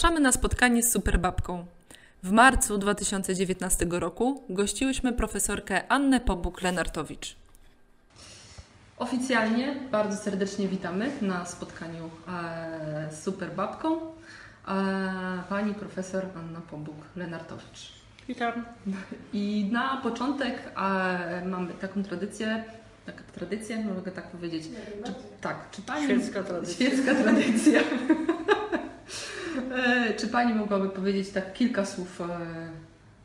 Zapraszamy na spotkanie z Superbabką. W marcu 2019 roku gościłyśmy profesorkę Annę Pobuk-Lenartowicz. Oficjalnie bardzo serdecznie witamy na spotkaniu e, z Superbabką e, pani profesor Anna Pobuk-Lenartowicz. Witam. I na początek e, mamy taką tradycję, taka tradycję, mogę tak powiedzieć. Czy, tak, czy pani... Świecka tradycja. Świecka tradycja. E, czy Pani mogłaby powiedzieć tak kilka słów e,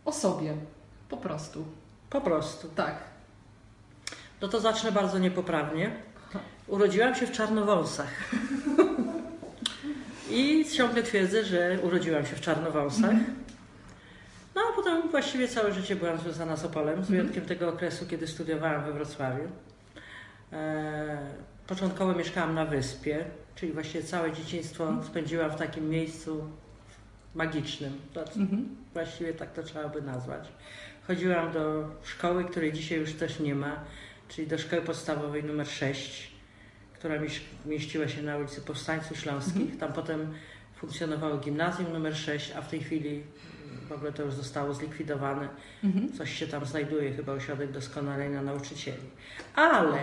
o sobie? Po prostu. Po prostu. Tak. No to zacznę bardzo niepoprawnie. Urodziłam się w Czarnowąsach. I ciągle twierdzę, że urodziłam się w Czarnowąsach. No a potem właściwie całe życie byłam związana z Opolem, z wyjątkiem tego okresu, kiedy studiowałam we Wrocławiu. E, początkowo mieszkałam na wyspie, czyli właściwie całe dzieciństwo spędziłam w takim miejscu magicznym. To, Mhm. Właściwie tak to trzeba by nazwać. Chodziłam do szkoły, której dzisiaj już też nie ma, czyli do szkoły podstawowej numer 6, która mieś- mieściła się na ulicy Powstańców Śląskich. Tam potem funkcjonowało gimnazjum numer 6, a w tej chwili w ogóle to już zostało zlikwidowane. Mhm. Coś się tam znajduje, chyba ośrodek doskonalenia nauczycieli. Ale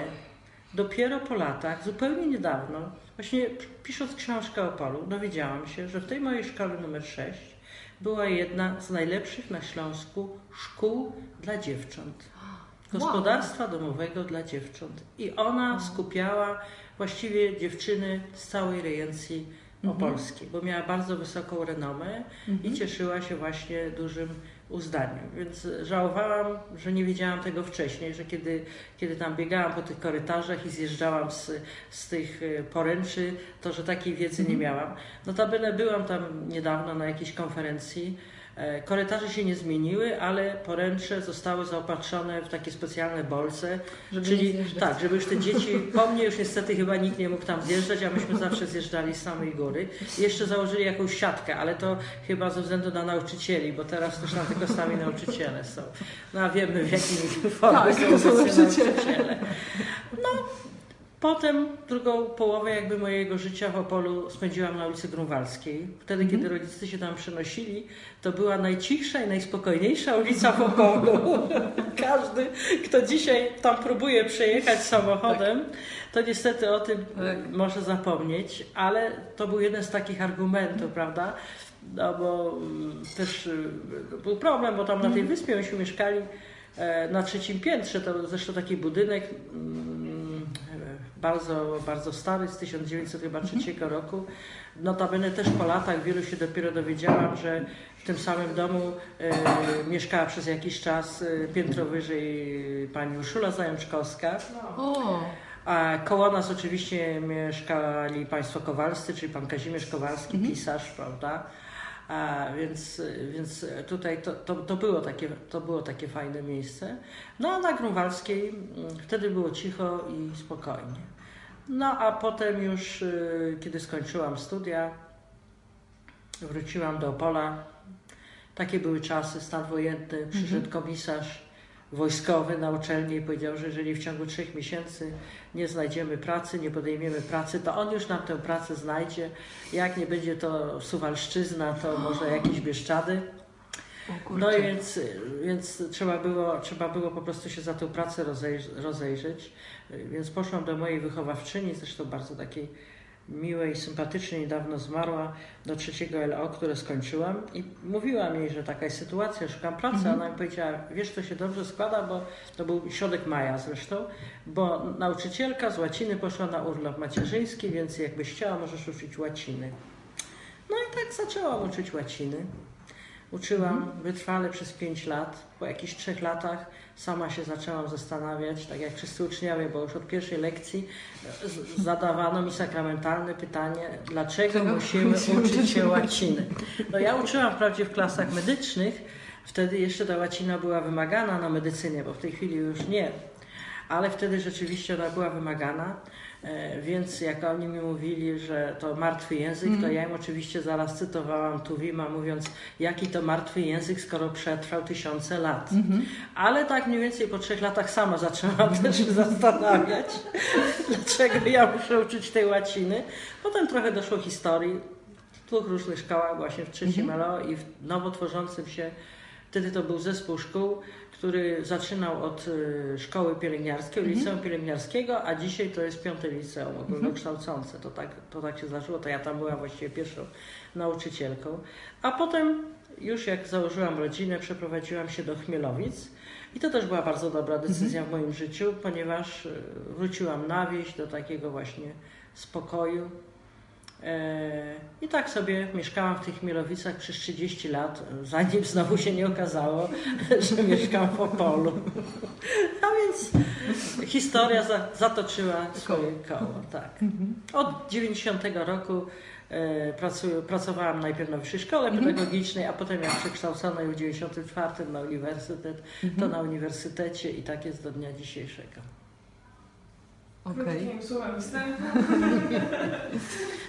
dopiero po latach, zupełnie niedawno, właśnie pisząc książkę o Polu, dowiedziałam się, że w tej mojej szkole numer 6 była jedna z najlepszych na Śląsku szkół dla dziewcząt. Gospodarstwa domowego dla dziewcząt. I ona skupiała właściwie dziewczyny z całej rejencji opolskiej, bo miała bardzo wysoką renomę i cieszyła się właśnie dużym uznaniem. Więc żałowałam, że nie wiedziałam tego wcześniej, że kiedy, kiedy tam biegałam po tych korytarzach i zjeżdżałam z, z tych e, poręczy, to że takiej wiedzy nie miałam. Notabene byłam tam niedawno na jakiejś konferencji. E, Korytarze się nie zmieniły, ale poręcze zostały zaopatrzone w takie specjalne bolce, Żeby czyli tak, żeby już te dzieci, po mnie już niestety chyba nikt nie mógł tam zjeżdżać, a myśmy zawsze zjeżdżali z samej góry. Jeszcze założyli jakąś siatkę, ale to chyba ze względu na nauczycieli, bo teraz też tam tylko sami nauczyciele są. No a wiemy w jakiej formie Tak, są nauczyciele. No, potem drugą połowę jakby mojego życia w Opolu spędziłam na ulicy Grunwaldzkiej. Wtedy, kiedy rodzice się tam przenosili, to była najcichsza i najspokojniejsza ulica w Opolu. Każdy, kto dzisiaj tam próbuje przejechać samochodem, to niestety o tym Tak. może zapomnieć, ale to był jeden z takich argumentów, prawda? No bo mm, też y, był problem, bo tam na tej wyspie myśmy mieszkali e, na trzecim piętrze, to zresztą taki budynek mm, e, bardzo, bardzo stary, z 1903 roku. Notabene też po latach wielu się dopiero dowiedziałam, że w tym samym domu e, mieszkała przez jakiś czas e, piętro wyżej pani Urszula Zajączkowska. O, A koło nas oczywiście mieszkali państwo Kowalscy, czyli pan Kazimierz Kowalski, pisarz, prawda? A, więc, więc tutaj to, to, to, było takie, to było takie fajne miejsce. No a na Grunwaldzkiej mm, wtedy było cicho i spokojnie. No a potem już, y, kiedy skończyłam studia, wróciłam do Opola. Takie były czasy, stan wojenny, przyszedł komisarz wojskowy na uczelnię i powiedział, że jeżeli w ciągu trzech miesięcy nie znajdziemy pracy, nie podejmiemy pracy, to on już nam tę pracę znajdzie. Jak nie będzie to Suwalszczyzna, to może jakieś Bieszczady. No i więc, więc trzeba, było, trzeba było po prostu się za tę pracę rozejrzeć. Więc poszłam do mojej wychowawczyni, zresztą bardzo takiej miłej, sympatycznej, niedawno zmarła, do trzeciego LO, które skończyłam i mówiłam jej, że taka jest sytuacja, szukam pracy. Ona mi powiedziała, wiesz, to się dobrze składa, bo to był środek maja zresztą, bo nauczycielka z łaciny poszła na urlop macierzyński, więc jakbyś chciała, możesz uczyć łaciny. No i tak zaczęłam uczyć łaciny. Uczyłam wytrwale przez 5 lat. Po jakichś trzech latach sama się zaczęłam zastanawiać, tak jak wszyscy uczniowie, bo już od pierwszej lekcji zadawano mi sakramentalne pytanie, dlaczego Czego musimy uczyć się łaciny? łaciny. No ja uczyłam wprawdzie w klasach medycznych, wtedy jeszcze ta łacina była wymagana na medycynie, bo w tej chwili już nie. Ale wtedy rzeczywiście ona była wymagana. E, Więc jak oni mi mówili, że to martwy język, to ja im oczywiście zaraz cytowałam Tuwima, mówiąc, jaki to martwy język, skoro przetrwał tysiące lat. Ale tak mniej więcej po trzech latach sama zaczęłam też się zastanawiać, dlaczego ja muszę uczyć tej łaciny. Potem trochę doszło historii. dwóch różnych szkołach, właśnie w trzecim Mhm. LO i w nowo tworzącym się, wtedy to był zespół szkół, który zaczynał od y, szkoły pielęgniarskiej, Mhm. liceum pielęgniarskiego, a dzisiaj to jest piąte liceum ogólnokształcące. To tak, to tak się zdarzyło, to ja tam byłam właściwie pierwszą nauczycielką. A potem już jak założyłam rodzinę, przeprowadziłam się do Chmielowic. I to też była bardzo dobra decyzja w moim życiu, ponieważ y, wróciłam na wieś do takiego właśnie spokoju. E, I tak sobie mieszkałam w tych Chmielowicach przez 30 lat, zanim znowu się nie okazało, że mieszkam w Opolu. A więc historia za, zatoczyła swoje koło. Tak. Od 90 roku e, pracuję, pracowałam najpierw na Wyższej Szkole Pedagogicznej, a potem jak przekształcono ją w 94 na uniwersytet, to na uniwersytecie i tak jest do dnia dzisiejszego. Okej. Krótkim słowem wstępu.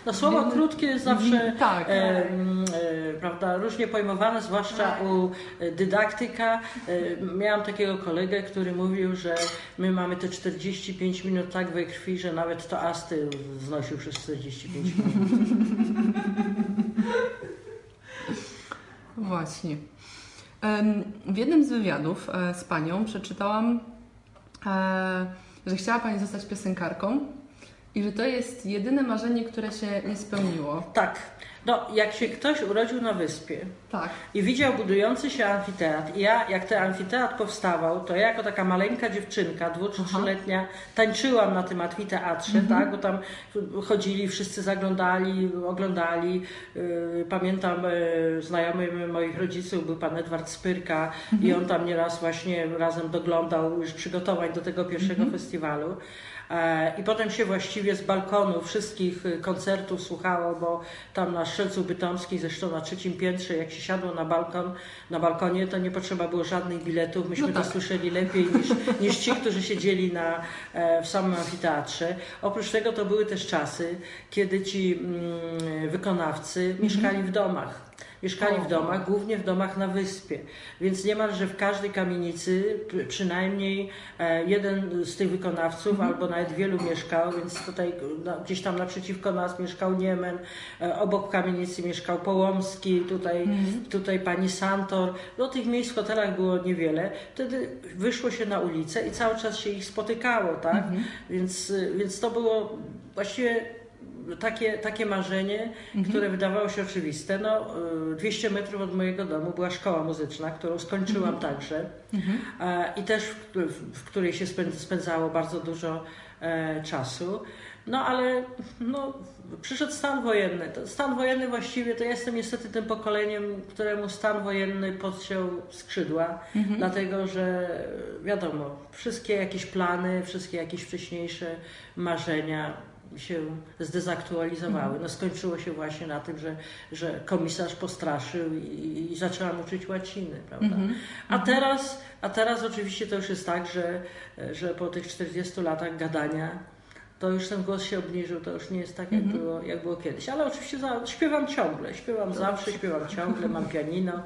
No słowo Wiemy- krótkie jest zawsze Tak. e, e, prawda, różnie pojmowane, zwłaszcza Tak. u e, dydaktyka. E, miałam takiego kolegę, który mówił, że my mamy te 45 minut tak we krwi, że nawet to asty znosił przez 45 minut. Właśnie. W jednym z wywiadów e, z Panią przeczytałam, e, że chciała Pani zostać piosenkarką i że to jest jedyne marzenie, które się nie spełniło. Tak, no jak się ktoś urodził na wyspie Tak. i widział budujący się amfiteatr i ja, jak ten amfiteatr powstawał, to ja jako taka maleńka dziewczynka, dwu czy trzyletnia, tańczyłam na tym amfiteatrze, tak, bo tam chodzili, wszyscy zaglądali, oglądali. Yy, Pamiętam yy, znajomy moich rodziców był pan Edward Spyrka i on tam nieraz właśnie razem doglądał już przygotowań do tego pierwszego festiwalu. E, I potem się właściwie z balkonu wszystkich y, koncertów słuchało, bo tam na Strzelcu Bytomskiej, zresztą na trzecim piętrze, jak się siadło na balkon, na balkonie, to nie potrzeba było żadnych biletów. Myśmy No to tak. słyszeli lepiej niż, niż ci, którzy siedzieli na, e, w samym amfiteatrze. Oprócz tego to były też czasy, kiedy ci mm, wykonawcy mieszkali w domach. Mieszkali w domach, głównie w domach na wyspie. Więc niemalże w każdej kamienicy pr- przynajmniej e, jeden z tych wykonawców, albo nawet wielu mieszkał, więc tutaj no, gdzieś tam naprzeciwko nas mieszkał Niemen, e, obok kamienicy mieszkał Połomski, tutaj, tutaj pani Santor. No tych miejsc w hotelach było niewiele. Wtedy wyszło się na ulicę i cały czas się ich spotykało, tak? Więc, y, więc to było właściwie takie, takie marzenie, które wydawało się oczywiste. No, y, 200 metrów od mojego domu była szkoła muzyczna, którą skończyłam także e, i też w, w, w której się spęd- spędzało bardzo dużo e, czasu. No ale no, przyszedł stan wojenny. Stan wojenny właściwie to jestem niestety tym pokoleniem, któremu stan wojenny podciął skrzydła, dlatego że wiadomo, wszystkie jakieś plany, wszystkie jakieś wcześniejsze marzenia się zdezaktualizowały. No skończyło się właśnie na tym, że, że komisarz postraszył i, i zaczęłam uczyć łaciny, prawda? A teraz, a teraz oczywiście to już jest tak, że, że po tych 40 latach gadania to już ten głos się obniżył, to już nie jest tak, jak, było, jak było kiedyś. Ale oczywiście za, śpiewam ciągle, śpiewam zawsze, śpiewam ciągle, mam pianino,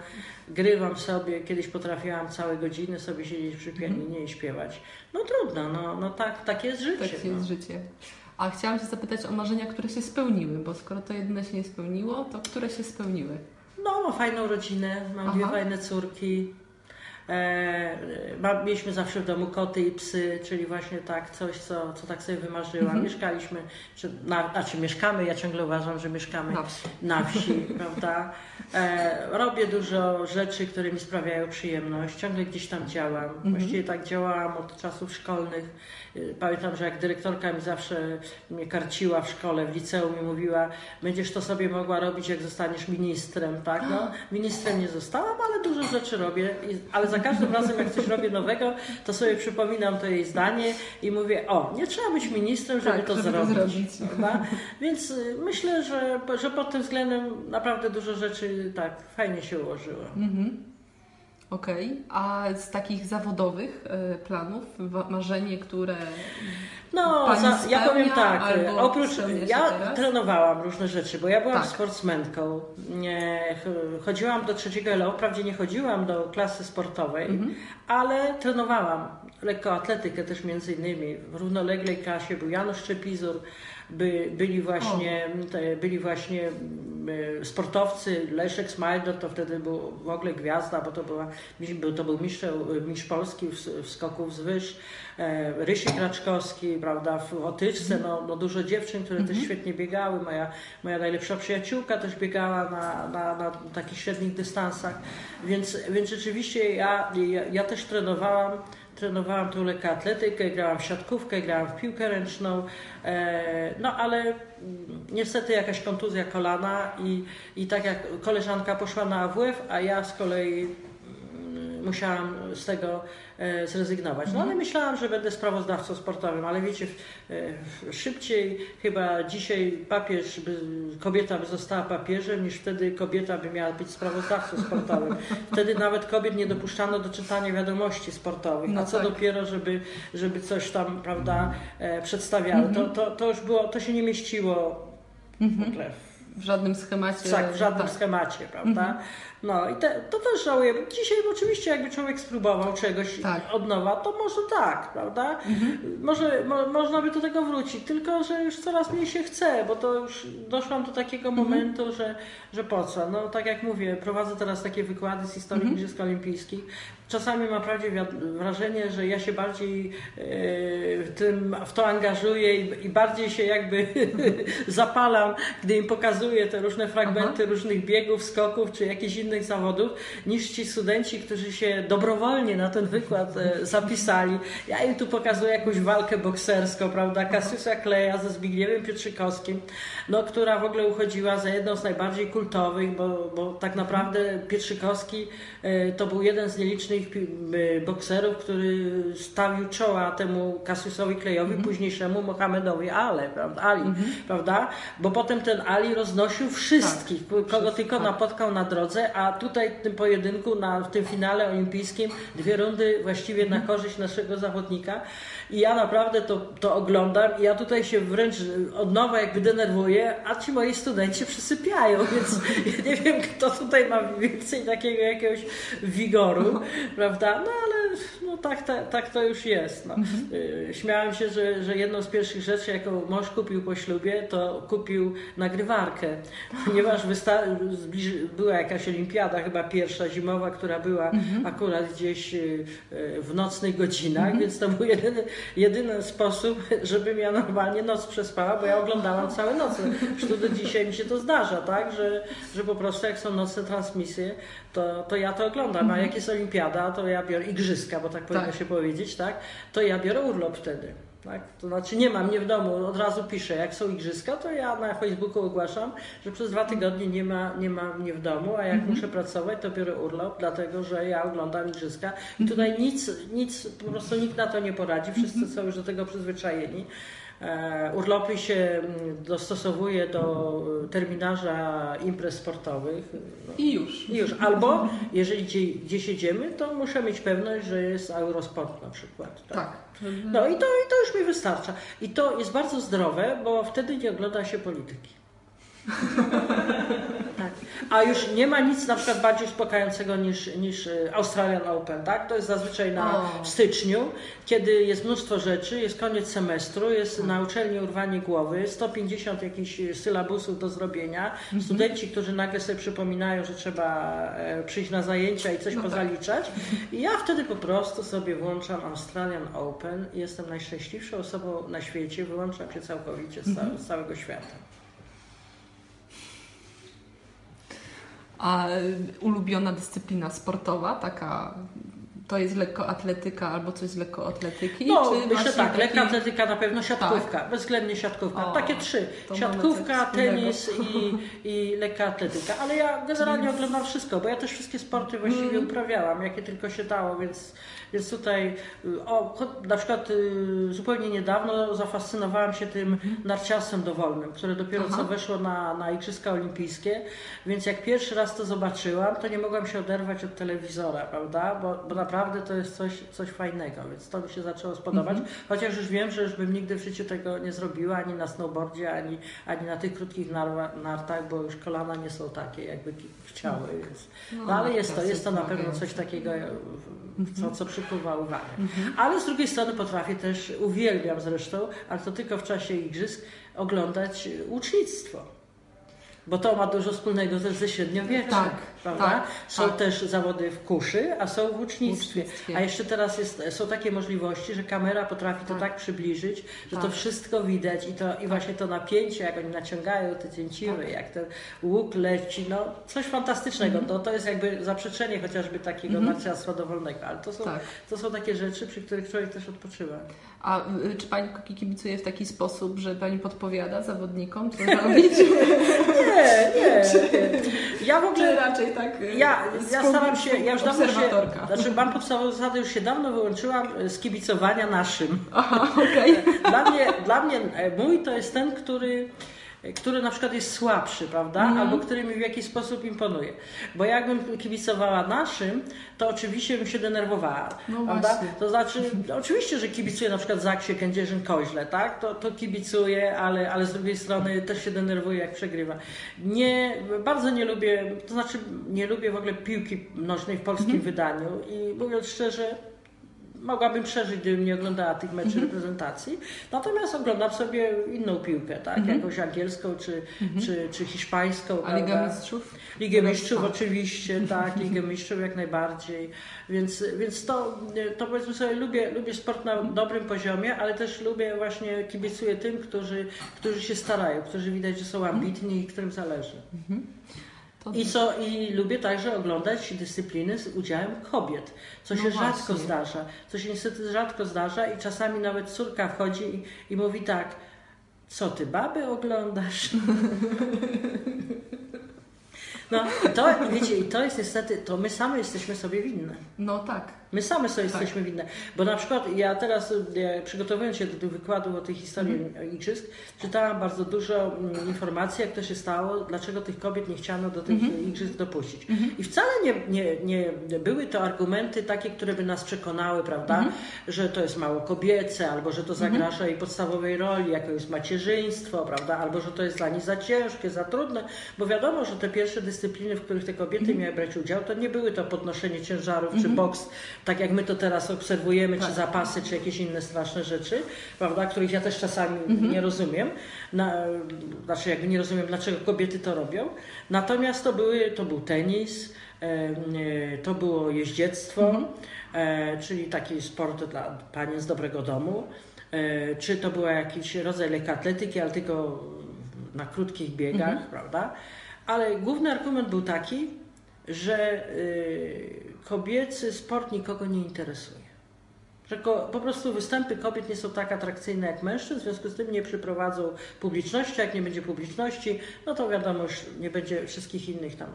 grywam sobie. Kiedyś potrafiłam całe godziny sobie siedzieć przy pianinie i śpiewać. No trudno, no, no tak, tak jest życie. Tak no. jest życie. A chciałam się zapytać o marzenia, które się spełniły, bo skoro to jedyne się nie spełniło, to które się spełniły? No, mam fajną rodzinę, mam Aha. dwie fajne córki. E, mieliśmy zawsze w domu koty i psy, czyli właśnie tak coś, co, co tak sobie wymarzyłam. Mhm. Mieszkaliśmy, czy, na, znaczy mieszkamy, ja ciągle uważam, że mieszkamy Na wsi. na wsi, prawda? E, robię dużo rzeczy, które mi sprawiają przyjemność, ciągle gdzieś tam działam. Mhm. Właściwie tak działałam od czasów szkolnych. Pamiętam, że jak dyrektorka mi zawsze mnie karciła w szkole, w liceum i mówiła, będziesz to sobie mogła robić, jak zostaniesz ministrem, tak? No, ministrem nie zostałam, ale dużo rzeczy robię, ale za każdym razem, jak coś robię nowego, to sobie przypominam to jej zdanie i mówię, o, nie trzeba być ministrem, żeby Tak, to żeby to zrobić. zrobić. prawda? Więc y, myślę, że, że pod tym względem naprawdę dużo rzeczy tak fajnie się ułożyło. Mhm. Okej. A z takich zawodowych e, planów, marzenie, które No, Pani za, ja spełnia powiem tak, albo oprócz, ja teraz? trenowałam różne rzeczy, bo ja byłam Tak. sportsmenką. Chodziłam do trzeciego LO, wprawdzie nie chodziłam do klasy sportowej, Mhm. ale trenowałam lekkoatletykę też między innymi. W równoległej klasie był Janusz Czepizur, by, byli właśnie, byli właśnie mm, sportowcy, Leszek Smajdo to wtedy był w ogóle gwiazda, bo to, była, był, to był mistrz, mistrz Polski w, w skoku wzwyż, e, Rysiek Raczkowski, prawda, w Otyczce, no, no dużo dziewczyn, które też świetnie biegały, moja, moja najlepsza przyjaciółka też biegała na, na, na takich średnich dystansach, więc, więc rzeczywiście ja, ja, ja też trenowałam trenowałam tą lekkoatletykę, grałam w siatkówkę, grałam w piłkę ręczną, e, no ale mm, niestety jakaś kontuzja kolana i, i tak jak koleżanka poszła na AWF, a ja z kolei musiałam z tego e, zrezygnować. No ale myślałam, że będę sprawozdawcą sportowym, ale wiecie, e, szybciej chyba dzisiaj papież, by, kobieta by została papieżem, niż wtedy kobieta by miała być sprawozdawcą sportowym. Wtedy nawet kobiet nie dopuszczano do czytania wiadomości sportowych, No a co tak. dopiero, żeby, żeby coś tam, prawda, e, przedstawiały. To, to, to już było, to się nie mieściło w ogóle W żadnym schemacie. tak, w żadnym tak. schemacie, prawda? No i te, to też żałuję. Dzisiaj oczywiście jakby człowiek spróbował czegoś Tak. od nowa, to może tak, prawda? Może mo, można by do tego wrócić, tylko że już coraz mniej się chce, bo to już doszłam do takiego momentu, że, że po co? No tak jak mówię, prowadzę teraz takie wykłady z historii Igrzysk Olimpijskich. Czasami mam prawie wiad- wrażenie, że ja się bardziej e, w, tym, w to angażuję i, i bardziej się jakby zapalam, gdy im pokazuję te różne fragmenty różnych biegów, skoków czy jakichś innych zawodów, niż ci studenci, którzy się dobrowolnie na ten wykład e, zapisali. Ja im tu pokazuję jakąś walkę bokserską, prawda? Kasiusa Kleja ze Zbigniewem Pietrzykowskim, no, która w ogóle uchodziła za jedną z najbardziej kultowych, bo, bo tak naprawdę Pietrzykowski e, to był jeden z nielicznych e, bokserów, który stawił czoła temu Kasiusowi Klejowi, późniejszemu Mohamedowi Ale, prawda? Ali, prawda? Bo potem ten Ali roznosił wszystkich, kogo Wszystkich, tylko tak. napotkał na drodze, a tutaj w tym pojedynku, na, w tym finale olimpijskim, dwie rundy właściwie na korzyść naszego zawodnika. I ja naprawdę to, to oglądam i ja tutaj się wręcz od nowa jakby denerwuję, a ci moi studenci przysypiają, więc ja nie wiem, kto tutaj ma więcej takiego jakiegoś wigoru, prawda? No ale no, tak, tak, tak to już jest. No. Y, Śmiałem się, że, że jedną z pierwszych rzeczy, jaką mąż kupił po ślubie, to kupił nagrywarkę, ponieważ była jakaś olimpiada, chyba pierwsza zimowa, która była akurat gdzieś y, y, w nocnych godzinach, więc to był jedyny, jedyny sposób, żebym ja normalnie noc przespała, bo ja oglądałam całe noce. Zresztą do dzisiaj mi się to zdarza, tak, że, że po prostu jak są nocne transmisje, to, to ja to oglądam, a jak jest olimpiada, to ja biorę igrzyska, bo tak powinno się powiedzieć, tak, to ja biorę urlop wtedy. Tak? To znaczy nie mam mnie w domu, od razu piszę, jak są igrzyska, to ja na Facebooku ogłaszam, że przez dwa tygodnie nie ma, nie ma mnie w domu, a jak muszę pracować, to biorę urlop, dlatego że ja oglądam igrzyska. I tutaj nic, nic, po prostu nikt na to nie poradzi, wszyscy są już do tego przyzwyczajeni. E, urlopy się mm, dostosowuje do terminarza imprez sportowych. No, I już. i już. Albo jeżeli gdzie, gdzieś jedziemy, to muszę mieć pewność, że jest Eurosport na przykład. Tak. Tak. No i to, i to już mi wystarcza. I to jest bardzo zdrowe, bo wtedy nie ogląda się polityki. tak. A już nie ma nic na przykład bardziej uspokajającego niż, niż e, Australian Open, tak? To jest zazwyczaj na O. w styczniu, kiedy jest mnóstwo rzeczy, jest koniec semestru, jest na uczelni urwanie głowy, 150 jakichś sylabusów do zrobienia, studenci, którzy nagle sobie przypominają, że trzeba e, przyjść na zajęcia i coś No tak. pozaliczać. I ja wtedy po prostu sobie włączam Australian Open i jestem najszczęśliwszą osobą na świecie, wyłączam się całkowicie z, Mhm. całego świata. A y, ulubiona dyscyplina sportowa, taka, to jest lekkoatletyka albo coś z lekkoatletyki? No, czy myślę tak, taki- lekka atletyka na pewno, siatkówka, bezwzględnie siatkówka. O, Takie trzy. Siatkówka, tenis i, i lekka atletyka. Ale ja generalnie oglądam wszystko, bo ja też wszystkie sporty właściwie Mm. uprawiałam, jakie tylko się dało, więc, więc tutaj y, o, na przykład y, zupełnie niedawno zafascynowałam się tym narciarstwem dowolnym, które dopiero Aha. co weszło na, na Igrzyska Olimpijskie, więc jak pierwszy raz to zobaczyłam, to nie mogłam się oderwać od telewizora, prawda? Bo, bo naprawdę to jest coś, coś fajnego, więc to mi się zaczęło spodobać. Chociaż już wiem, że już bym nigdy w życiu tego nie zrobiła, ani na snowboardzie, ani, ani na tych krótkich nar- nartach, bo już kolana nie są takie, jakby chciały. Więc. No, ale jest to, jest to na pewno coś takiego, co, co przykuwa uwagę. Ale z drugiej strony potrafię też, uwielbiam zresztą, ale to tylko w czasie igrzysk, oglądać łucznictwo. Bo to ma dużo wspólnego też ze średniowieczem, Tak, prawda? tak, są tak. też zawody w kuszy, a są w łucznictwie. Łucznictwie. A jeszcze teraz jest, są takie możliwości, że kamera potrafi to Tak. tak przybliżyć, że to Tak. wszystko widać i, to, i właśnie to napięcie, jak oni naciągają te cięciwy, jak ten łuk leci, no coś fantastycznego. Mhm. To, to jest jakby zaprzeczenie chociażby takiego narciarstwa dowolnego, ale to są, Tak. to są takie rzeczy, przy których człowiek też odpoczywa. A y, czy pani kibicuje w taki sposób, że pani podpowiada zawodnikom, co zrobić? Nie, nie, nie. Ja w czy ogóle raczej tak? y, Ja, ja staram się, ja już dawno się, znaczy mam podstawową zasadę, już się dawno wyłączyłam e, z kibicowania naszym. Aha, okej. Dla mnie, dla mnie e, mój to jest ten, który, e, który na przykład jest słabszy, prawda? Mhm. Albo który mi w jakiś sposób imponuje. Bo jakbym kibicowała naszym, to oczywiście bym się denerwowała. No prawda? właśnie. To znaczy, oczywiście, że kibicuję na przykład Zaksie, Kędzierzyn, Koźle, tak? To, to kibicuję, ale, ale z drugiej strony też się denerwuję, jak przegrywa. Nie, bardzo nie lubię, to znaczy nie lubię w ogóle piłki nożnej w polskim Mhm. wydaniu i mówiąc szczerze, mogłabym przeżyć, gdybym nie oglądała tych meczów Mhm. reprezentacji. Natomiast oglądam sobie inną piłkę, tak? Jakąś angielską czy, czy, czy hiszpańską. Mhm. A prawda? Mistrzów? Ligę Mistrzów oczywiście, tak, Ligę Mistrzów jak najbardziej. Więc, więc to, to powiedzmy sobie, lubię, lubię sport na dobrym poziomie, ale też lubię właśnie, kibicuję tym, którzy, którzy się starają, którzy widać, że są ambitni i którym zależy. I, co, I lubię także oglądać dyscypliny z udziałem kobiet, co No się właśnie. rzadko zdarza. Co się niestety rzadko zdarza i czasami nawet córka wchodzi i, i mówi tak, co ty baby oglądasz? No to, wiecie, i to jest niestety, to my same jesteśmy sobie winne. No tak. My same sobie Tak. jesteśmy winne. Bo na przykład ja teraz, e, przygotowując się do tych wykładów o tej historii Mhm. igrzysk, czytałam bardzo dużo mm, informacji, jak to się stało, dlaczego tych kobiet nie chciano do tych Mhm. igrzysk dopuścić. I wcale nie, nie, nie były to argumenty takie, które by nas przekonały, prawda, Mhm. że to jest mało kobiece, albo że to zagraża jej podstawowej roli, jaką jest macierzyństwo, prawda, albo że to jest dla nich za ciężkie, za trudne, bo wiadomo, że te pierwsze dyscypliny, w których te kobiety Mhm. miały brać udział, to nie były to podnoszenie ciężarów czy boks, tak jak my to teraz obserwujemy, czy Tak. zapasy, czy jakieś inne straszne rzeczy, prawda, których ja też czasami Mhm. nie rozumiem. Na, znaczy jakby nie rozumiem, dlaczego kobiety to robią. Natomiast to, były, to był tenis, e, to było jeździectwo, Mhm. e, czyli taki sport dla panien z dobrego domu. E, czy to był jakiś rodzaj lekkoatletyki, ale tylko na krótkich biegach, Mhm. prawda? Ale główny argument był taki, że y, kobiecy sport nikogo nie interesuje. Że po prostu występy kobiet nie są tak atrakcyjne jak mężczyzn, w związku z tym nie przyprowadzą publiczności. Jak nie będzie publiczności, no to wiadomo, już nie będzie wszystkich innych tam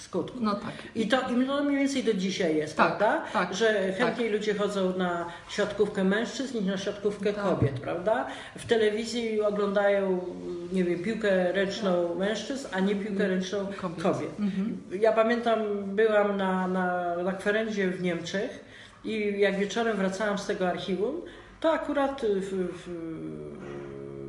skutków. No tak. I to, I to mniej więcej do dzisiaj jest, Tak, prawda? tak, że chętniej ludzie chodzą na siatkówkę mężczyzn niż na siatkówkę Tak. kobiet, prawda? W telewizji oglądają, nie wiem, piłkę ręczną mężczyzn, a nie piłkę ręczną Kobiet. kobiet. Ja pamiętam, byłam na, na, na kwerendzie w Niemczech i jak wieczorem wracałam z tego archiwum, to akurat w, w,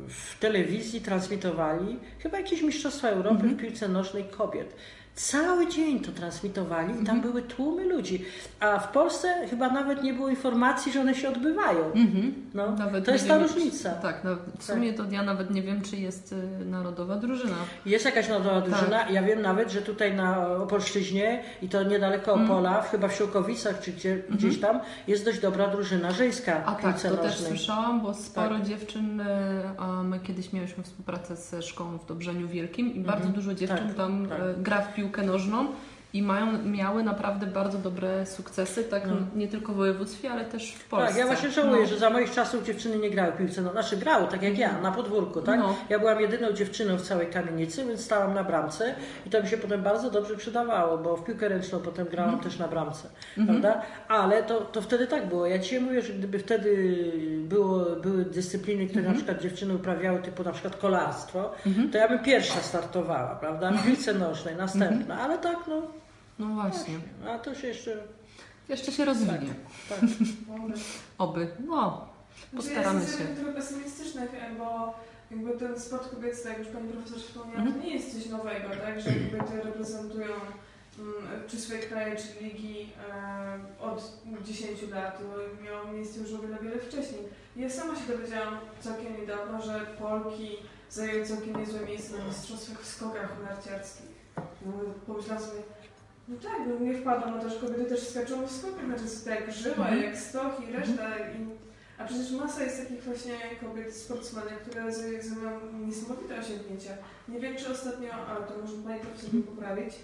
w telewizji transmitowali chyba jakieś Mistrzostwa Europy w piłce nożnej kobiet. Cały dzień to transmitowali i tam były tłumy ludzi. A w Polsce chyba nawet nie było informacji, że one się odbywają. Mhm. No, Nawet to jest ta wiem, różnica. Tak, no, w sumie to ja nawet nie wiem, czy jest y, narodowa drużyna. Jest jakaś narodowa Tak. drużyna. Ja wiem nawet, że tutaj na Opolszczyźnie i to niedaleko Mm. Opola, chyba w Siłkowicach czy gdzie, gdzieś tam, jest dość dobra drużyna żeńska Mhm. A tak, to też słyszałam, bo sporo dziewczyn, y, a my kiedyś mieliśmy współpracę ze szkołą w Dobrzeniu Wielkim i bardzo dużo dziewczyn Tak, tam tak. y, gra w piłkę nożną i mają, miały naprawdę bardzo dobre sukcesy, tak No. nie tylko w województwie, ale też w Polsce. Tak, ja właśnie żałuję, No. że za moich czasów dziewczyny nie grały piłce. No, znaczy grały, tak jak ja, na podwórku, tak? No. Ja byłam jedyną dziewczyną w całej kamienicy, więc stałam na bramce i to mi się potem bardzo dobrze przydawało, bo w piłkę ręczną potem grałam Mhm. też na bramce, prawda? Ale to, to wtedy tak było. Ja Ci mówię, że gdyby wtedy było, były dyscypliny, które Mhm. na przykład dziewczyny uprawiały, typu na przykład kolarstwo, to ja bym pierwsza startowała, prawda? W piłce nożnej, następna, ale tak, no, No właśnie. a to się jeszcze Jeszcze się rozwinie. Tak. Dobra. Oby. No, postaramy Znaczy, ja się. jestem trochę pesymistyczna, bo jakby ten sport kobiecy, tak jak już Pani Profesor wspomniała, Mhm. to nie jest coś nowego, tak? Że kobiety reprezentują mm, czy swoje kraje, czy ligi e, od 10 lat. Miało miejsce już o wiele, wiele wcześniej. Ja sama się dowiedziałam całkiem niedawno, że Polki zajęły całkiem niezłe miejsce na mistrzostwach w skokach narciarskich. No, pomyślałam sobie, no tak, no nie wpadłam na to, że kobiety też skaczą w skokach, znaczy tak żyła, Mhm. jak stoch i reszta. I, a przecież masa jest takich właśnie kobiet, sportsmenek, które zajmują niesamowite osiągnięcia. Nie wiem, czy ostatnio, ale to może Pani Profesor mi poprawić,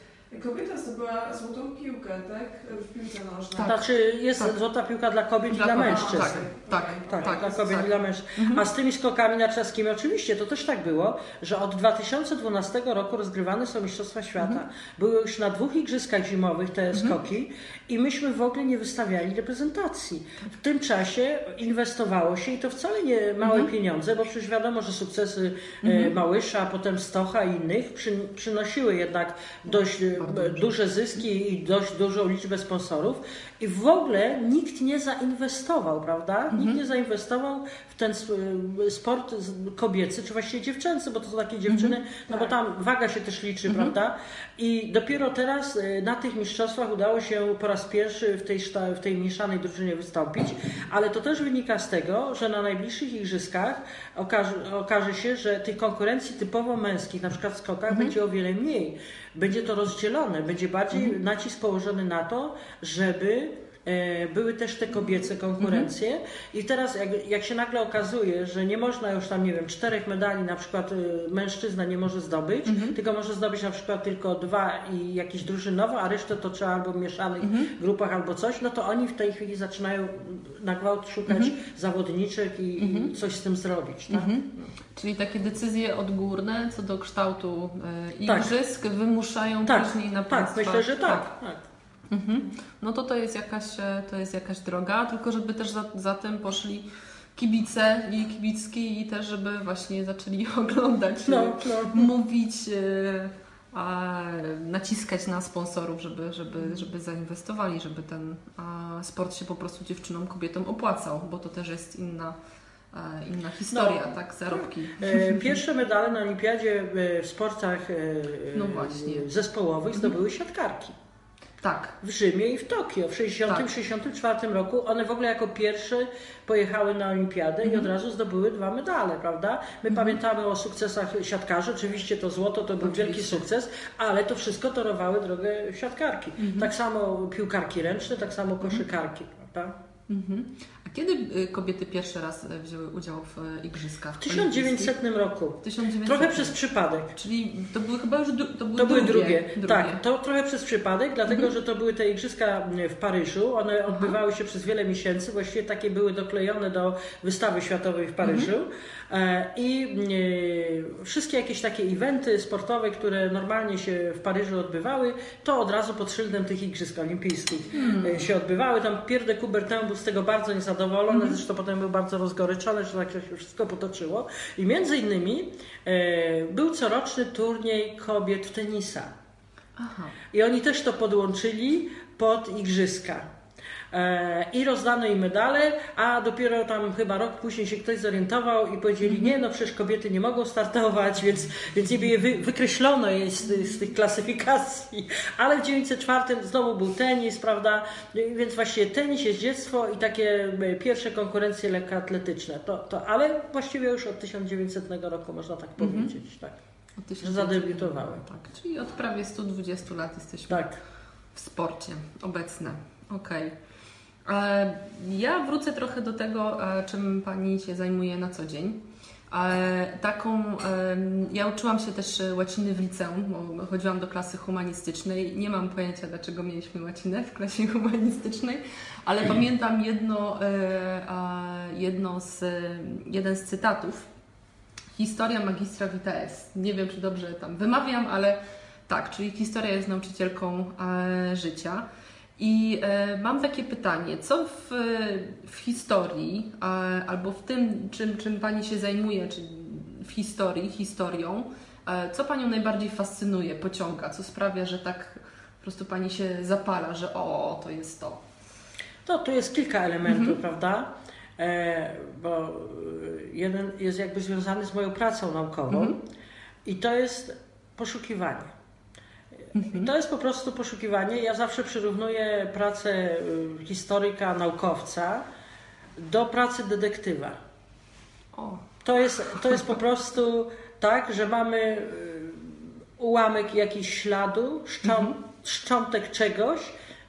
kobieta zdobyła złotą piłkę, tak? W piłce nożnej. Tak. Znaczy jest Tak. złota piłka dla kobiet i Dla dla kobiet, mężczyzn. tak. Tak, Tak, tak, dla kobiet tak. i dla mężczyzn. Mhm. A z tymi skokami narciarskimi oczywiście to też tak było, że od 2012 roku rozgrywane są Mistrzostwa Świata. Mhm. Były już na dwóch igrzyskach zimowych te skoki i myśmy w ogóle nie wystawiali reprezentacji. W tym czasie inwestowało się i to wcale nie małe Mhm. pieniądze, bo przecież wiadomo, że sukcesy e, Małysza, a potem Stocha i innych przy, przynosiły jednak dość e, duże zyski i dość dużą liczbę sponsorów. I w ogóle nikt nie zainwestował, prawda? Mhm. Nikt nie zainwestował w ten y, sport kobiecy, czy właściwie dziewczęcy, bo to są takie dziewczyny, Mhm. no bo tam waga się też liczy, prawda? I dopiero teraz y, na tych mistrzostwach udało się po raz pierwszy w tej, w tej mieszanej drużynie wystąpić, ale to też wynika z tego, że na najbliższych igrzyskach okaże, okaże się, że tych konkurencji typowo męskich, na przykład w skokach, będzie o wiele mniej. Będzie to rozdzielone, będzie bardziej nacisk położony na to, żeby były też te kobiece konkurencje i teraz jak, jak się nagle okazuje, że nie można już tam, nie wiem, czterech medali na przykład y, mężczyzna nie może zdobyć, tylko może zdobyć na przykład tylko dwa i jakieś drużynowo, a resztę to trzeba albo w mieszanych grupach albo coś, no to oni w tej chwili zaczynają na gwałt szukać zawodniczek i, i coś z tym zrobić. Tak? Mhm. Czyli takie decyzje odgórne co do kształtu e, Tak. igrzysk wymuszają Tak, później na tak, państwa. myślę, że tak. tak. Mhm. No to to jest jakaś, e, to jest jakaś droga, tylko żeby też za, za tym poszli kibice i kibicki i też żeby właśnie zaczęli oglądać, No, e, no. mówić, e, a naciskać na sponsorów, żeby, żeby, żeby zainwestowali, żeby ten a, sport się po prostu dziewczynom, kobietom opłacał, bo to też jest inna, inna historia, No. tak, zarobki. Pierwsze medale na olimpiadzie w sportach No zespołowych zdobyły siatkarki. Tak, w Rzymie i w Tokio w 60-64 roku. One w ogóle jako pierwsze pojechały na olimpiadę i od razu zdobyły dwa medale, prawda? My pamiętamy o sukcesach siatkarzy, oczywiście to złoto to był Oczywiście. wielki sukces, ale to wszystko torowały drogę siatkarki. Tak samo piłkarki ręczne, tak samo koszykarki, prawda? Mhm. Kiedy y, kobiety pierwszy raz y, wzięły udział w y, igrzyskach? W 1900 roku. W 1900. Trochę przez przypadek. Czyli to były chyba już to były To były drugie. drugie. Tak, to trochę przez przypadek, dlatego że to były te igrzyska w Paryżu. One odbywały się przez wiele miesięcy, właściwie takie były doklejone do wystawy światowej w Paryżu. E, I e, wszystkie jakieś takie eventy sportowe, które normalnie się w Paryżu odbywały, to od razu pod szyldem tych igrzysk olimpijskich e, się odbywały. Tam Pierre de Coubertin był z tego bardzo niezadowolony, zresztą potem był bardzo rozgoryczony, że tak się wszystko potoczyło. I między innymi e, był coroczny turniej kobiet w tenisa. Aha. I oni też to podłączyli pod igrzyska. E, I rozdano im medale, a dopiero tam chyba rok później się ktoś zorientował i powiedzieli, nie, no przecież kobiety nie mogą startować, więc, więc niby je wy, wykreślono je z, z tych klasyfikacji. Ale w 1904 znowu był tenis, prawda? Więc właściwie tenis jest dziecko i takie e, pierwsze konkurencje lekkoatletyczne. To, to, ale właściwie już od 1900 roku można tak powiedzieć. Tak. Od 1900. Że zadebiutowały. Tak, czyli od prawie 120 lat jesteśmy tak. w sporcie obecne. Okej. E, Ja wrócę trochę do tego, e, czym Pani się zajmuje na co dzień. E, Taką, ja uczyłam się też e, łaciny w liceum, bo chodziłam do klasy humanistycznej. Nie mam pojęcia, dlaczego mieliśmy łacinę w klasie humanistycznej, ale pamiętam jedno, e, jedno z, jeden z cytatów. Historia magistra vitae. Nie wiem, czy dobrze tam wymawiam, ale tak, czyli historia jest nauczycielką e, życia. I e, mam takie pytanie, co w, w historii, albo w tym, czym, czym Pani się zajmuje, czy w historii, historią, e, co Panią najbardziej fascynuje, pociąga, co sprawia, że tak po prostu Pani się zapala, że o, to jest to. To tu jest kilka elementów, Mhm. prawda? E, bo e, jeden jest jakby związany z moją pracą naukową Mhm. i to jest poszukiwanie. Mhm. To jest po prostu poszukiwanie. Ja zawsze przyrównuję pracę y, historyka, naukowca do pracy detektywa. O, To jest, to jest po prostu tak, że mamy y, ułamek jakiś śladu, szcząt, szczątek czegoś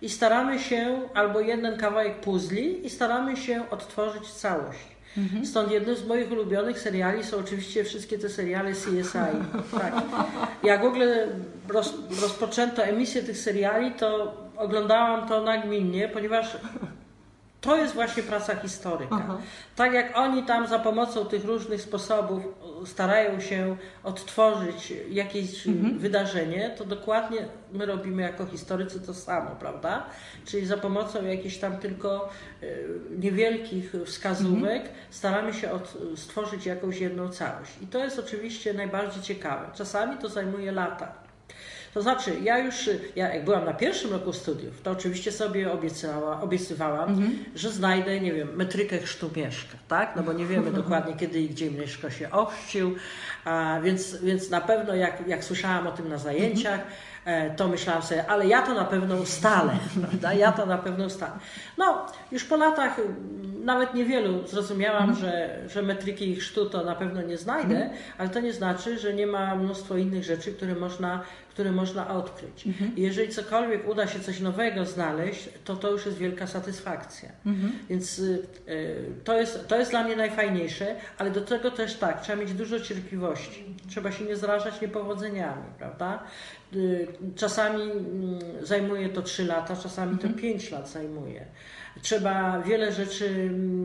i staramy się, albo jeden kawałek puzli i staramy się odtworzyć całość. Stąd jednym z moich ulubionych seriali są oczywiście wszystkie te seriale CSI. Tak. Jak w ogóle roz, rozpoczęto emisję tych seriali, to oglądałam to nagminnie, ponieważ to jest właśnie praca historyka. Aha. Tak jak oni tam za pomocą tych różnych sposobów starają się odtworzyć jakieś wydarzenie, to dokładnie my robimy jako historycy to samo, prawda? Czyli za pomocą jakichś tam tylko e, niewielkich wskazówek staramy się od, stworzyć jakąś jedną całość. I to jest oczywiście najbardziej ciekawe. Czasami to zajmuje lata. To znaczy, ja już, ja jak byłam na pierwszym roku studiów, to oczywiście sobie obiecała, obiecywałam, że znajdę, nie wiem, metrykę chrztu Mieszka, tak? No bo nie wiemy dokładnie, kiedy i gdzie Mieszko się ochrzcił, a więc, więc na pewno jak, jak słyszałam o tym na zajęciach, e, to myślałam sobie, ale ja to na pewno ustalę, prawda? Ja to na pewno ustalę. No, już po latach mm, nawet niewielu zrozumiałam, że, że metryki chrztu to na pewno nie znajdę, ale to nie znaczy, że nie ma mnóstwo innych rzeczy, które można, które można odkryć. I jeżeli cokolwiek uda się coś nowego znaleźć, to to już jest wielka satysfakcja. Więc y, y, to, jest, to jest dla mnie najfajniejsze, ale do tego też tak, trzeba mieć dużo cierpliwości. Trzeba się nie zrażać niepowodzeniami, prawda? Y, Czasami mm, zajmuje to 3 lata, czasami to 5 lat zajmuje. Trzeba wiele rzeczy, mm,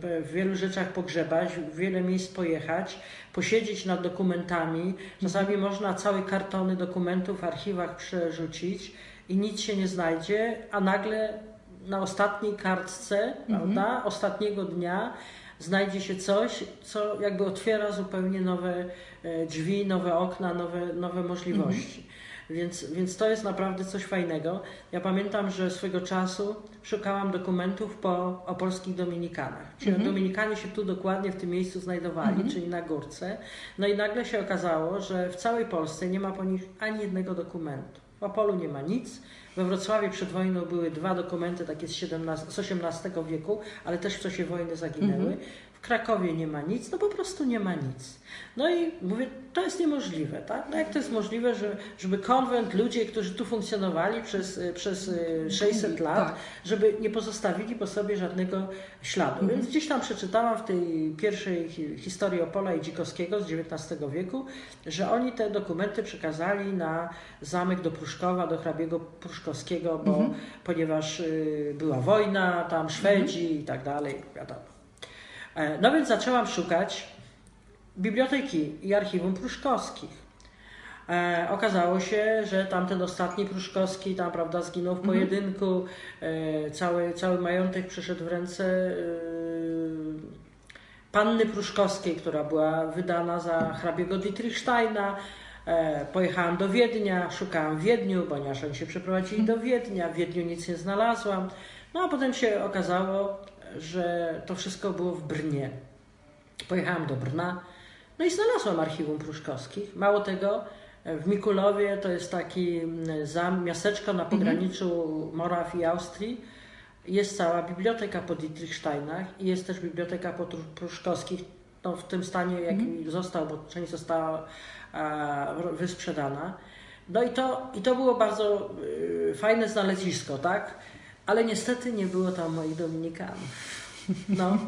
w wielu rzeczach pogrzebać, w wiele miejsc pojechać, posiedzieć nad dokumentami. Czasami można całe kartony dokumentów w archiwach przerzucić i nic się nie znajdzie, a nagle na ostatniej kartce, prawda, ostatniego dnia znajdzie się coś, co jakby otwiera zupełnie nowe e, drzwi, nowe okna, nowe, nowe możliwości. Więc, więc to jest naprawdę coś fajnego. Ja pamiętam, że swego czasu szukałam dokumentów po opolskich Dominikanach. Ci Dominikanie się tu dokładnie w tym miejscu znajdowali, czyli na górce. No i nagle się okazało, że w całej Polsce nie ma po nich ani jednego dokumentu. W Opolu nie ma nic. We Wrocławiu przed wojną były dwa dokumenty takie z, 17, z XVIII wieku, ale też w czasie wojny zaginęły. W Krakowie nie ma nic, no po prostu nie ma nic. No i mówię, to jest niemożliwe, tak? No jak to jest możliwe, że, żeby konwent, ludzie, którzy tu funkcjonowali przez, y, przez y, 600 lat, Tak. żeby nie pozostawili po sobie żadnego śladu. Więc gdzieś tam przeczytałam w tej pierwszej hi- historii Opola i Dzikowskiego z XIX wieku, że oni te dokumenty przekazali na zamek do Pruszkowa, do hrabiego Pruszkowskiego, bo, ponieważ y, była wojna, tam Szwedzi i tak dalej, wiadomo. E, No więc zaczęłam szukać biblioteki i archiwum pruszkowskich. E, okazało się, że tamten ostatni Pruszkowski tam, prawda, zginął w pojedynku. E, cały, cały majątek przeszedł w ręce e, panny Pruszkowskiej, która była wydana za hrabiego Dietrichsteina. E, pojechałam do Wiednia, szukałam w Wiedniu, ponieważ oni się przeprowadzili do Wiednia. W Wiedniu nic nie znalazłam. No a potem się okazało, że to wszystko było w Brnie. Pojechałam do Brna, no i znalazłam archiwum Pruszkowskich. Mało tego, w Mikulowie to jest taki mm, zam, miasteczko na pograniczu Moraw i Austrii. Jest cała biblioteka po Dietrichsteinach i jest też biblioteka po Pruszkowskich, no, w tym stanie, jaki został, bo część została a, wysprzedana. No i to, i to było bardzo y, fajne znalezisko, tak? Ale niestety nie było tam moich Dominikanów. No,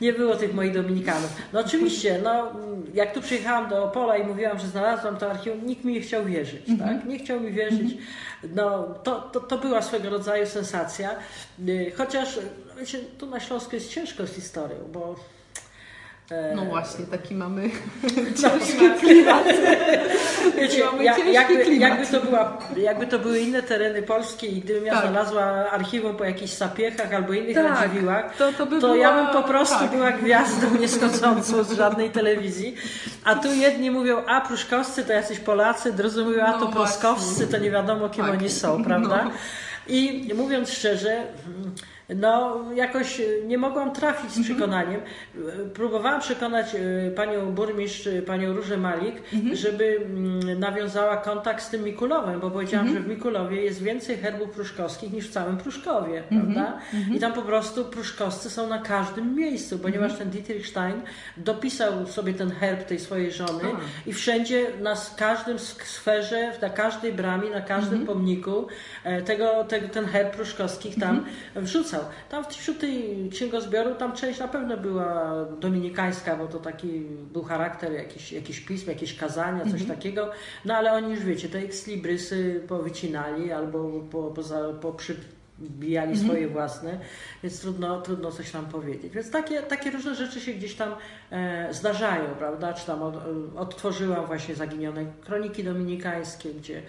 nie było tych moich Dominikanów. No oczywiście, no, jak tu przyjechałam do Opola i mówiłam, że znalazłam to archiwum, nikt mi nie chciał wierzyć, tak? Nie chciał mi wierzyć. No, to, to, to była swego rodzaju sensacja. Y, Chociaż, wiecie, tu na Śląsku jest ciężko z historią, bo... e, no właśnie, taki mamy Ciężki klimat. Wiecie, Mamy ja, ciężki jakby, klimat. jakby, to była, jakby to były inne tereny Polskie i gdybym ja Tak. znalazła archiwum po jakichś sapiechach albo innych Tak, Radziwiłłach, to, to by to była, ja bym po prostu tak. była gwiazdą nieschodzącą z żadnej telewizji. A tu jedni mówią, a pruszkowscy to jacyś Polacy, drudzy mówią, a No to pruskowscy, właśnie. to nie wiadomo kim Tak. oni są, prawda? No. I mówiąc szczerze, no, jakoś nie mogłam trafić z przekonaniem. Próbowałam przekonać e, panią burmistrz, e, panią Różę Malik, żeby mm, nawiązała kontakt z tym Mikulowem, bo powiedziałam, że w Mikulowie jest więcej herbów pruszkowskich niż w całym Pruszkowie, prawda? I tam po prostu pruszkowscy są na każdym miejscu, ponieważ ten Dietrich Stein dopisał sobie ten herb tej swojej żony i wszędzie, na każdym sferze, na każdej bramie, na każdym pomniku e, tego, tego, ten herb pruszkowskich tam Tam wśród tej księgozbioru, tam część na pewno była dominikańska, bo to taki był charakter jakiś, jakiś pism, jakieś kazania, coś takiego. No ale oni już wiecie, te ekslibrisy powycinali albo po, poza, poprzybijali swoje własne, więc trudno, trudno coś tam powiedzieć. Więc takie, takie różne rzeczy się gdzieś tam e, zdarzają, prawda? Czy tam od, e, odtworzyłam właśnie zaginione kroniki dominikańskie, gdzie,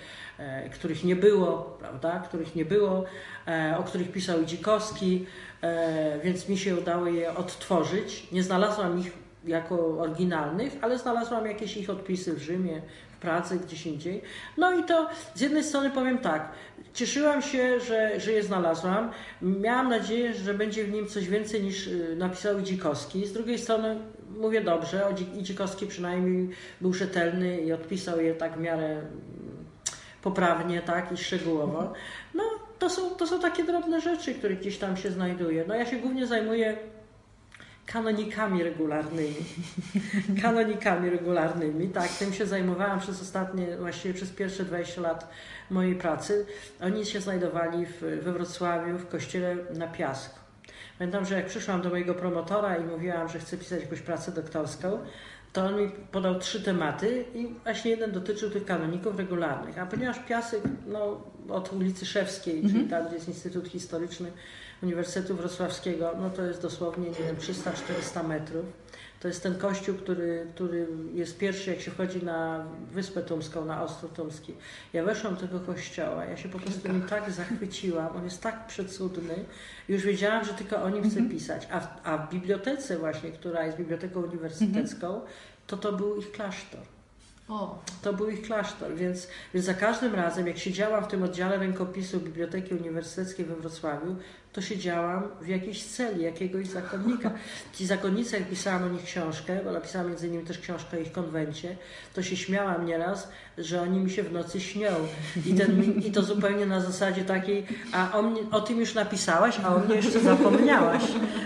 których nie było, prawda? Których nie było, e, o których pisał Dzikowski, e, więc mi się udało je odtworzyć. Nie znalazłam ich jako oryginalnych, ale znalazłam jakieś ich odpisy w Rzymie, w Pradze, gdzieś indziej. No i to z jednej strony powiem tak, cieszyłam się, że, że je znalazłam. Miałam nadzieję, że będzie w nim coś więcej niż y, napisał Dzikowski. Z drugiej strony mówię dobrze, o Dzi- Dzikowski przynajmniej był rzetelny i odpisał je tak w miarę poprawnie, tak i szczegółowo. No to są, to są takie drobne rzeczy, które gdzieś tam się znajduje. No ja się głównie zajmuję kanonikami regularnymi. Kanonikami regularnymi, tak, tym się zajmowałam przez ostatnie, właściwie przez pierwsze 20 lat mojej pracy. Oni się znajdowali w, we Wrocławiu w kościele na Piasku. Pamiętam, że jak przyszłam do mojego promotora i mówiłam, że chcę pisać jakąś pracę doktorską, to on mi podał trzy tematy i właśnie jeden dotyczył tych kanoników regularnych. A ponieważ Piasek, no, od ulicy Szewskiej, czyli tam, gdzie jest Instytut Historyczny Uniwersytetu Wrocławskiego, no to jest dosłownie, nie wiem, 300-400 metrów. To jest ten kościół, który, który jest pierwszy, jak się wchodzi na Wyspę Tumską, na Ostrów Tumski. Ja weszłam do tego kościoła, ja się po prostu nim tak zachwyciłam, on jest tak przecudny. Już wiedziałam, że tylko o nim chcę pisać. A w, a w bibliotece właśnie, która jest biblioteką uniwersytecką, to to był ich klasztor. O, To był ich klasztor, więc, więc za każdym razem, jak siedziałam w tym oddziale rękopisu Biblioteki Uniwersyteckiej we Wrocławiu, to siedziałam w jakiejś celi jakiegoś zakonnika. Ci zakonnicy, jak pisałam o nich książkę, bo napisałam między innymi też książkę o ich konwencie, to się śmiałam nieraz, że oni mi się w nocy śnią. I, ten, I to zupełnie na zasadzie takiej, a o, mnie, o tym już napisałaś, a o mnie jeszcze zapomniałaś.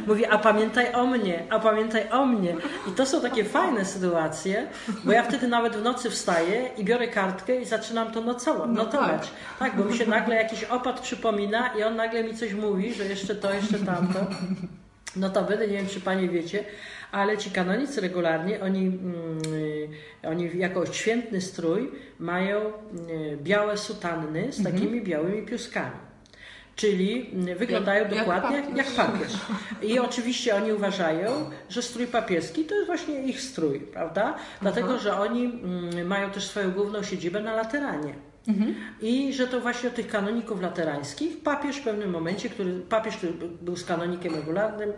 Mówię, a pamiętaj o mnie, a pamiętaj o mnie. I to są takie fajne sytuacje, bo ja wtedy nawet w nocy wstaję i biorę kartkę i zaczynam to nocować, No notować. Tak. bo mi się nagle jakiś opad przypomina i on nagle mi coś mówi, że jeszcze to, jeszcze tamto. No to będę, nie wiem czy Panie wiecie, ale ci kanonicy regularnie, oni, mm, oni jako świętny strój mają y, białe sutanny z takimi białymi piuskami. Czyli y, wyglądają Jak- dokładnie jak, papież. jak papież. I oczywiście oni uważają, że strój papieski to jest właśnie ich strój, prawda? Dlatego, że oni mm, mają też swoją główną siedzibę na Lateranie. I że to właśnie od tych kanoników laterańskich. Papież w pewnym momencie, który papież, który był- z kanonikiem regularnym,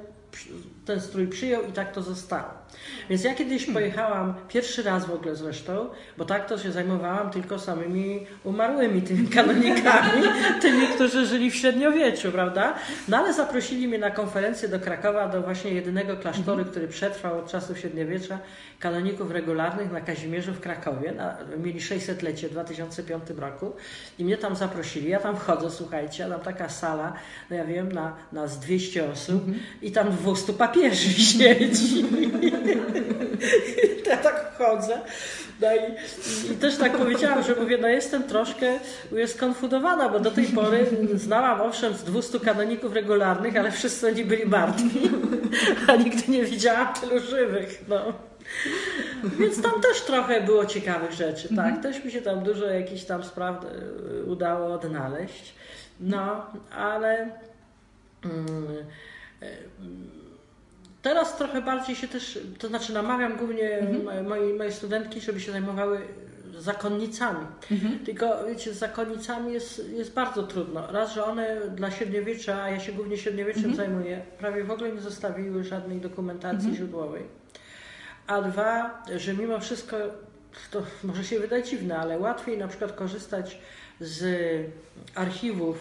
ten strój przyjął i tak to zostało. Więc ja kiedyś pojechałam, pierwszy raz w ogóle zresztą, bo tak to się zajmowałam tylko samymi umarłymi tymi kanonikami, tymi, którzy żyli w średniowieczu, prawda? No ale zaprosili mnie na konferencję do Krakowa, do właśnie jedynego klasztoru, który przetrwał od czasów średniowiecza, kanoników regularnych na Kazimierzu w Krakowie. Na, mieli 600-lecie w 2005 roku i mnie tam zaprosili. Ja tam wchodzę, słuchajcie, a tam taka sala, no ja wiem, na, na z 200 osób i tam 200 papieży siedzi. ja tak wchodzę. No i, i też tak powiedziałam, że mówię, no jestem troszkę mówię, skonfudowana, bo do tej pory znałam owszem z 200 kanoników regularnych, ale wszyscy oni byli martwi, a nigdy nie widziałam tylu żywych. No. Więc tam też trochę było ciekawych rzeczy, tak? Też mi się tam dużo jakichś tam spraw e, udało odnaleźć. No, ale mm, e, teraz trochę bardziej się też, to znaczy namawiam głównie Mhm. moje, moje studentki, żeby się zajmowały zakonnicami. Mhm. Tylko wiecie, z zakonnicami jest, jest bardzo trudno. Raz, że one dla średniowiecza, a ja się głównie średniowieczem Mhm. zajmuję, prawie w ogóle nie zostawiły żadnej dokumentacji źródłowej. A dwa, że mimo wszystko, to może się wydać dziwne, ale łatwiej na przykład korzystać z archiwów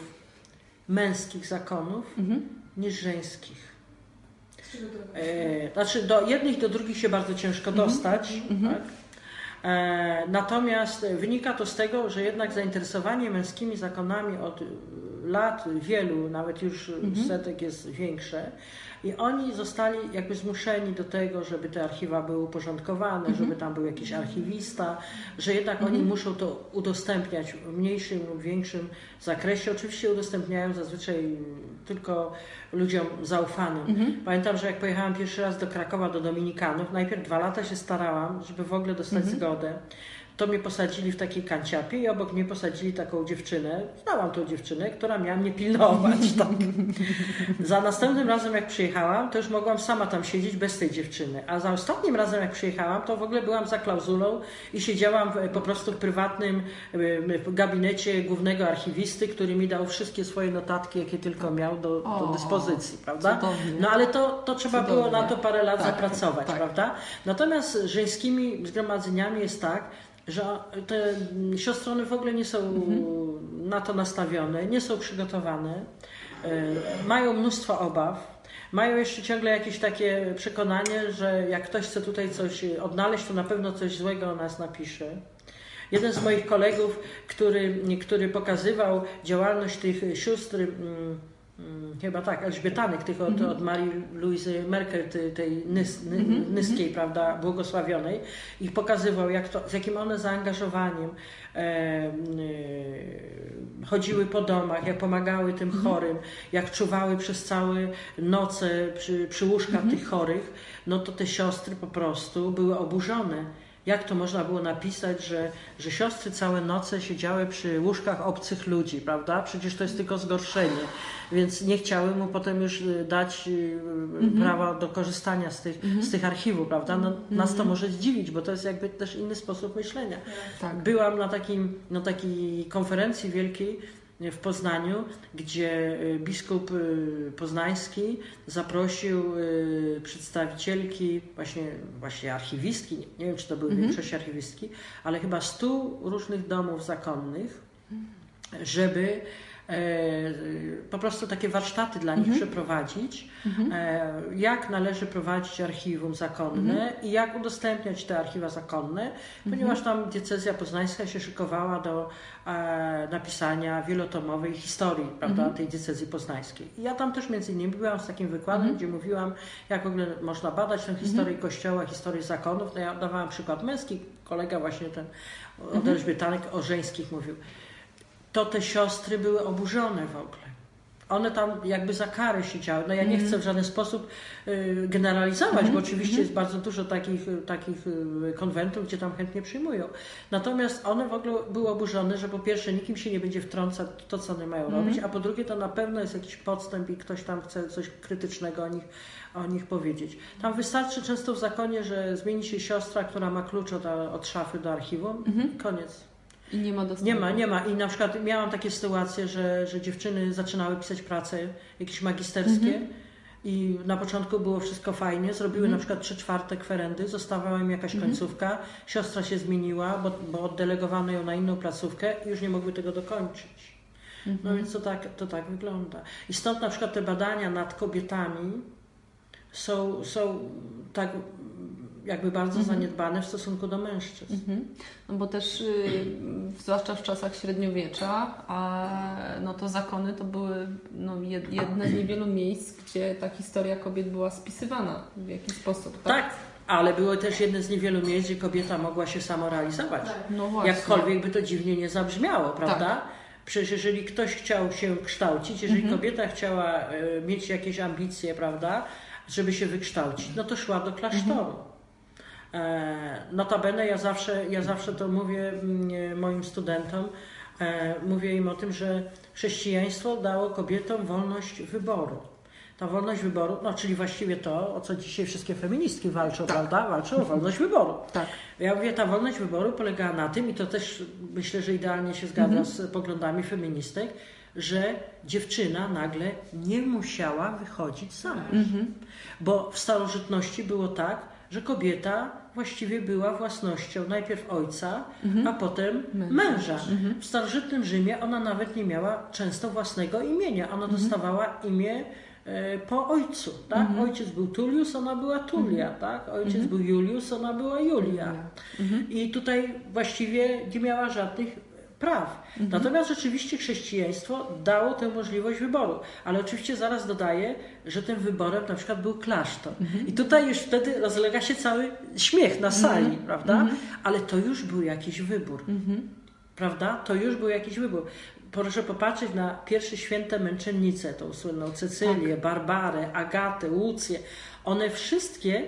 męskich zakonów Mhm. niż żeńskich. Z czego to wynika? E, znaczy do jednych do drugich się bardzo ciężko Mhm. dostać. Mhm. Tak? E, natomiast wynika to z tego, że jednak zainteresowanie męskimi zakonami od lat wielu, nawet już Mhm. setek jest większe. I oni zostali jakby zmuszeni do tego, żeby te archiwa były uporządkowane, Mhm. żeby tam był jakiś archiwista, że jednak oni Mhm. muszą to udostępniać w mniejszym lub większym zakresie. Oczywiście udostępniają zazwyczaj tylko ludziom zaufanym. Mhm. Pamiętam, że jak pojechałam pierwszy raz do Krakowa, do Dominikanów, najpierw dwa lata się starałam, żeby w ogóle dostać Mhm. zgodę. To mnie posadzili w takiej kanciapie i obok mnie posadzili taką dziewczynę. Znałam tą dziewczynę, która miała mnie pilnować. Tak. Za następnym razem, jak przyjechałam, to już mogłam sama tam siedzieć bez tej dziewczyny. A za ostatnim razem, jak przyjechałam, to w ogóle byłam za klauzulą i siedziałam w, po prostu w prywatnym gabinecie głównego archiwisty, który mi dał wszystkie swoje notatki, jakie tylko miał do, do dyspozycji, prawda? No ale to, to trzeba było na to parę lat Tak, zapracować, tak. prawda? Natomiast z żeńskimi zgromadzeniami jest tak, że te siostry one w ogóle nie są Mhm. na to nastawione, nie są przygotowane, e, mają mnóstwo obaw. Mają jeszcze ciągle jakieś takie przekonanie, że jak ktoś chce tutaj coś odnaleźć, to na pewno coś złego o nas napisze. Jeden z moich kolegów, który, który pokazywał działalność tych sióstr, mm, chyba tak, Elżbietanych, tych od, od Marii Louise Merkel, tej, tej nys, ny, Mhm, nyskiej, prawda, błogosławionej, i pokazywał, jak to, z jakim one zaangażowaniem e, e, chodziły po domach, jak pomagały tym chorym, jak czuwały przez całe noce przy, przy łóżkach tych chorych, no to te siostry po prostu były oburzone. Jak to można było napisać, że, że siostry całe noce siedziały przy łóżkach obcych ludzi, prawda? Przecież to jest tylko zgorszenie. Więc nie chciały mu potem już y, dać y, prawa do korzystania z tych, z tych archiwów, prawda? No, Nas to może zdziwić, bo to jest jakby też inny sposób myślenia. Tak. Byłam na, takim, na takiej konferencji wielkiej w Poznaniu, gdzie y, biskup y, poznański zaprosił y, przedstawicielki, właśnie, właśnie archiwistki, nie, wiem czy to były Mhm. większość archiwistki, ale chyba stu różnych domów zakonnych, żeby po prostu takie warsztaty dla nich Mhm. przeprowadzić, Mhm. e, jak należy prowadzić archiwum zakonne Mhm. i jak udostępniać te archiwa zakonne, ponieważ tam diecezja poznańska się szykowała do e, napisania wielotomowej historii prawda, Mhm. tej diecezji poznańskiej. I ja tam też między innymi byłam z takim wykładem, Mhm. gdzie mówiłam, jak w ogóle można badać tę historię Kościoła, historię zakonów. No ja dawałam przykład męski, kolega właśnie ten od Mhm. Elżbietanek o żeńskich mówił. To te siostry były oburzone w ogóle. One tam jakby za karę siedziały. No ja nie Mhm. chcę w żaden sposób y, generalizować, Mhm. bo oczywiście Mhm. jest bardzo dużo takich, y, takich y, konwentów, gdzie tam chętnie przyjmują. Natomiast one w ogóle były oburzone, że po pierwsze nikim się nie będzie wtrącać to, co one mają Mhm. robić, a po drugie to na pewno jest jakiś podstęp i ktoś tam chce coś krytycznego o nich, o nich powiedzieć. Tam wystarczy często w zakonie, że zmieni się siostra, która ma klucz od, od szafy do archiwum Mhm. i koniec. I nie ma dostępu. Nie ma, nie ma. I na przykład miałam takie sytuacje, że, że dziewczyny zaczynały pisać prace jakieś magisterskie Mhm. i na początku było wszystko fajnie, zrobiły Mhm. na przykład trzy czwarte kwerendy, zostawała im jakaś Mhm. końcówka, siostra się zmieniła, bo, bo oddelegowano ją na inną placówkę i już nie mogły tego dokończyć. No Mhm. więc to tak, to tak wygląda. I stąd na przykład te badania nad kobietami są, są tak jakby bardzo Mhm. zaniedbane w stosunku do mężczyzn. Mhm. No bo też, y, zwłaszcza w czasach średniowiecza, a, no to zakony to były no, jed- jedne z niewielu miejsc, gdzie ta historia kobiet była spisywana w jakiś sposób. Tak. Tak, ale było też jedne z niewielu miejsc, gdzie kobieta mogła się samorealizować. Tak. No właśnie. Jakkolwiek by to dziwnie nie zabrzmiało, prawda? Przecież jeżeli ktoś chciał się kształcić, jeżeli Mhm. kobieta chciała e, mieć jakieś ambicje, prawda, żeby się wykształcić, no to szła do klasztoru. E, notabene ja zawsze, ja zawsze to mówię mm, moim studentom, e, mówię im o tym, że chrześcijaństwo dało kobietom wolność wyboru. Ta wolność wyboru, no czyli właściwie to, o co dzisiaj wszystkie feministki walczą, Tak. prawda? Walczą o wolność wyboru. Tak. Ja mówię, ta wolność wyboru polegała na tym, i to też myślę, że idealnie się zgadza Mhm. z poglądami feministek, że dziewczyna nagle nie musiała wychodzić sama. Mhm. Bo w starożytności było tak, że kobieta właściwie była własnością najpierw ojca, Mhm. a potem Męża. Mhm. W starożytnym Rzymie ona nawet nie miała często własnego imienia. Ona dostawała imię e, po ojcu. Tak? Mhm. Ojciec był Tullius, ona była Tulia. Tak? Ojciec Mhm. był Julius, ona była Julia. Mhm. I tutaj właściwie nie miała żadnych praw. Mhm. Natomiast rzeczywiście chrześcijaństwo dało tę możliwość wyboru. Ale oczywiście zaraz dodaję, że tym wyborem na przykład był klasztor. Mhm. I tutaj już wtedy rozlega się cały śmiech na sali, Mhm. prawda? Mhm. Ale to już był jakiś wybór Mhm. prawda? To już był jakiś wybór. Proszę popatrzeć na pierwsze święte męczennice, tą słynną Cecylię, Barbarę, Agatę, Łucję. One wszystkie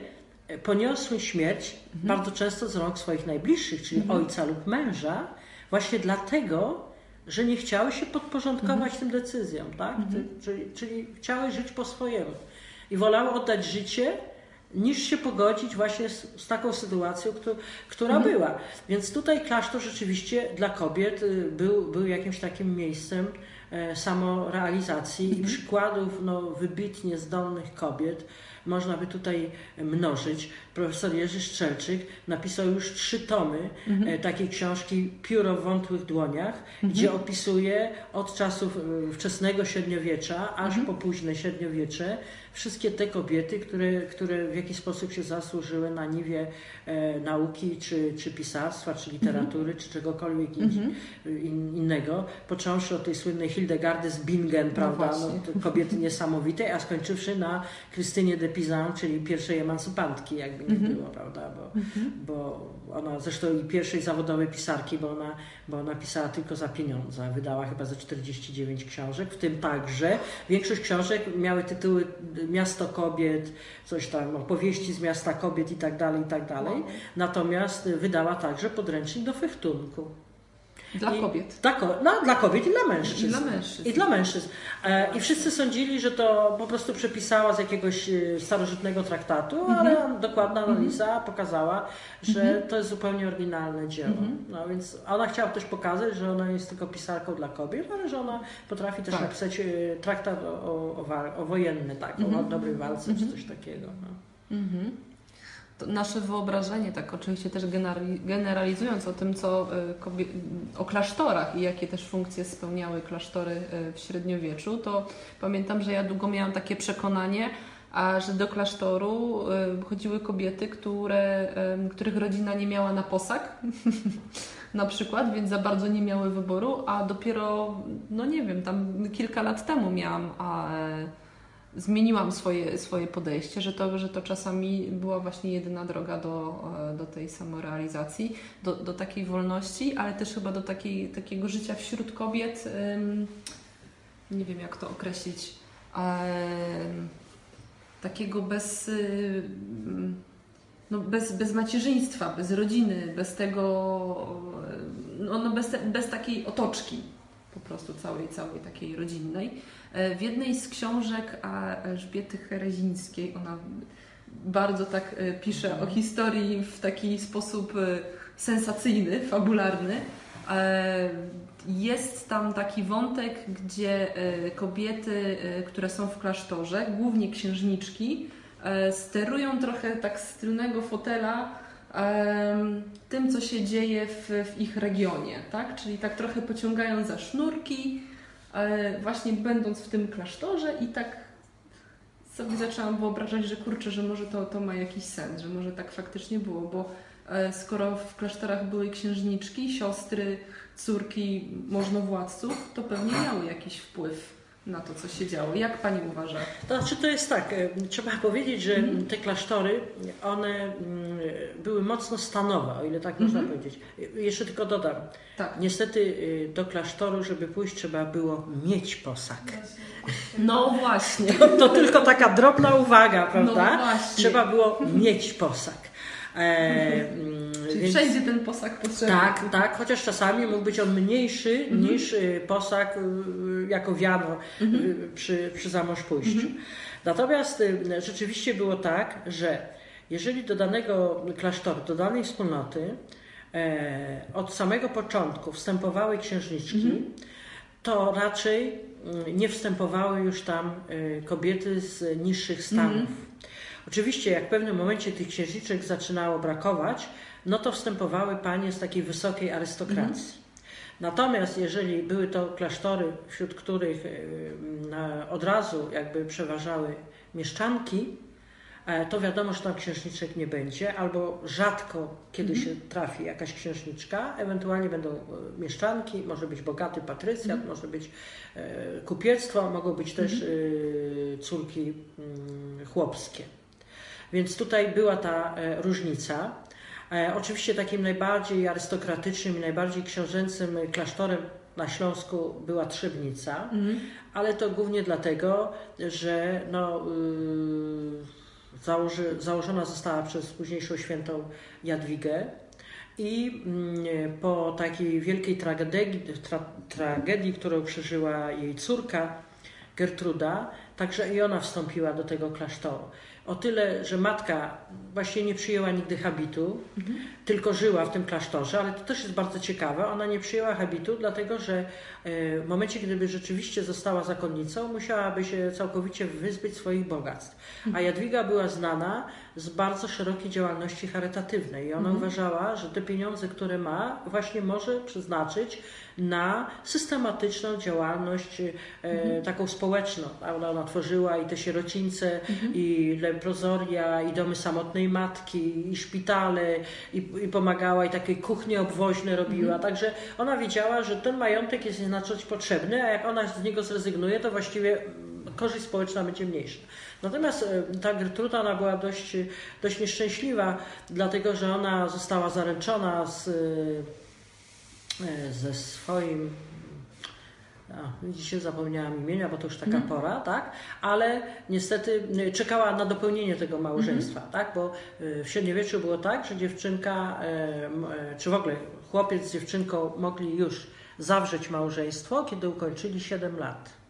e, poniosły śmierć bardzo często z rąk swoich najbliższych, czyli ojca lub męża, właśnie dlatego, że nie chciały się podporządkować tym decyzjom, tak? Ty- Czyli, czyli chciały żyć po swojemu. I wolały oddać życie, niż się pogodzić właśnie z, z taką sytuacją, któ- która była. Więc tutaj klasztor rzeczywiście dla kobiet y, był, był jakimś takim miejscem e, samorealizacji i przykładów no, wybitnie zdolnych kobiet można by tutaj mnożyć. Profesor Jerzy Strzelczyk napisał już trzy tomy e, takiej książki Pióro w wątłych dłoniach, gdzie opisuje od czasów e, wczesnego średniowiecza aż po późne średniowiecze wszystkie te kobiety, które, które w jakiś sposób się zasłużyły na niwie e, nauki, czy, czy pisarstwa, czy literatury, czy czegokolwiek in, in, innego. Począwszy od tej słynnej Hildegardy z Bingen, prawda, no, właśnie. to kobiety niesamowitej, a skończywszy na Krystynie de Pizan, czyli pierwszej emancypantki, jakby nie było, prawda, bo, bo ona zresztą i pierwszej zawodowej pisarki, bo ona, bo ona pisała tylko za pieniądze, wydała chyba ze 49 książek, w tym także większość książek miały tytuły Miasto Kobiet, coś tam, opowieści z Miasta Kobiet i tak dalej, i tak dalej. Natomiast wydała także podręcznik do fechtunku. Dla I- kobiet. Dla, no, dla kobiet i dla mężczyzn. I dla mężczyzn. I dla mężczyzn. E, I wszyscy sądzili, że to po prostu przepisała z jakiegoś e, starożytnego traktatu, Mhm. ale dokładna analiza pokazała, że to jest zupełnie oryginalne dzieło. Mhm. No więc ona chciała też pokazać, że ona jest tylko pisarką dla kobiet, ale że ona potrafi też Tak. napisać e, traktat o, o, o wojenny, tak, o Mhm. dobrej walce czy coś takiego. No. Nasze wyobrażenie, tak oczywiście też generali- generalizując o tym, co kobie- o klasztorach i jakie też funkcje spełniały klasztory y, w średniowieczu, to pamiętam, że ja długo miałam takie przekonanie, a że do klasztoru y, chodziły kobiety, które, których rodzina nie miała na posag, na przykład, więc za bardzo nie miały wyboru, a dopiero, no nie wiem, tam kilka lat temu miałam a, e, zmieniłam swoje, swoje podejście, że to, że to czasami była właśnie jedyna droga do, e, do tej samorealizacji, do, do takiej wolności, ale też chyba do takiej, takiego życia wśród kobiet. Nie wiem, jak to określić. Takiego bez, no bez, bez macierzyństwa, bez rodziny, bez tego, no, no bez, bez takiej otoczki po prostu całej, całej takiej rodzinnej. E, W jednej z książek Elżbiety Herezińskiej, ona bardzo tak e, pisze o historii w taki sposób e, sensacyjny, fabularny. Jest tam taki wątek, gdzie kobiety, które są w klasztorze, głównie księżniczki, sterują trochę tak z tylnego fotela tym, co się dzieje w, w ich regionie, tak? Czyli tak trochę pociągają za sznurki, e, właśnie będąc w tym klasztorze i tak sobie zaczęłam wyobrażać, że kurczę, że może to, to ma jakiś sens, że może tak faktycznie było, bo e, skoro w klasztorach były księżniczki, siostry, córki możnowładców, to pewnie miały jakiś wpływ na to, co się działo. Jak Pani uważa? To znaczy to jest tak, e, trzeba powiedzieć, że te klasztory, one mm, były mocno stanowe, o ile tak można powiedzieć. E, Jeszcze tylko dodam, Tak. niestety e, do klasztoru, żeby pójść, trzeba było mieć posag. No właśnie. To, to tylko taka drobna uwaga, prawda? No właśnie. Trzeba było mieć posag. E, mm, Czyli więc- wszędzie ten posag potrzebny. Tak, tak, chociaż czasami mógł być on mniejszy niż y, posag y, jako wiano y, przy, przy zamążpójściu. Natomiast y, rzeczywiście było tak, że jeżeli do danego klasztoru, do danej wspólnoty e, od samego początku wstępowały księżniczki, to raczej y, nie wstępowały już tam kobiety z niższych stanów. Oczywiście, jak w pewnym momencie tych księżniczek zaczynało brakować, no to wstępowały panie z takiej wysokiej arystokracji. Natomiast jeżeli były to klasztory, wśród których e, od razu jakby przeważały mieszczanki, e, to wiadomo, że tam księżniczek nie będzie, albo rzadko kiedy Mhm. się trafi jakaś księżniczka, ewentualnie będą e, mieszczanki, może być bogaty patrycjat, Mhm. może być kupiectwo, mogą być też córki mm, chłopskie. Więc tutaj była ta e, różnica. E, Oczywiście takim najbardziej arystokratycznym i najbardziej książęcym klasztorem na Śląsku była Trzebnica, Mhm. ale to głównie dlatego, że no, yy, założy, założona została przez późniejszą świętą Jadwigę i mm, po takiej wielkiej tragedii, tra, tragedii, którą przeżyła jej córka Gertruda, także i ona wstąpiła do tego klasztoru. O tyle, że matka właśnie nie przyjęła nigdy habitu, tylko żyła w tym klasztorze, ale to też jest bardzo ciekawe. Ona nie przyjęła habitu, dlatego że e, w momencie, gdyby rzeczywiście została zakonnicą, musiałaby się całkowicie wyzbyć swoich bogactw. A Jadwiga była znana z bardzo szerokiej działalności charytatywnej i ona uważała, że te pieniądze, które ma, właśnie może przeznaczyć na systematyczną działalność e, taką społeczną. Ona, ona tworzyła i te sierocińce, i leprozoria, i domy samotnej matki, i szpitale, i, i pomagała, i takie kuchnie obwoźne robiła. Także ona wiedziała, że ten majątek jest nieznacznie potrzebny, a jak ona z niego zrezygnuje, to właściwie mm, korzyść społeczna będzie mniejsza. Natomiast e, ta Gertruda ona była dość, dość nieszczęśliwa, dlatego że ona została zaręczona z, ze swoim a, dzisiaj zapomniałam imienia, bo to już taka pora, tak? Ale niestety y, czekała na dopełnienie tego małżeństwa, tak? Bo y, w średniowieczu było tak, że dziewczynka, e, e, czy w ogóle chłopiec z dziewczynką mogli już zawrzeć małżeństwo, kiedy ukończyli 7 lat.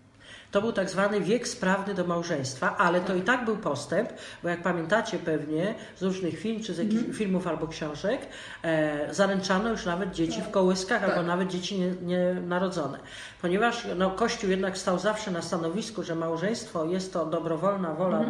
To był tak zwany wiek sprawny do małżeństwa, ale to i tak był postęp, bo jak pamiętacie pewnie z różnych film, czy z jakichś filmów albo książek, e, zaręczano już nawet dzieci w kołyskach Tak. albo nawet dzieci nie- nienarodzone. Ponieważ no, Kościół jednak stał zawsze na stanowisku, że małżeństwo jest to dobrowolna wola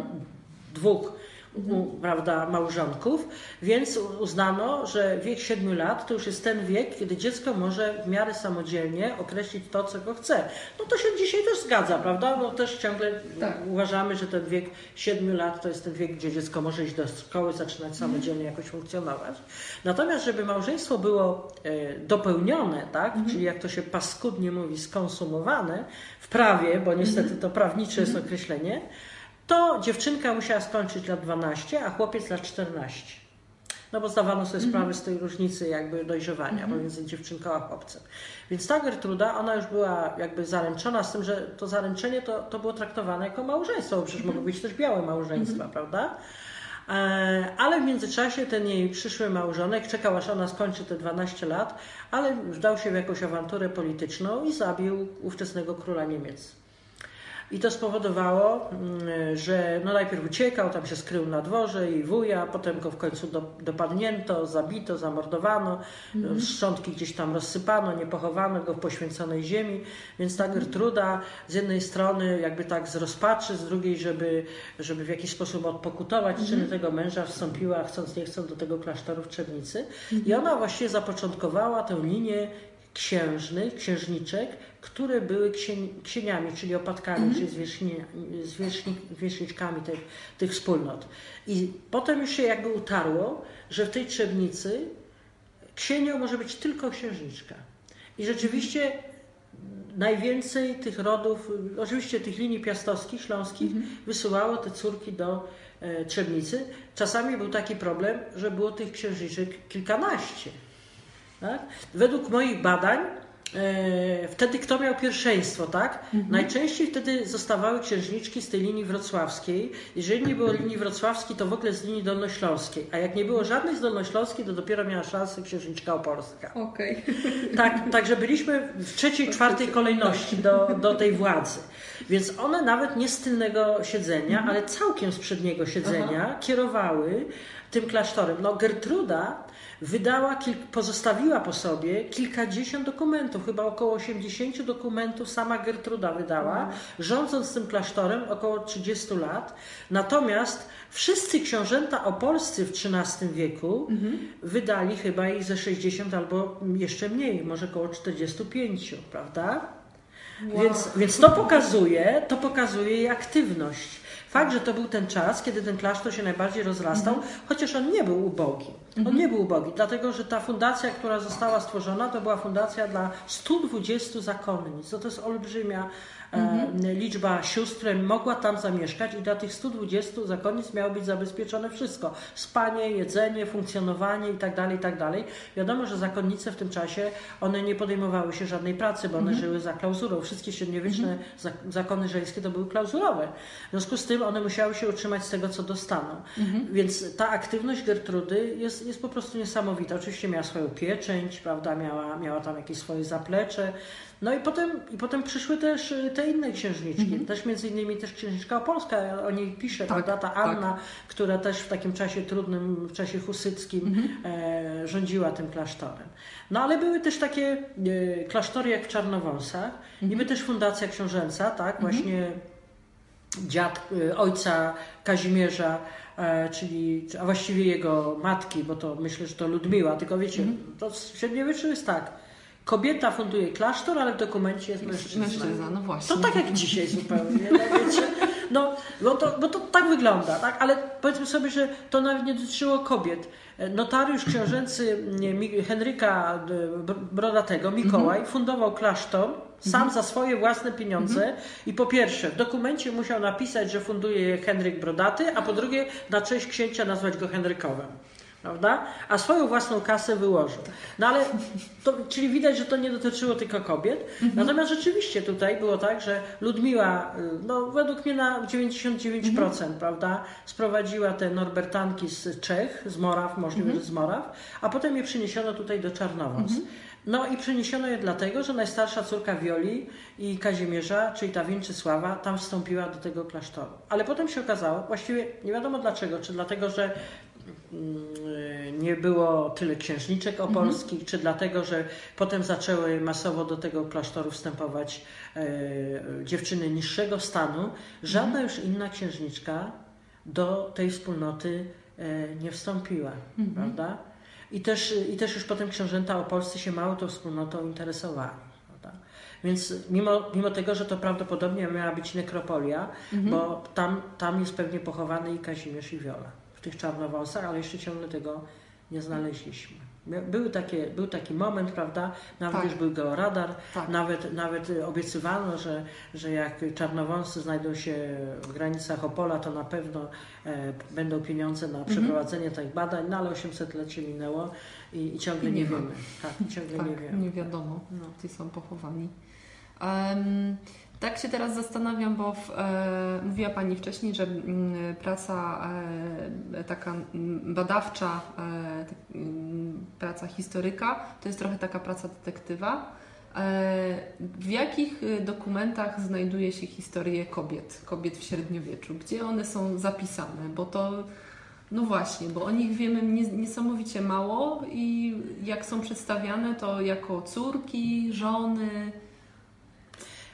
dwóch u, prawda, małżonków, więc uznano, że wiek 7 lat to już jest ten wiek, kiedy dziecko może w miarę samodzielnie określić to, co go chce. No to się dzisiaj też zgadza, prawda? Bo też ciągle Tak. uważamy, że ten wiek 7 lat to jest ten wiek, gdzie dziecko może iść do szkoły, zaczynać samodzielnie jakoś funkcjonować. Natomiast, żeby małżeństwo było e, dopełnione, tak? czyli jak to się paskudnie mówi, skonsumowane w prawie, bo niestety to prawnicze jest określenie, to dziewczynka musiała skończyć lat 12, a chłopiec lat 14. No bo zdawano sobie sprawę z tej różnicy jakby dojrzewania pomiędzy dziewczynką a chłopcem. Więc ta Gertruda, ona już była jakby zaręczona z tym, że to zaręczenie to, to było traktowane jako małżeństwo, bo przecież mogły być też białe małżeństwa, prawda? E, Ale w międzyczasie ten jej przyszły małżonek czekał, aż ona skończy te 12 lat, ale wdał się w jakąś awanturę polityczną i zabił ówczesnego króla Niemiec. I to spowodowało, mm, że no najpierw uciekał, tam się skrył na dworze i wuja, potem go w końcu do, dopadnięto, zabito, zamordowano, szczątki gdzieś tam rozsypano, nie pochowano go w poświęconej ziemi. Więc ta Gertruda z jednej strony jakby tak z rozpaczy, z drugiej, żeby, żeby w jakiś sposób odpokutować czyny tego męża, wstąpiła chcąc nie chcąc do tego klasztoru w Trzebnicy. I ona właściwie zapoczątkowała tę linię księżnych, księżniczek, które były ksieniami, czyli opatkami, czyli zwierzchni, zwierzchni, zwierzchniczkami tych, tych wspólnot. I potem już się jakby utarło, że w tej Trzebnicy księcią może być tylko księżniczka. I rzeczywiście najwięcej tych rodów, oczywiście tych linii piastowskich, śląskich, wysyłało te córki do e, Trzebnicy. Czasami był taki problem, że było tych księżniczek kilkanaście. Tak? Według moich badań wtedy kto miał pierwszeństwo, tak? Najczęściej wtedy zostawały księżniczki z tej linii wrocławskiej. Jeżeli nie było linii wrocławskiej, to w ogóle z linii dolnośląskiej. A jak nie było żadnej z dolnośląskiej, to dopiero miała szansę księżniczka opolska. Okej. Tak, także byliśmy w trzeciej, czwartej kolejności do, do tej władzy. Więc one nawet nie z tylnego siedzenia, ale całkiem z przedniego siedzenia kierowały tym klasztorem. No Gertruda wydała, pozostawiła po sobie kilkadziesiąt dokumentów, chyba około 80 dokumentów sama Gertruda wydała, rządząc tym klasztorem około 30 lat. Natomiast wszyscy książęta opolscy w XIII wieku wydali chyba ich ze 60 albo jeszcze mniej, może około 45, prawda? Wow. Więc, więc to pokazuje, to pokazuje jej aktywność. Fakt, że to był ten czas, kiedy ten klasztor się najbardziej rozrastał, chociaż on nie był ubogi. On nie był ubogi, dlatego że ta fundacja, która została stworzona, to była fundacja dla 120 zakonnic. To, to jest olbrzymia e, liczba sióstr, mogła tam zamieszkać i dla tych 120 zakonnic miało być zabezpieczone wszystko. Spanie, jedzenie, funkcjonowanie itd., itd. Wiadomo, że zakonnice w tym czasie, one nie podejmowały się żadnej pracy, bo one żyły za klauzurą. Wszystkie średniowieczne zak- zakony żeńskie to były klauzurowe. W związku z tym one musiały się utrzymać z tego, co dostaną. Więc ta aktywność Gertrudy jest, jest po prostu niesamowita. Oczywiście miała swoją pieczęć, prawda, miała, miała tam jakieś swoje zaplecze. No i potem, i potem przyszły też y, te inne księżniczki, też między innymi też księżniczka opolska, o niej pisze, Tak, prawda, ta tak. Anna, która też w takim czasie trudnym, w czasie husyckim e, rządziła tym klasztorem. No ale były też takie e, klasztory jak w Czarnowąsach, niby też fundacja książęca, tak, właśnie dziad y, ojca Kazimierza, e, czyli, a właściwie jego matki, bo to myślę, że to Ludmiła, tylko wiecie, to w średniowieczu jest tak, kobieta funduje klasztor, ale w dokumencie jest mężczyzna. Mężczyzna, no właśnie. To tak jak dzisiaj zupełnie, no. No, bo to, bo to tak wygląda, tak? Ale powiedzmy sobie, że to nawet nie dotyczyło kobiet. Notariusz książęcy Henryka Br- Brodatego, Mikołaj, fundował klasztor sam za swoje własne pieniądze i po pierwsze w dokumencie musiał napisać, że funduje Henryk Brodaty, a po drugie na cześć księcia nazwać go Henrykowem. Prawda? A swoją własną kasę wyłożył. No ale, to, czyli widać, że to nie dotyczyło tylko kobiet. Natomiast rzeczywiście tutaj było tak, że Ludmiła, y, no według mnie na 99%, prawda, sprowadziła te Norbertanki z Czech, z Moraw, możliwe, że z Moraw, a potem je przyniesiono tutaj do Czarnowąs. No i przyniesiono je dlatego, że najstarsza córka Wioli i Kazimierza, czyli ta Winczysława, tam wstąpiła do tego klasztoru. Ale potem się okazało, właściwie nie wiadomo dlaczego, czy dlatego, że nie było tyle księżniczek opolskich, czy dlatego, że potem zaczęły masowo do tego klasztoru wstępować e, dziewczyny niższego stanu, żadna już inna księżniczka do tej wspólnoty e, nie wstąpiła, prawda? I też, I też już potem książęta opolscy się mało tą wspólnotą interesowali. Więc mimo, mimo tego, że to prawdopodobnie miała być nekropolia, bo tam, tam jest pewnie pochowany i Kazimierz i Wiola tych czarnowąsach, ale jeszcze ciągle tego nie znaleźliśmy. Były takie, był taki moment, prawda? Nawet Tak. już był georadar, Tak. nawet, nawet obiecywano, że, że jak czarnowąscy znajdą się w granicach Opola, to na pewno e, będą pieniądze na przeprowadzenie tych badań, no ale 800-lecie minęło i, i ciągle I nie nie, ma. wiemy. Tak, ciągle Tak, nie wiemy. nie wiadomo, No. gdzie są pochowani. Em, tak się teraz zastanawiam, bo w, e, mówiła Pani wcześniej, że mm, praca e, taka mm, badawcza, e, tak, mm, praca historyka, to jest trochę taka praca detektywa. E, w jakich e, dokumentach znajduje się historie kobiet, kobiet w średniowieczu? Gdzie one są zapisane? Bo to no właśnie, bo o nich wiemy nie- niesamowicie mało i jak są przedstawiane, to jako córki, żony.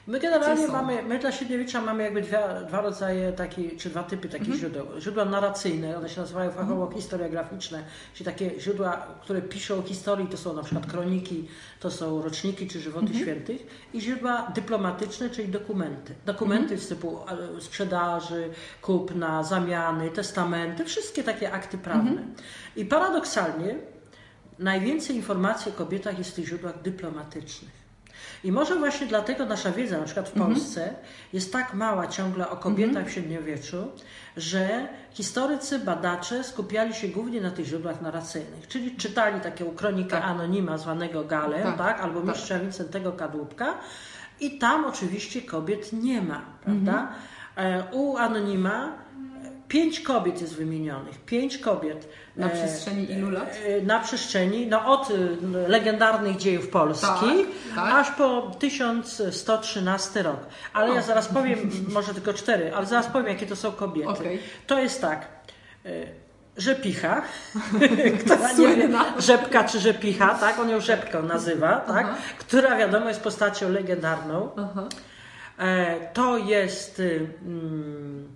My generalnie mamy, my dla średniowiecza mamy jakby dwa, dwa rodzaje takich, czy dwa typy takich źródeł. Źródła narracyjne, one się nazywają fachowo historiograficzne, czyli takie źródła, które piszą o historii, to są na przykład kroniki, to są roczniki czy żywoty świętych i źródła dyplomatyczne, czyli dokumenty. Dokumenty z typu e, sprzedaży, kupna, zamiany, testamenty, wszystkie takie akty prawne. I paradoksalnie najwięcej informacji o kobietach jest w tych źródłach dyplomatycznych. I może właśnie dlatego nasza wiedza, na przykład w Polsce, jest tak mała ciągle o kobietach w średniowieczu, że historycy, badacze skupiali się głównie na tych źródłach narracyjnych, czyli czytali taką kronikę Tak. anonima zwanego Galem, Tak, tak, albo tak. mistrza Wincentego Kadłubka. I tam oczywiście kobiet nie ma, prawda? E, U anonima pięć kobiet jest wymienionych, pięć kobiet. Na E, przestrzeni ilu lat? e, Na przestrzeni, no od y, legendarnych dziejów Polski, Tak, tak. aż po 1113 rok. Ale ja zaraz powiem, może tylko cztery, ale zaraz powiem, jakie to są kobiety. Okej. To jest tak. Rzepicha, która nie wie, rzepka czy rzepicha, tak? On ją rzepką nazywa, tak? Aha. Która wiadomo jest postacią legendarną. Aha. E, to jest y, mm,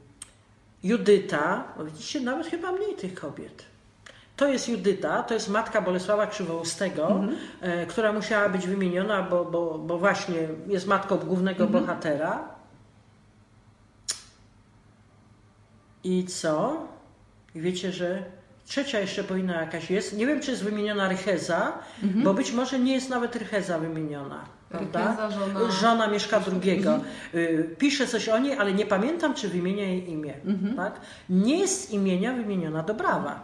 Judyta, no widzicie, nawet chyba mniej tych kobiet. To jest Judyta, to jest matka Bolesława Krzywoustego, e, która musiała być wymieniona, bo, bo, bo właśnie jest matką głównego bohatera. I co? I wiecie, że trzecia jeszcze powinna jakaś jest. Nie wiem, czy jest wymieniona Rycheza, bo być może nie jest nawet Rycheza wymieniona. Prawda? Żona- żona Mieszka II. Y, Pisze coś o niej, ale nie pamiętam, czy wymienia jej imię. Tak? Nie jest z imienia wymieniona Dobrawa.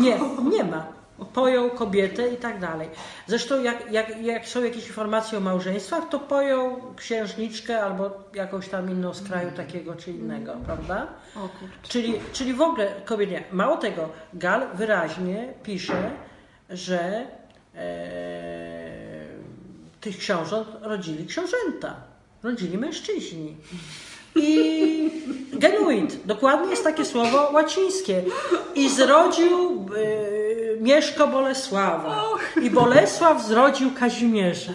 Nie, nie ma. Pojął kobietę i tak dalej. Zresztą jak, jak, jak są jakieś informacje o małżeństwach, to pojął księżniczkę albo jakąś tam inną z kraju takiego czy innego, prawda? O kurczę. Czyli, czyli w ogóle kobiet nie. Mało tego, Gal wyraźnie pisze, że e, tych książąt rodzili książęta, rodzili mężczyźni. I genuit, dokładnie jest takie słowo łacińskie. I zrodził e, Mieszko Bolesława. I Bolesław zrodził Kazimierza.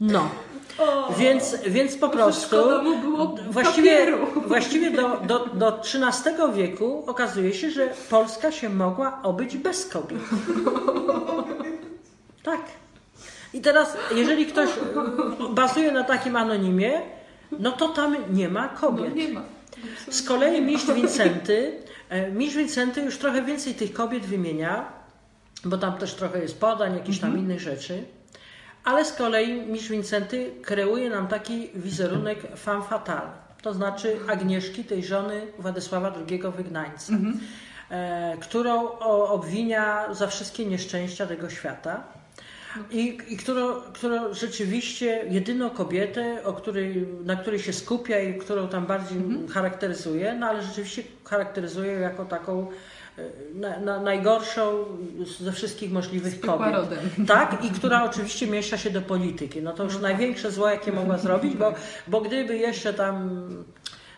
No. Więc, więc po prostu mu było właściwie, właściwie do, do, do XIII wieku okazuje się, że Polska się mogła obyć bez kobiet. Tak. I teraz, jeżeli ktoś bazuje na takim anonimie, no to tam nie ma No, kobiet. nie ma. Z kolei mistrz Wincenty, e, mistrz Wincenty już trochę więcej tych kobiet wymienia, bo tam też trochę jest podań, jakichś tam innych rzeczy. Ale z kolei mistrz Wincenty kreuje nam taki wizerunek femme fatale, to znaczy Agnieszki, tej żony Władysława II Wygnańca, e, którą obwinia za wszystkie nieszczęścia tego świata. I, i którą, którą rzeczywiście jedyną kobietę, o której, na której się skupia i którą tam bardziej charakteryzuje, no ale rzeczywiście charakteryzuje jako taką e, na, na, najgorszą ze wszystkich możliwych kobiet. rodem. Tak, i która oczywiście miesza się do polityki. No to już największe zło, jakie mogła zrobić, bo, bo gdyby jeszcze tam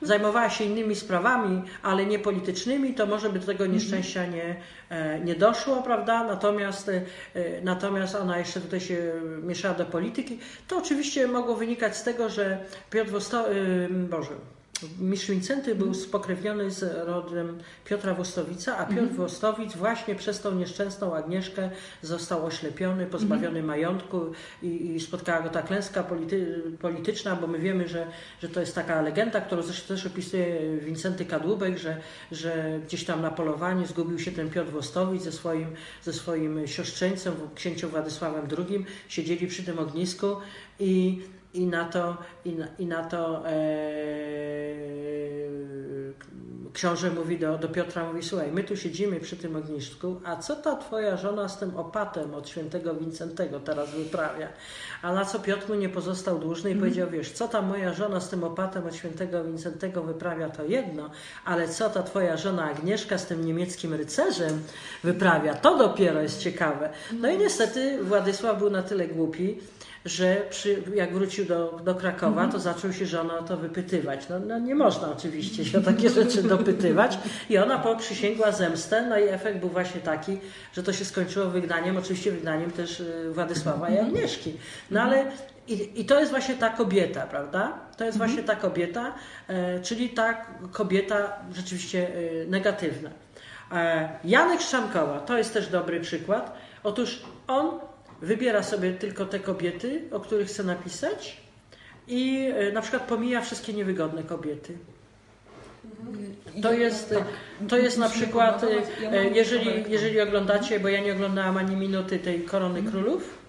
zajmowała się innymi sprawami, ale nie politycznymi, to może by do tego nieszczęścia nie, e, nie doszło, prawda? Natomiast, e, natomiast ona jeszcze tutaj się mieszała do polityki. To oczywiście mogło wynikać z tego, że Piotr Wosto... e, Boże, Mistrz Wincenty był spokrewniony z rodem Piotra Wostowica, a Piotr Wostowic właśnie przez tą nieszczęsną Agnieszkę został oślepiony, pozbawiony majątku i, i spotkała go ta klęska polity, polityczna, bo my wiemy, że, że to jest taka legenda, którą zresztą też opisuje Wincenty Kadłubek, że, że gdzieś tam na polowaniu zgubił się ten Piotr Wostowic ze swoim, ze swoim siostrzeńcem, księciem Władysławem II. Siedzieli przy tym ognisku i i na to, i na, i na to e, książę mówi do, do Piotra, mówi, słuchaj, my tu siedzimy przy tym ognisku, a co ta twoja żona z tym opatem od świętego Wincentego teraz wyprawia? A na co Piotr mu nie pozostał dłużny i powiedział, wiesz, co ta moja żona z tym opatem od świętego Wincentego wyprawia, to jedno, ale co ta twoja żona Agnieszka z tym niemieckim rycerzem wyprawia, to dopiero jest ciekawe. No i niestety Władysław był na tyle głupi, że przy, jak wrócił do, do Krakowa, to zaczął się żona o to wypytywać. No, no nie można oczywiście się o takie rzeczy dopytywać. I ona poprzysięgła zemstę, no i efekt był właśnie taki, że to się skończyło wygnaniem, oczywiście wygnaniem też y, Władysława i Agnieszki. No ale i, i to jest właśnie ta kobieta, prawda? To jest właśnie ta kobieta, e, czyli ta kobieta rzeczywiście e, negatywna. E, Janek Szczamkoła, to jest też dobry przykład. Otóż on wybiera sobie tylko te kobiety, o których chce napisać i e, na przykład pomija wszystkie niewygodne kobiety. To jest, Tak. to jest na przykład, e, jeżeli, jeżeli oglądacie, bo ja nie oglądałam ani minuty tej Korony Mhm. Królów,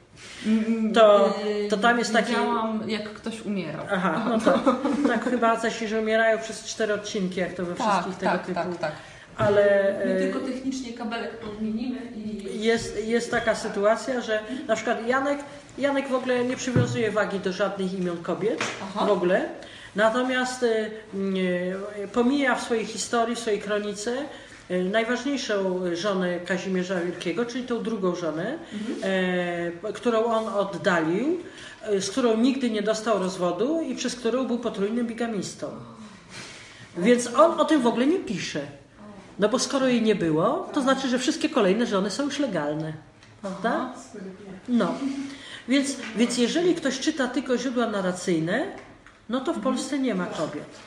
Mm, To- yy, to tam jest taki- Widziałam, jak ktoś umierał. Aha, no to tak chyba coś, że umierają przez cztery odcinki, jak to we Tak, wszystkich tego tak, typu. tak, tak. Ale My e, tylko technicznie kabelek podmienimy i... jest, jest taka sytuacja, że na przykład Janek, Janek w ogóle nie przywiązuje wagi do żadnych imion kobiet, Aha. w ogóle. Natomiast e, e, pomija w swojej historii, w swojej kronice najważniejszą żonę Kazimierza Wielkiego, czyli tą drugą żonę, e, którą on oddalił, z którą nigdy nie dostał rozwodu i przez którą był potrójnym bigamistą. Więc on o tym w ogóle nie pisze. No bo skoro jej nie było, to znaczy, że wszystkie kolejne żony są już legalne. Prawda? No. Więc, więc jeżeli ktoś czyta tylko źródła narracyjne, no to w Polsce nie ma kobiet.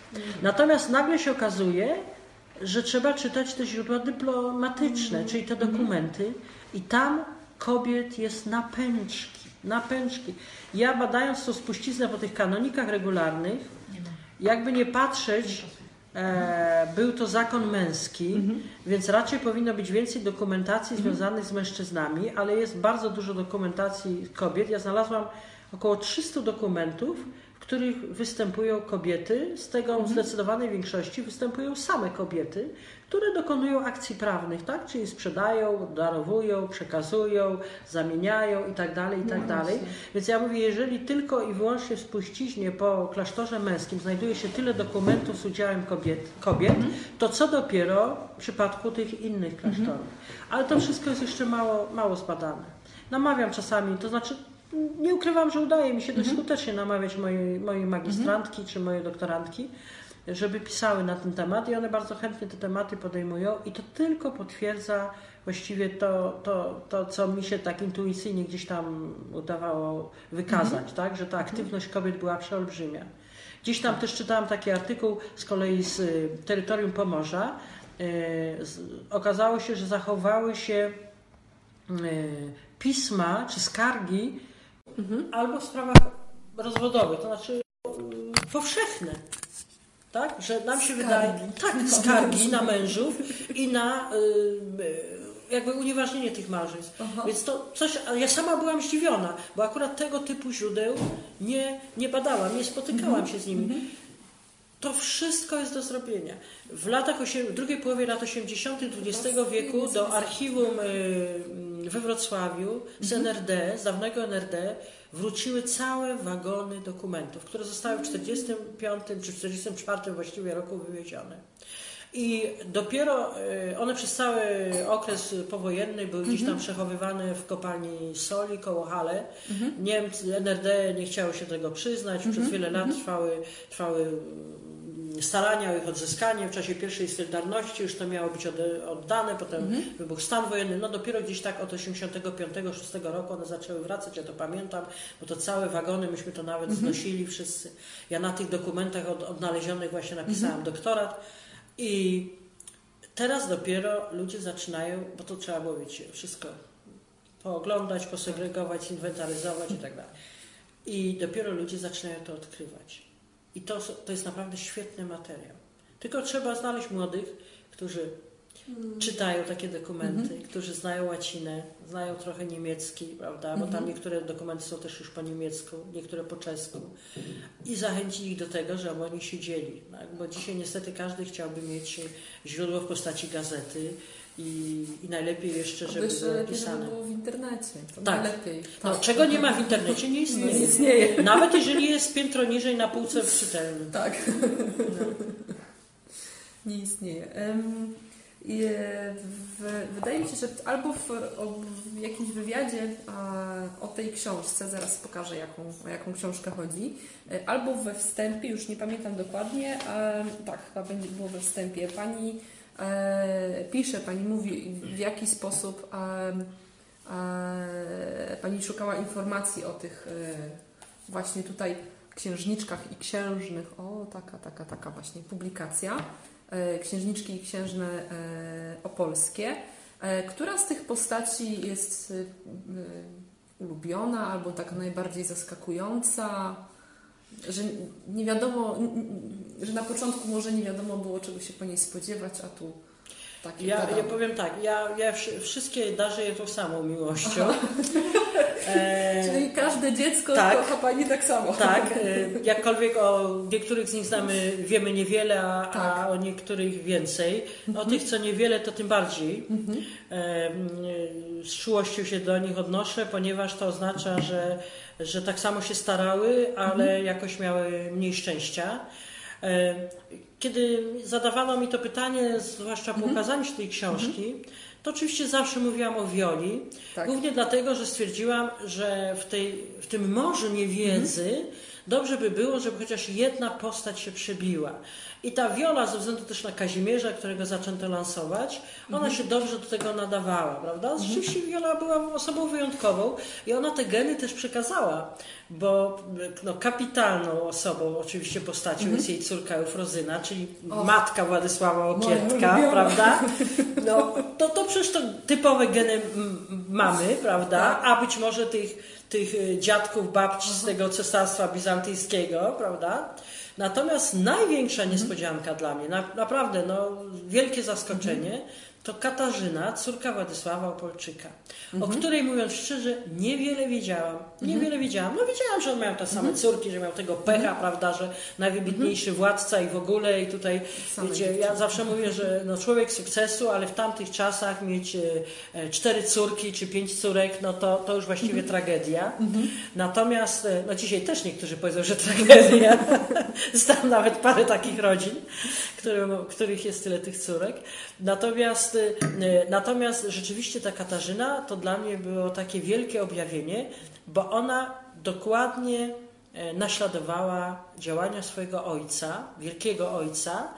Natomiast nagle się okazuje, że trzeba czytać te źródła dyplomatyczne, czyli te dokumenty, i tam kobiet jest na pęczki, na pęczki. Ja badając tą spuściznę po tych kanonikach regularnych, jakby nie patrzeć, e, był to zakon męski, więc raczej powinno być więcej dokumentacji związanych z mężczyznami, ale jest bardzo dużo dokumentacji kobiet. Ja znalazłam około 300 dokumentów, w których występują kobiety, z tego w zdecydowanej większości występują same kobiety, które dokonują akcji prawnych, tak? Czyli sprzedają, darowują, przekazują, zamieniają i tak dalej, i tak dalej. Więc ja mówię, jeżeli tylko i wyłącznie w spuściźnie po klasztorze męskim znajduje się tyle dokumentów z udziałem kobiet, kobiet to co dopiero w przypadku tych innych klasztorów. Ale to wszystko jest jeszcze mało, mało zbadane. Namawiam czasami, to znaczy nie ukrywam, że udaje mi się dość skutecznie namawiać mojej, mojej magistrantki czy moje doktorantki, żeby pisały na ten temat i one bardzo chętnie te tematy podejmują i to tylko potwierdza właściwie to, to, to co mi się tak intuicyjnie gdzieś tam udawało wykazać, tak? że ta aktywność kobiet była przeolbrzymia. Gdzieś tam też czytałam taki artykuł z kolei z y, terytorium Pomorza. Y, okazało się, że zachowały się y, pisma czy skargi albo w sprawach rozwodowych, to znaczy powszechne. Tak? Że nam się wydaje. Tak, skargi na mężów i na y, jakby unieważnienie tych małżeństw. Więc to coś, ja sama byłam zdziwiona, bo akurat tego typu źródeł nie, nie badałam, nie spotykałam się z nimi. To wszystko jest do zrobienia. W latach osiem, drugiej połowie lat 80. XX wieku do archiwum y, we Wrocławiu z NRD, z dawnego NRD, wróciły całe wagony dokumentów, które zostały w 45 czy 44 właściwie roku wywiezione. I dopiero y, one przez cały okres powojenny były gdzieś tam przechowywane w kopalni soli koło Hale. Niemcy, NRD nie chciało się tego przyznać. Przez wiele lat trwały, trwały mm, starania o ich odzyskanie. W czasie pierwszej Solidarności już to miało być oddane, potem wybuchł stan wojenny. No dopiero gdzieś tak od 85-6 roku one zaczęły wracać, ja to pamiętam, bo to całe wagony, myśmy to nawet znosili wszyscy. Ja na tych dokumentach od, odnalezionych właśnie napisałam doktorat. I teraz dopiero ludzie zaczynają, bo to trzeba było wiecie, wszystko pooglądać, posegregować, inwentaryzować i tak dalej. I dopiero ludzie zaczynają to odkrywać. I to, to jest naprawdę świetny materiał. Tylko trzeba znaleźć młodych, którzy czytają takie dokumenty, którzy znają łacinę, znają trochę niemiecki, prawda? Bo tam niektóre dokumenty są też już po niemiecku, niektóre po czesku. I zachęcić ich do tego, żeby oni siedzieli. Tak? Bo dzisiaj niestety każdy chciałby mieć źródło w postaci gazety i, i najlepiej jeszcze, żeby było lepiej, żeby było w internecie. To Tak. najlepiej. No, Tak. czego nie ma w internecie, nie istnieje. Nie istnieje. Nawet jeżeli jest piętro niżej na półce w czytelni. Tak. Nie istnieje. E, w, wydaje mi się, że albo w, w jakimś wywiadzie a, o tej książce, zaraz pokażę jaką, o jaką książkę chodzi, e, albo we wstępie, już nie pamiętam dokładnie, e, tak, chyba będzie było we wstępie, pani pisze, pani mówi w jaki sposób e, e, pani szukała informacji o tych e, właśnie tutaj księżniczkach i księżnych. O, taka, taka, taka właśnie publikacja. E, Księżniczki i księżne e, opolskie. E, Która z tych postaci jest e, e, ulubiona albo taka najbardziej zaskakująca? Że nie wiadomo, że na początku może nie wiadomo było czego się po niej spodziewać, a tu takie Ja, ja powiem tak, ja, ja wszy- wszystkie darzę je tą samą miłością. E, Czyli każde dziecko tak. kocha Pani tak samo. tak, e, jakkolwiek o niektórych z nich znamy, wiemy niewiele, a, a Tak. Mhm. o niektórych więcej. O tych, co niewiele, to tym bardziej. E, m, e, z czułością się do nich odnoszę, ponieważ to oznacza, że, że tak samo się starały, ale Mhm. jakoś miały mniej szczęścia. E, Kiedy zadawano mi to pytanie, zwłaszcza Mhm. po ukazaniu się tej książki, to oczywiście zawsze mówiłam o Wioli. Tak. Głównie dlatego, że stwierdziłam, że w, tej, w tym morzu niewiedzy dobrze by było, żeby chociaż jedna postać się przebiła. I ta Wiola, ze względu też na Kazimierza, którego zaczęto lansować, ona się dobrze do tego nadawała, prawda? Rzeczywiście Wiola była osobą wyjątkową i ona te geny też przekazała, bo no, kapitalną osobą, oczywiście postacią jest jej córka Eufrozyna, czyli O. matka Władysława Okietka, ulubiona. prawda? No, to, to przecież to typowe geny mamy, prawda? Tak. A być może tych, tych y, dziadków, babci z tego cesarstwa bizantyjskiego, prawda? Natomiast największa Mhm. niespodzianka dla mnie, na, naprawdę no, wielkie zaskoczenie, Mhm. To Katarzyna, córka Władysława Opolczyka, Mhm. o której mówiąc szczerze, niewiele wiedziałam. Niewiele wiedziałam. No wiedziałam, że on miał te same Mhm. córki, że miał tego pecha, prawda, że najwybitniejszy władca i w ogóle i tutaj, Same wiecie, ja dziewczyny. zawsze mówię, że no, człowiek sukcesu, ale w tamtych czasach mieć e, e, cztery córki czy pięć córek, no to, to już właściwie Mhm. tragedia. Natomiast, e, no dzisiaj też niektórzy powiedzą, że tragedia. Znam nawet parę takich rodzin, które, których jest tyle tych córek. Natomiast, e, natomiast rzeczywiście ta Katarzyna to dla mnie było takie wielkie objawienie, bo ona dokładnie e, naśladowała działania swojego ojca, wielkiego ojca,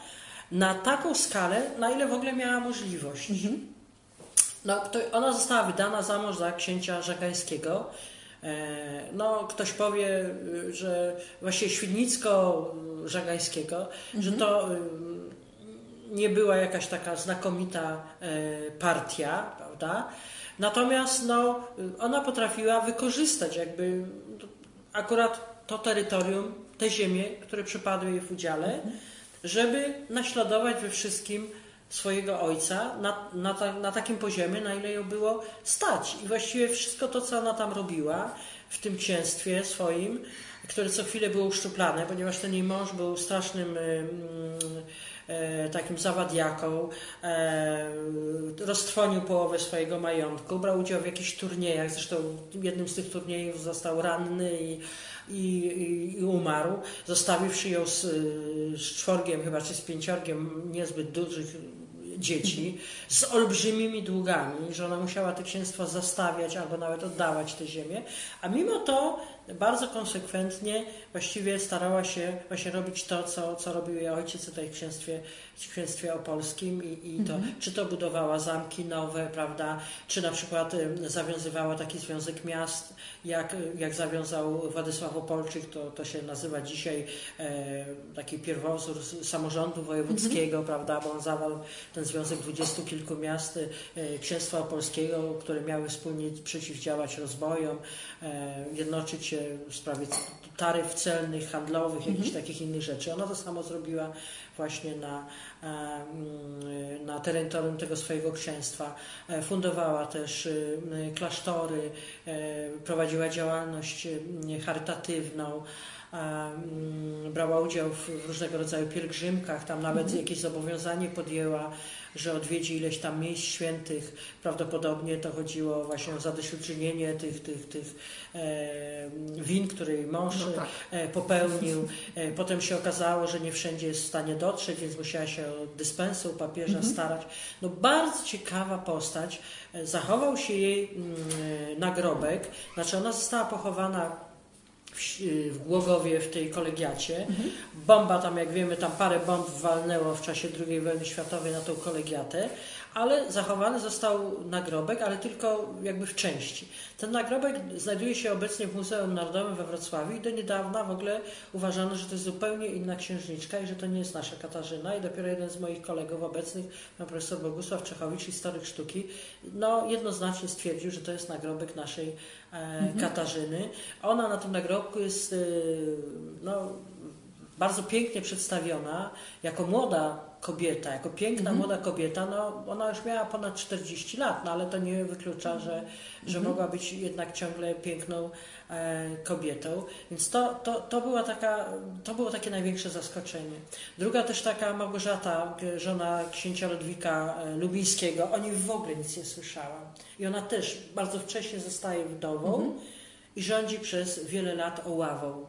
na taką skalę, na ile w ogóle miała możliwość. No, to ona została wydana za mąż za księcia żagańskiego. E, No, ktoś powie, y, że właściwie Świdnicko-Żagańskiego, że to y, nie była jakaś taka znakomita e, partia, prawda? Natomiast no, ona potrafiła wykorzystać jakby akurat to terytorium, te ziemie, które przypadły jej w udziale, żeby naśladować we wszystkim swojego ojca na, na, ta, na takim poziomie, na ile ją było stać. I właściwie wszystko to, co ona tam robiła w tym księstwie swoim, które co chwilę było uszczuplane, ponieważ ten jej mąż był strasznym takim zawadiaką, e, roztrwonił połowę swojego majątku, brał udział w jakichś turniejach, zresztą jednym z tych turniejów został ranny i, i, i, umarł, zostawiwszy ją z, z czworgiem chyba, czy z pięciorgiem niezbyt dużych dzieci z olbrzymimi długami, że ona musiała te księstwa zastawiać albo nawet oddawać te ziemię, a mimo to bardzo konsekwentnie właściwie starała się właśnie robić to, co, co robił jej ojciec tutaj w księstwie, w księstwie opolskim i, i to, czy to budowała zamki nowe, prawda, czy na przykład zawiązywała taki związek miast, jak, jak zawiązał Władysław Opolczyk, to, to się nazywa dzisiaj e, taki pierwowzór samorządu wojewódzkiego, prawda, bo on zawarł ten związek dwudziestu kilku miast e, księstwa opolskiego, które miały wspólnie przeciwdziałać rozbojom, e, jednoczyć się w sprawie taryf celnych, handlowych, jakichś takich innych rzeczy. Ona to samo zrobiła właśnie na, na terytorium tego swojego księstwa. E, Fundowała też e, klasztory, e, prowadziła działalność charytatywną, brała udział w różnego rodzaju pielgrzymkach, tam nawet jakieś zobowiązanie podjęła, że odwiedzi ileś tam miejsc świętych. Prawdopodobnie to chodziło właśnie o zadośćuczynienie tych, tych, tych win, które jej mąż No tak. popełnił. Potem się okazało, że nie wszędzie jest w stanie dotrzeć, więc musiała się o dyspensę u papieża Mhm. starać. No bardzo ciekawa postać. E, Zachował się jej mm, e, nagrobek, znaczy ona została pochowana w, w Głogowie, w tej kolegiacie. Mhm. Bomba tam, jak wiemy, tam parę bomb walnęło w czasie II wojny światowej na tą kolegiatę, ale zachowany został nagrobek, ale tylko jakby w części. Ten nagrobek znajduje się obecnie w Muzeum Narodowym we Wrocławiu i do niedawna w ogóle uważano, że to jest zupełnie inna księżniczka i że to nie jest nasza Katarzyna i dopiero jeden z moich kolegów obecnych, pan profesor Bogusław Czechowicz, historyk sztuki, no jednoznacznie stwierdził, że to jest nagrobek naszej e, Katarzyny. Ona na tym nagrobku jest e, no, bardzo pięknie przedstawiona jako młoda kobieta, jako piękna młoda kobieta, no ona już miała ponad 40 lat, no ale to nie wyklucza, że, że mogła być jednak ciągle piękną e, kobietą. Więc to, to, to, była taka, to było takie największe zaskoczenie. Druga też taka Małgorzata, e, żona księcia Ludwika e, Lubińskiego, o niej w ogóle nic nie słyszałam. I ona też bardzo wcześnie zostaje wdową i rządzi przez wiele lat Oławą.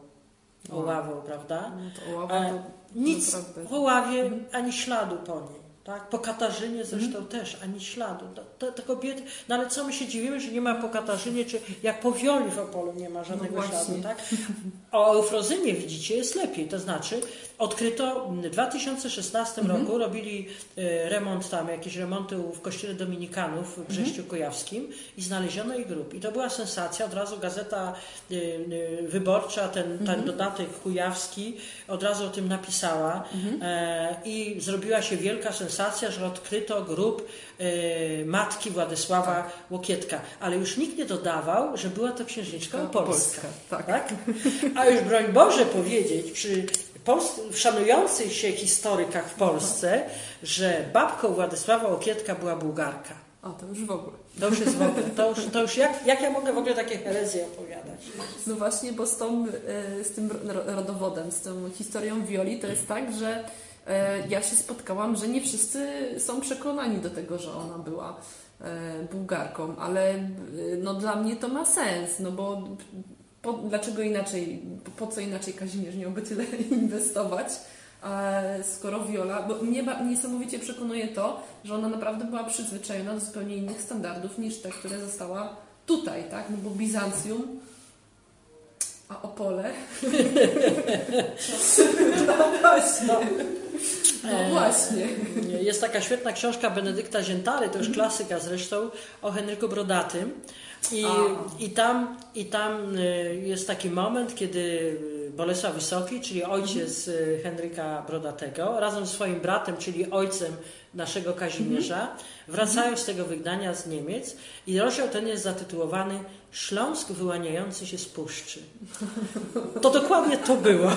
Oławą, prawda? No to Ale to nic w Oławie ani śladu po niej. Tak? Po Katarzynie zresztą też, ani śladu. Te, te kobiety, no ale co my się dziwimy, że nie ma po Katarzynie, czy jak po Wioli w Opolu nie ma żadnego No śladu. Tak? O Eufrozynie widzicie jest lepiej, to znaczy odkryto w 2016 Mhm. roku, robili e, remont tam, jakieś remonty w kościele Dominikanów w Mhm. Brześciu Kujawskim i znaleziono ich grób. I to była sensacja, od razu gazeta e, wyborcza, ten, ten Mhm. dodatek kujawski od razu o tym napisała Mhm. e, i zrobiła się wielka sensacja, że odkryto grób e, matki Władysława Tak. Łokietka. Ale już nikt nie dodawał, że była to księżniczka opolska. tak. Tak? A już broń Boże powiedzieć przy szanujących się historykach w Polsce, że babką Władysława Łokietka była Bułgarka. O, to już w ogóle. To już jest w ogóle, to już, to już jak, jak ja mogę w ogóle takie herezje opowiadać? No właśnie, bo z, tą, e, z tym ro- rodowodem, z tą historią Wioli, to jest tak, że ja się spotkałam, że nie wszyscy są przekonani do tego, że ona była e, Bułgarką, ale e, no dla mnie to ma sens, no bo po, dlaczego inaczej, po co inaczej Kazimierz miałby tyle inwestować, e, skoro Wiola, bo mnie niesamowicie przekonuje to, że ona naprawdę była przyzwyczajona do zupełnie innych standardów niż te, które została tutaj, tak? No bo Bizancjum, a Opole. No właśnie. No E, właśnie. Jest taka świetna książka Benedykta Ziętary, to już klasyka zresztą, o Henryku Brodatym. I, i, tam, I tam y, jest taki moment, kiedy Bolesław Wysoki, czyli ojciec y, Henryka Brodatego, razem z swoim bratem, czyli ojcem naszego Kazimierza, wracają z tego wygnania z Niemiec i rozdział ten jest zatytułowany Śląsk wyłaniający się z puszczy. To dokładnie to było.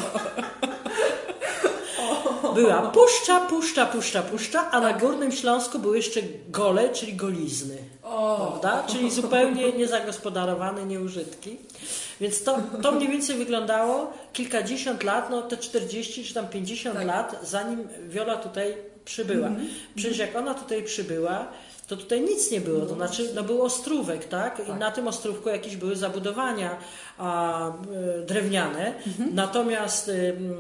Była puszcza, puszcza, puszcza, puszcza, a na Górnym Śląsku były jeszcze gole, czyli golizny. O, Prawda? Czyli zupełnie niezagospodarowane, nieużytki. Więc to, to mniej więcej wyglądało kilkadziesiąt lat, no te 40 czy tam 50 Tak. lat, zanim Wiola tutaj przybyła. Przecież jak ona tutaj przybyła, to tutaj nic nie było, to znaczy no był ostrówek, tak? I Tak. na tym ostrówku jakieś były zabudowania a, e, drewniane, natomiast, ym,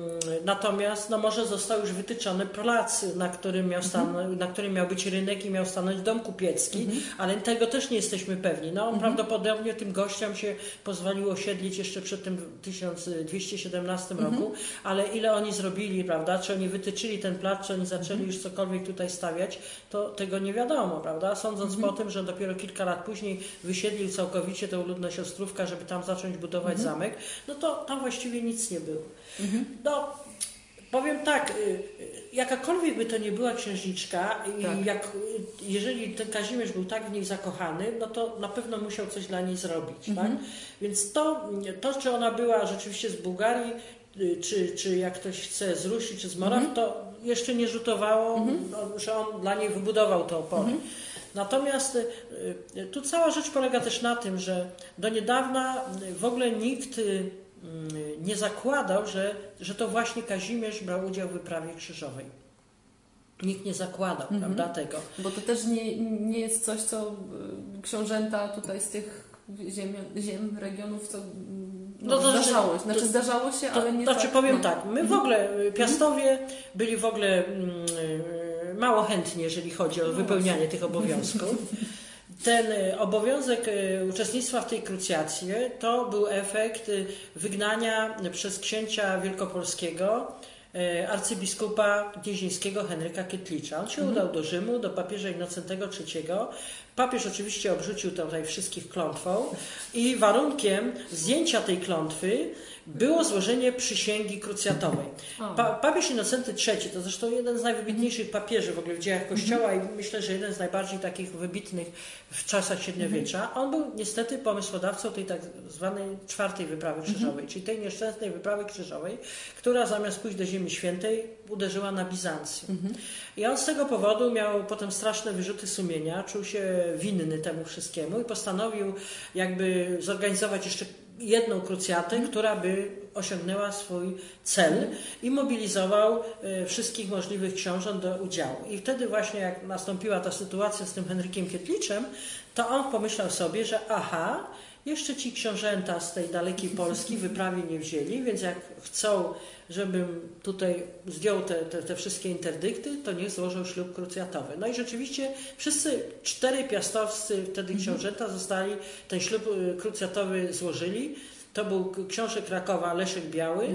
natomiast no może został już wytyczony plac, na którym, miał stan- na którym miał być rynek i miał stanąć dom kupiecki, ale tego też nie jesteśmy pewni. No prawdopodobnie tym gościom się pozwoliło osiedlić jeszcze przed tym 1217 roku, ale ile oni zrobili, prawda? Czy oni wytyczyli ten plac, czy oni zaczęli już cokolwiek tutaj stawiać, to tego nie wiadomo, prawda? Sądząc po tym, że dopiero kilka lat później wysiedlił całkowicie tę ludność Ostrówka, żeby tam zacząć budować zamek, no to tam właściwie nic nie było. No, powiem tak, y, y, jakakolwiek by to nie była księżniczka i Tak. jak, y, jeżeli ten Kazimierz był tak w niej zakochany, no to na pewno musiał coś dla niej zrobić, tak? Więc to, to, czy ona była rzeczywiście z Bułgarii, czy, czy jak ktoś chce z Rusi, czy z Moraw, to jeszcze nie rzutowało, no, że on dla niej wybudował to opole. Natomiast y, y, tu cała rzecz polega też na tym, że do niedawna y, w ogóle nikt nie zakładał, że, że to właśnie Kazimierz brał udział w wyprawie krzyżowej. Nikt nie zakładał, prawda, tego. Bo to też nie, nie jest coś, co książęta tutaj z tych ziem, ziem regionów, co no, No to zdarzało się. Znaczy zdarzało się, To, ale nie znaczy tak. powiem no. tak, my w ogóle, y, Piastowie byli w ogóle mm, y, mało chętni, jeżeli chodzi o No wypełnianie tych obowiązków. Ten y, obowiązek uczestnictwa w tej krucjacji to był efekt wygnania przez księcia wielkopolskiego arcybiskupa gnieźnieńskiego Henryka Kietlicza. On się Mhm. udał do Rzymu, do papieża Innocentego III. Papież oczywiście obrzucił tutaj wszystkich klątwą i warunkiem zdjęcia tej klątwy było złożenie przysięgi krucjatowej. Pa, papież Innocenty III to zresztą jeden z najwybitniejszych papieży w ogóle w dziejach Kościoła i myślę, że jeden z najbardziej takich wybitnych w czasach średniowiecza. On był niestety pomysłodawcą tej tak zwanej czwartej wyprawy krzyżowej, czyli tej nieszczęsnej wyprawy krzyżowej, która zamiast pójść do Ziemi Świętej uderzyła na Bizancjum. I on z tego powodu miał potem straszne wyrzuty sumienia, czuł się winny temu wszystkiemu i postanowił jakby zorganizować jeszcze jedną krucjatę, która by osiągnęła swój cel i mobilizował e, wszystkich możliwych książąt do udziału. I wtedy właśnie jak nastąpiła ta sytuacja z tym Henrykiem Kietliczem, to on pomyślał sobie, że aha, Jeszcze ci książęta z tej dalekiej Polski wyprawy nie wzięli, więc jak chcą, żebym tutaj zdjął te, te, te wszystkie interdykty, to niech złożą ślub krucjatowy. No i rzeczywiście wszyscy cztery piastowscy wtedy książęta zostali, ten ślub y, krucjatowy złożyli. To był książę Krakowa Leszek Biały,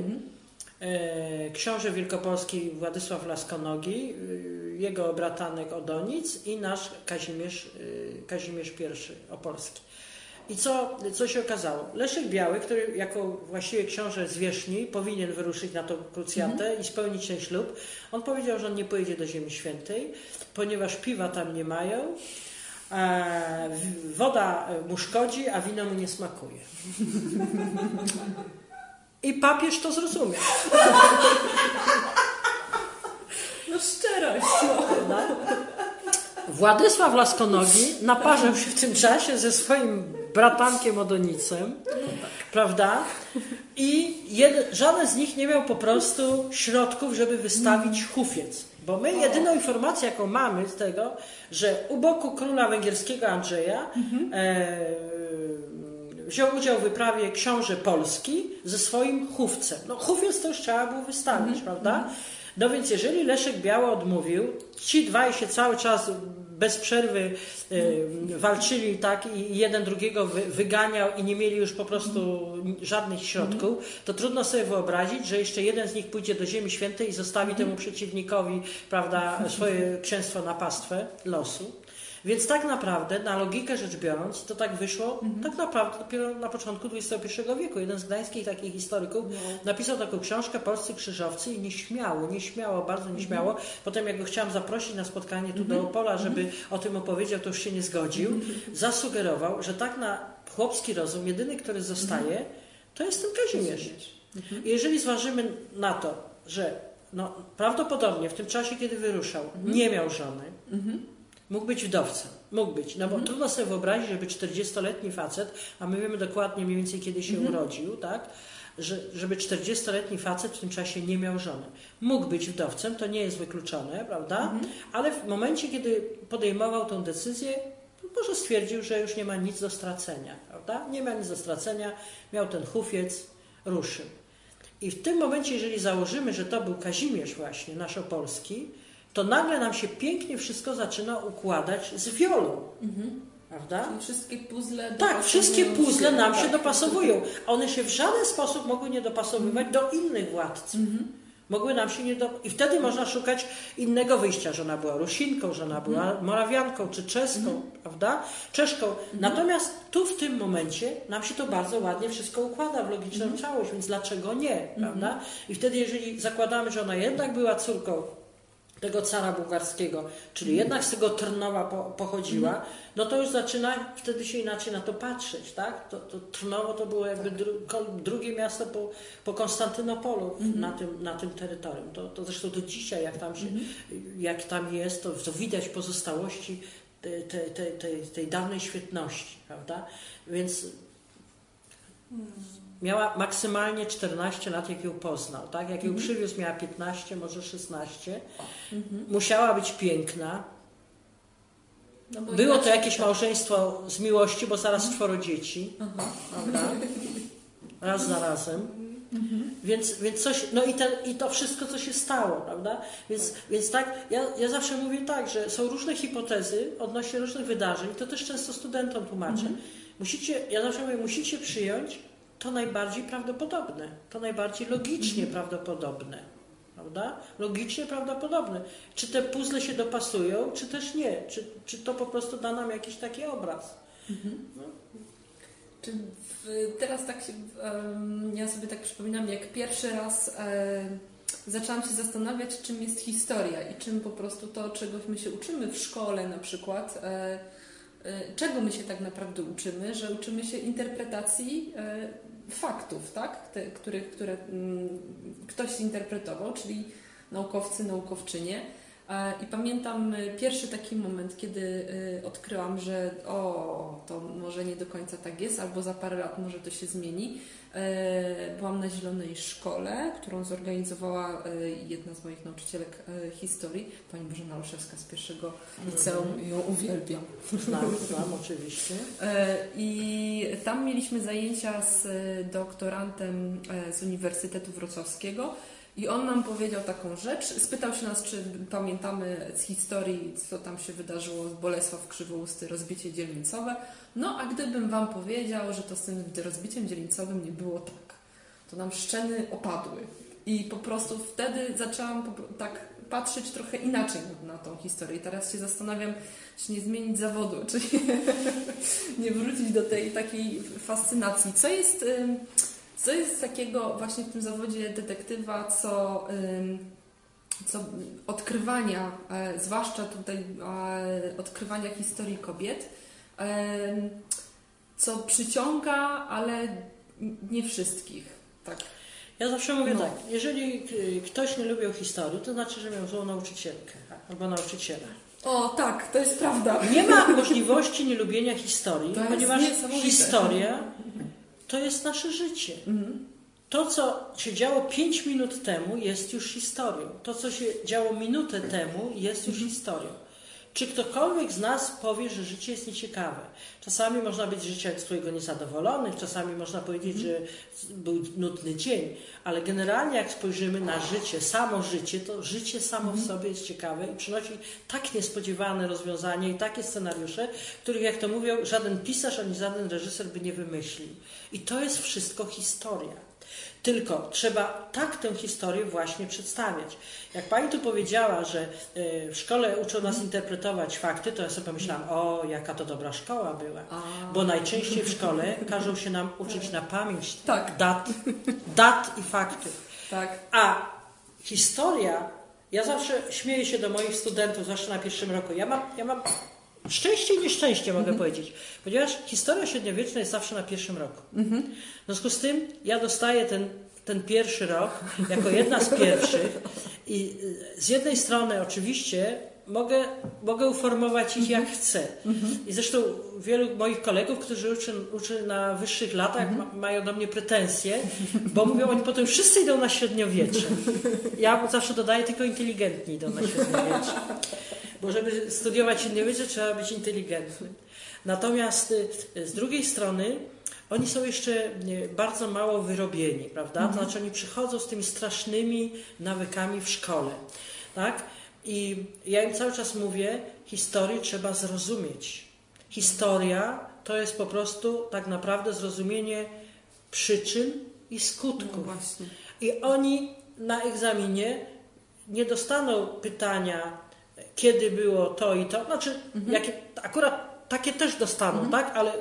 e, książę Wielkopolski Władysław Laskonogi, y, jego bratanek Odonic i nasz Kazimierz, y, Kazimierz I Opolski. I co, co się okazało? Leszek Biały, który jako właściwie książę zwierzchni powinien wyruszyć na tą krucjatę i spełnić ten ślub, on powiedział, że on nie pojedzie do Ziemi Świętej, ponieważ piwa tam nie mają, e, woda mu szkodzi, a wino mu nie smakuje. I papież to zrozumiał. No szczerość. No. Władysław Laskonogi naparzał się w tym czasie ze swoim bratankiem Odonicem, prawda? I żaden z nich nie miał po prostu środków, żeby wystawić hufiec. Bo my jedyną informację, jaką mamy z tego, że u boku króla węgierskiego Andrzeja e, wziął udział w wyprawie książę Polski ze swoim chówcem. No hufiec to już trzeba było wystawić, prawda? No więc jeżeli Leszek Biały odmówił, ci dwaj się cały czas bez przerwy walczyli tak i jeden drugiego wy, wyganiał i nie mieli już po prostu żadnych środków, to trudno sobie wyobrazić, że jeszcze jeden z nich pójdzie do Ziemi Świętej i zostawi temu przeciwnikowi prawda, swoje księstwo na pastwę losu. Więc tak naprawdę, na logikę rzecz biorąc, to tak wyszło, tak naprawdę dopiero na początku XXI wieku. Jeden z gdańskich takich historyków napisał taką książkę Polscy Krzyżowcy i nieśmiało, nieśmiało, bardzo nieśmiało. Potem jak go chciałam zaprosić na spotkanie tu do Opola, żeby o tym opowiedział, to już się nie zgodził. Zasugerował, że tak na chłopski rozum, jedyny, który zostaje, to jest ten Kazimierz. I jeżeli zważymy na to, że no, prawdopodobnie w tym czasie, kiedy wyruszał, nie miał żony, Mógł być wdowcem. Mógł być. No bo trudno sobie wyobrazić, żeby 40-letni facet, a my wiemy dokładnie mniej więcej kiedy się urodził, tak? Że, żeby 40-letni facet w tym czasie nie miał żony. Mógł być wdowcem, to nie jest wykluczone, prawda? Ale w momencie, kiedy podejmował tą decyzję, może stwierdził, że już nie ma nic do stracenia, prawda? Nie ma nic do stracenia, miał ten hufiec, ruszył. I w tym momencie, jeżeli założymy, że to był Kazimierz właśnie, nasz opolski, to nagle nam się pięknie wszystko zaczyna układać z wiolą. Prawda? Czyli wszystkie puzzle Tak, wszystkie puzzle nam się tak. dopasowują. A one się w żaden sposób mogły nie dopasowywać do innych władców. Mhm. Mogły nam się nie do... I wtedy można szukać innego wyjścia, że ona była Rusinką, że ona była Mhm. Morawianką czy Czeską, prawda? Czeszką. Natomiast tu w tym momencie nam się to bardzo ładnie wszystko układa w logiczną Mhm. całość, więc dlaczego nie, prawda? I wtedy jeżeli zakładamy, że ona jednak była córką tego cara bułgarskiego, czyli jednak z tego Trnowa po, pochodziła, no to już zaczyna wtedy się inaczej na to patrzeć, tak? To, to Trnowo to było jakby dru, drugie miasto po, po Konstantynopolu na, tym, na tym terytorium. To, to zresztą do dzisiaj, jak tam, się, jak tam jest, to, to widać pozostałości tej, tej, tej, tej, tej dawnej świetności, prawda? Więc Miała maksymalnie 14 lat, jak ją poznał. Tak? Jak ją przywiózł, miała 15, może 16. Musiała być piękna. No Było to jakieś małżeństwo z miłości, bo zaraz Mhm. czworo dzieci. Prawda? Raz za razem. Więc, więc coś, no i, ten, i to wszystko, co się stało, prawda? Więc, więc tak, ja, ja zawsze mówię tak, że są różne hipotezy odnośnie różnych wydarzeń, to też często studentom tłumaczę. Musicie, ja zawsze mówię, musicie przyjąć to najbardziej prawdopodobne, to najbardziej logicznie prawdopodobne. Prawda? Logicznie prawdopodobne. Czy te puzzle się dopasują, czy też nie? Czy, czy to po prostu da nam jakiś taki obraz? Czy w, teraz tak się, em, ja sobie tak przypominam, jak pierwszy raz e, zaczęłam się zastanawiać, czym jest historia i czym po prostu to, czegoś my się uczymy w szkole na przykład, e, czego my się tak naprawdę uczymy, że uczymy się interpretacji e, faktów, tak? Te, których, które mm, ktoś zinterpretował, czyli naukowcy, naukowczynie. E, I pamiętam e, pierwszy taki moment, kiedy e, odkryłam, że o, to może nie do końca tak jest, albo za parę lat może to się zmieni. Byłam na Zielonej Szkole, którą zorganizowała jedna z moich nauczycielek historii, pani Bożena Olszewska z pierwszego liceum. Mhm. Ją uwielbiam. Znam, znam oczywiście. I tam mieliśmy zajęcia z doktorantem z Uniwersytetu Wrocławskiego i on nam powiedział taką rzecz, spytał się nas, czy pamiętamy z historii, co tam się wydarzyło z Bolesław Krzywousty, rozbicie dzielnicowe. No a gdybym Wam powiedział, że to z tym rozbiciem dzielnicowym nie było tak, to nam szczeny opadły. I po prostu wtedy zaczęłam tak patrzeć trochę inaczej na tą historię. I teraz się zastanawiam, czy nie zmienić zawodu, czy nie wrócić do tej takiej fascynacji. Co jest... co jest takiego właśnie w tym zawodzie detektywa, co, co odkrywania, e, zwłaszcza tutaj e, odkrywania historii kobiet, co przyciąga, ale nie wszystkich. Tak. Ja zawsze mówię no. tak, jeżeli ktoś nie lubił historii, to znaczy, że miał złą nauczycielkę albo nauczyciela. O, tak, to jest prawda. Nie ma możliwości nielubienia historii, to ponieważ historia to jest nasze życie. Mhm. To, co się działo 5 minut temu, jest już historią. To, co się działo minutę temu, jest już mhm. historią. Czy ktokolwiek z nas powie, że życie jest nieciekawe? Czasami można być z życia swojego niezadowolony, czasami można powiedzieć, że był nudny dzień, ale generalnie jak spojrzymy na życie, samo życie, to życie samo w mhm. sobie jest ciekawe i przynosi tak niespodziewane rozwiązania i takie scenariusze, których, jak to mówią, żaden pisarz ani żaden reżyser by nie wymyślił. I to jest wszystko historia. Tylko trzeba tak tę historię właśnie przedstawiać. Jak pani tu powiedziała, że e, w szkole uczą nas interpretować fakty, to ja sobie pomyślałam, o, jaka to dobra szkoła była. Bo najczęściej w szkole każą się nam uczyć na pamięć tak. dat, dat i faktów. Tak. A historia, ja zawsze śmieję się do moich studentów, zwłaszcza na pierwszym roku. Ja mam, ja mam Szczęście i nieszczęście mogę mhm. powiedzieć, ponieważ historia średniowieczna jest zawsze na pierwszym roku. Mhm. W związku z tym ja dostaję ten, ten pierwszy rok jako jedna z pierwszych i z jednej strony oczywiście mogę, mogę uformować ich jak chcę. I zresztą wielu moich kolegów, którzy uczy, uczy na wyższych latach, ma, mają do mnie pretensje, bo mówią, oni potem wszyscy idą na średniowiecze. Ja zawsze dodaję, tylko inteligentni idą na średniowiecze. Bo żeby studiować średniowiecze trzeba być inteligentnym. Natomiast y, z drugiej strony oni są jeszcze y, bardzo mało wyrobieni, prawda? To znaczy oni przychodzą z tymi strasznymi nawykami w szkole, tak? I ja im cały czas mówię, historię trzeba zrozumieć. Historia to jest po prostu tak naprawdę zrozumienie przyczyn i skutków. No I oni na egzaminie nie dostaną pytania, kiedy było to i to. Znaczy, mhm. jakie, akurat takie też dostaną, mhm. tak? Ale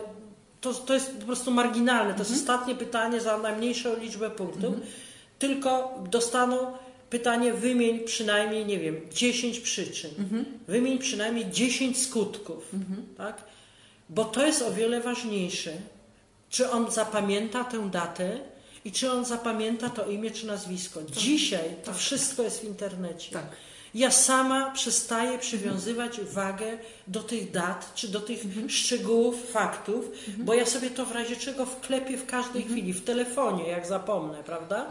to, to jest po prostu marginalne. To jest mhm. ostatnie pytanie za najmniejszą liczbę punktów. Mhm. Tylko dostaną pytanie, wymień przynajmniej, nie wiem, 10 przyczyn. Mhm. Wymień przynajmniej 10 skutków, tak? Bo to jest o wiele ważniejsze. Czy on zapamięta tę datę i czy on zapamięta to imię czy nazwisko. Tak. Dzisiaj to tak. wszystko jest w internecie. Tak. Ja sama przestaję przywiązywać uwagę do tych dat, czy do tych mhm. szczegółów, faktów, mhm. bo ja sobie to w razie czego wklepię w każdej mhm. chwili, w telefonie, jak zapomnę, prawda?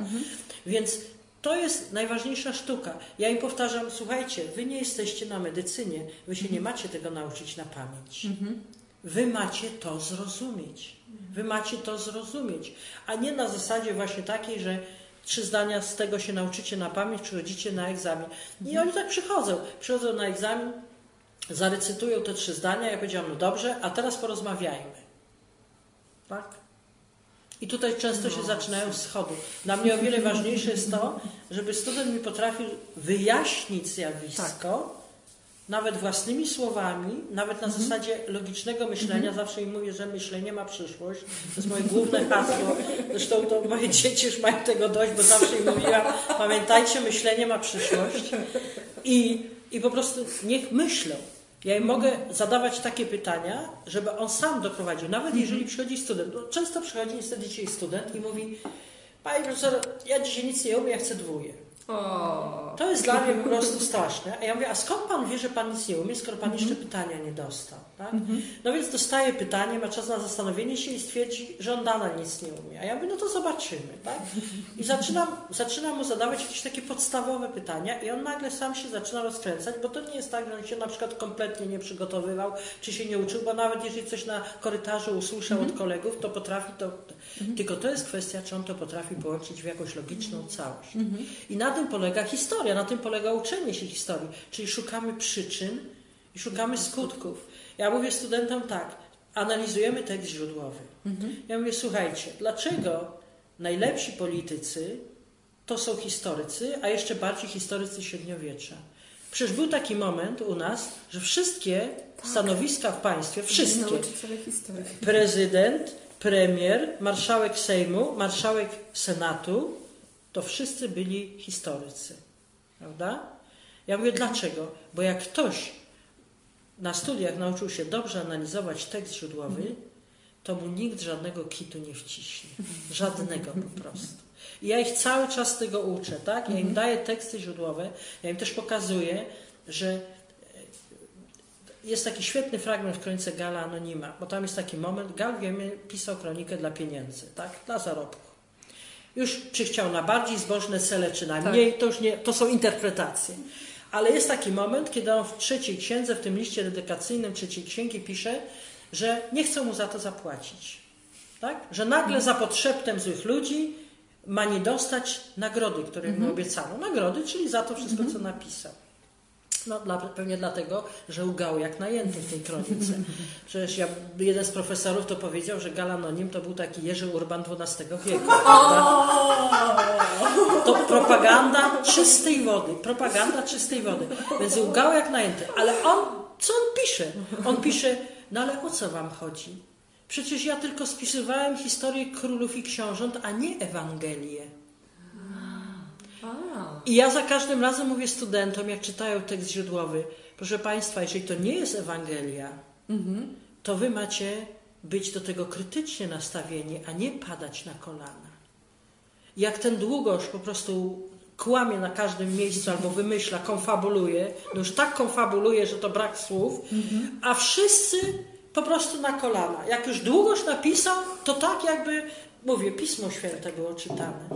Więc to jest najważniejsza sztuka. Ja im powtarzam, słuchajcie, wy nie jesteście na medycynie, wy się nie macie tego nauczyć na pamięć. Wy macie to zrozumieć. Wy macie to zrozumieć, a nie na zasadzie właśnie takiej, że trzy zdania z tego się nauczycie na pamięć, przychodzicie na egzamin. I oni tak przychodzą. Przychodzą na egzamin, zarecytują te trzy zdania. Ja powiedziałam, no dobrze, a teraz porozmawiajmy. Tak? I tutaj często się no, zaczynają schody. Dla mnie o wiele ważniejsze jest to, żeby student mi potrafił wyjaśnić zjawisko, tak nawet własnymi słowami, nawet na mhm. zasadzie logicznego myślenia, mhm. zawsze im mówię, że myślenie ma przyszłość. To jest moje główne hasło. Zresztą to moje dzieci już mają tego dość, bo zawsze im mówiłam, pamiętajcie, myślenie ma przyszłość. I, i po prostu niech myślą. Ja im mogę zadawać takie pytania, żeby on sam doprowadził. Nawet mhm. jeżeli przychodzi student. No, często przychodzi niestety dzisiaj student i mówi Panie profesor, ja dzisiaj nic nie umiem, ja chcę dwóje. O. To jest dla mnie po prostu straszne. A ja mówię, a skąd pan wie, że pan nic nie umie, skoro pan jeszcze pytania nie dostał? Tak? No więc dostaje pytanie, ma czas na zastanowienie się i stwierdzi, że on dalej nic nie umie. A ja mówię, no to zobaczymy. Tak? I zaczynam, zaczynam mu zadawać jakieś takie podstawowe pytania i on nagle sam się zaczyna rozkręcać, bo to nie jest tak, że on się na przykład kompletnie nie przygotowywał, czy się nie uczył, bo nawet jeżeli coś na korytarzu usłyszał od kolegów, to potrafi to... Tylko to jest kwestia, czy on to potrafi połączyć w jakąś logiczną całość. I na tym polega historia, na tym polega uczenie się historii. Czyli szukamy przyczyn i szukamy skutków. Ja mówię studentom tak, analizujemy tekst źródłowy. Ja mówię, słuchajcie, dlaczego najlepsi politycy to są historycy, a jeszcze bardziej historycy średniowiecza? Przecież był taki moment u nas, że wszystkie stanowiska w państwie, wszystkie, prezydent, premier, marszałek Sejmu, marszałek Senatu, to wszyscy byli historycy. Prawda? Ja mówię, dlaczego? Bo jak ktoś na studiach nauczył się dobrze analizować tekst źródłowy, to mu nikt żadnego kitu nie wciśnie. Żadnego po prostu. I ja ich cały czas tego uczę, tak? Ja im daję teksty źródłowe, ja im też pokazuję, że jest taki świetny fragment w kronice Gala Anonima, bo tam jest taki moment, Gal, wiemy, pisał kronikę dla pieniędzy, tak? Dla zarobku. Już czy chciał na bardziej zbożne cele, czy na mniej, to już nie, to są interpretacje. Ale jest taki moment, kiedy on w trzeciej księdze, w tym liście dedykacyjnym trzeciej księgi pisze, że nie chcą mu za to zapłacić. Tak? Że nagle za podszeptem złych ludzi ma nie dostać nagrody, które mu obiecano. Nagrody, czyli za to wszystko, co napisał. No, dla, pewnie dlatego, że ugał jak najęty w tej kronice. Przecież ja, jeden z profesorów to powiedział, że Galanonim to był taki Jerzy Urban XII wieku. To propaganda czystej wody. Propaganda czystej wody. Więc ugał jak najęty. Ale on, co on pisze? On pisze, no ale o co wam chodzi? Przecież ja tylko spisywałem historię królów i książąt, a nie Ewangelię. I ja za każdym razem mówię studentom, jak czytają tekst źródłowy, proszę Państwa, jeżeli to nie jest Ewangelia, to Wy macie być do tego krytycznie nastawieni, a nie padać na kolana. Jak ten długoż po prostu kłamie na każdym miejscu albo wymyśla, konfabuluje, no już tak konfabuluje, że to brak słów, a wszyscy po prostu na kolana. Jak już długoż napisał, to tak jakby, mówię, Pismo Święte było czytane.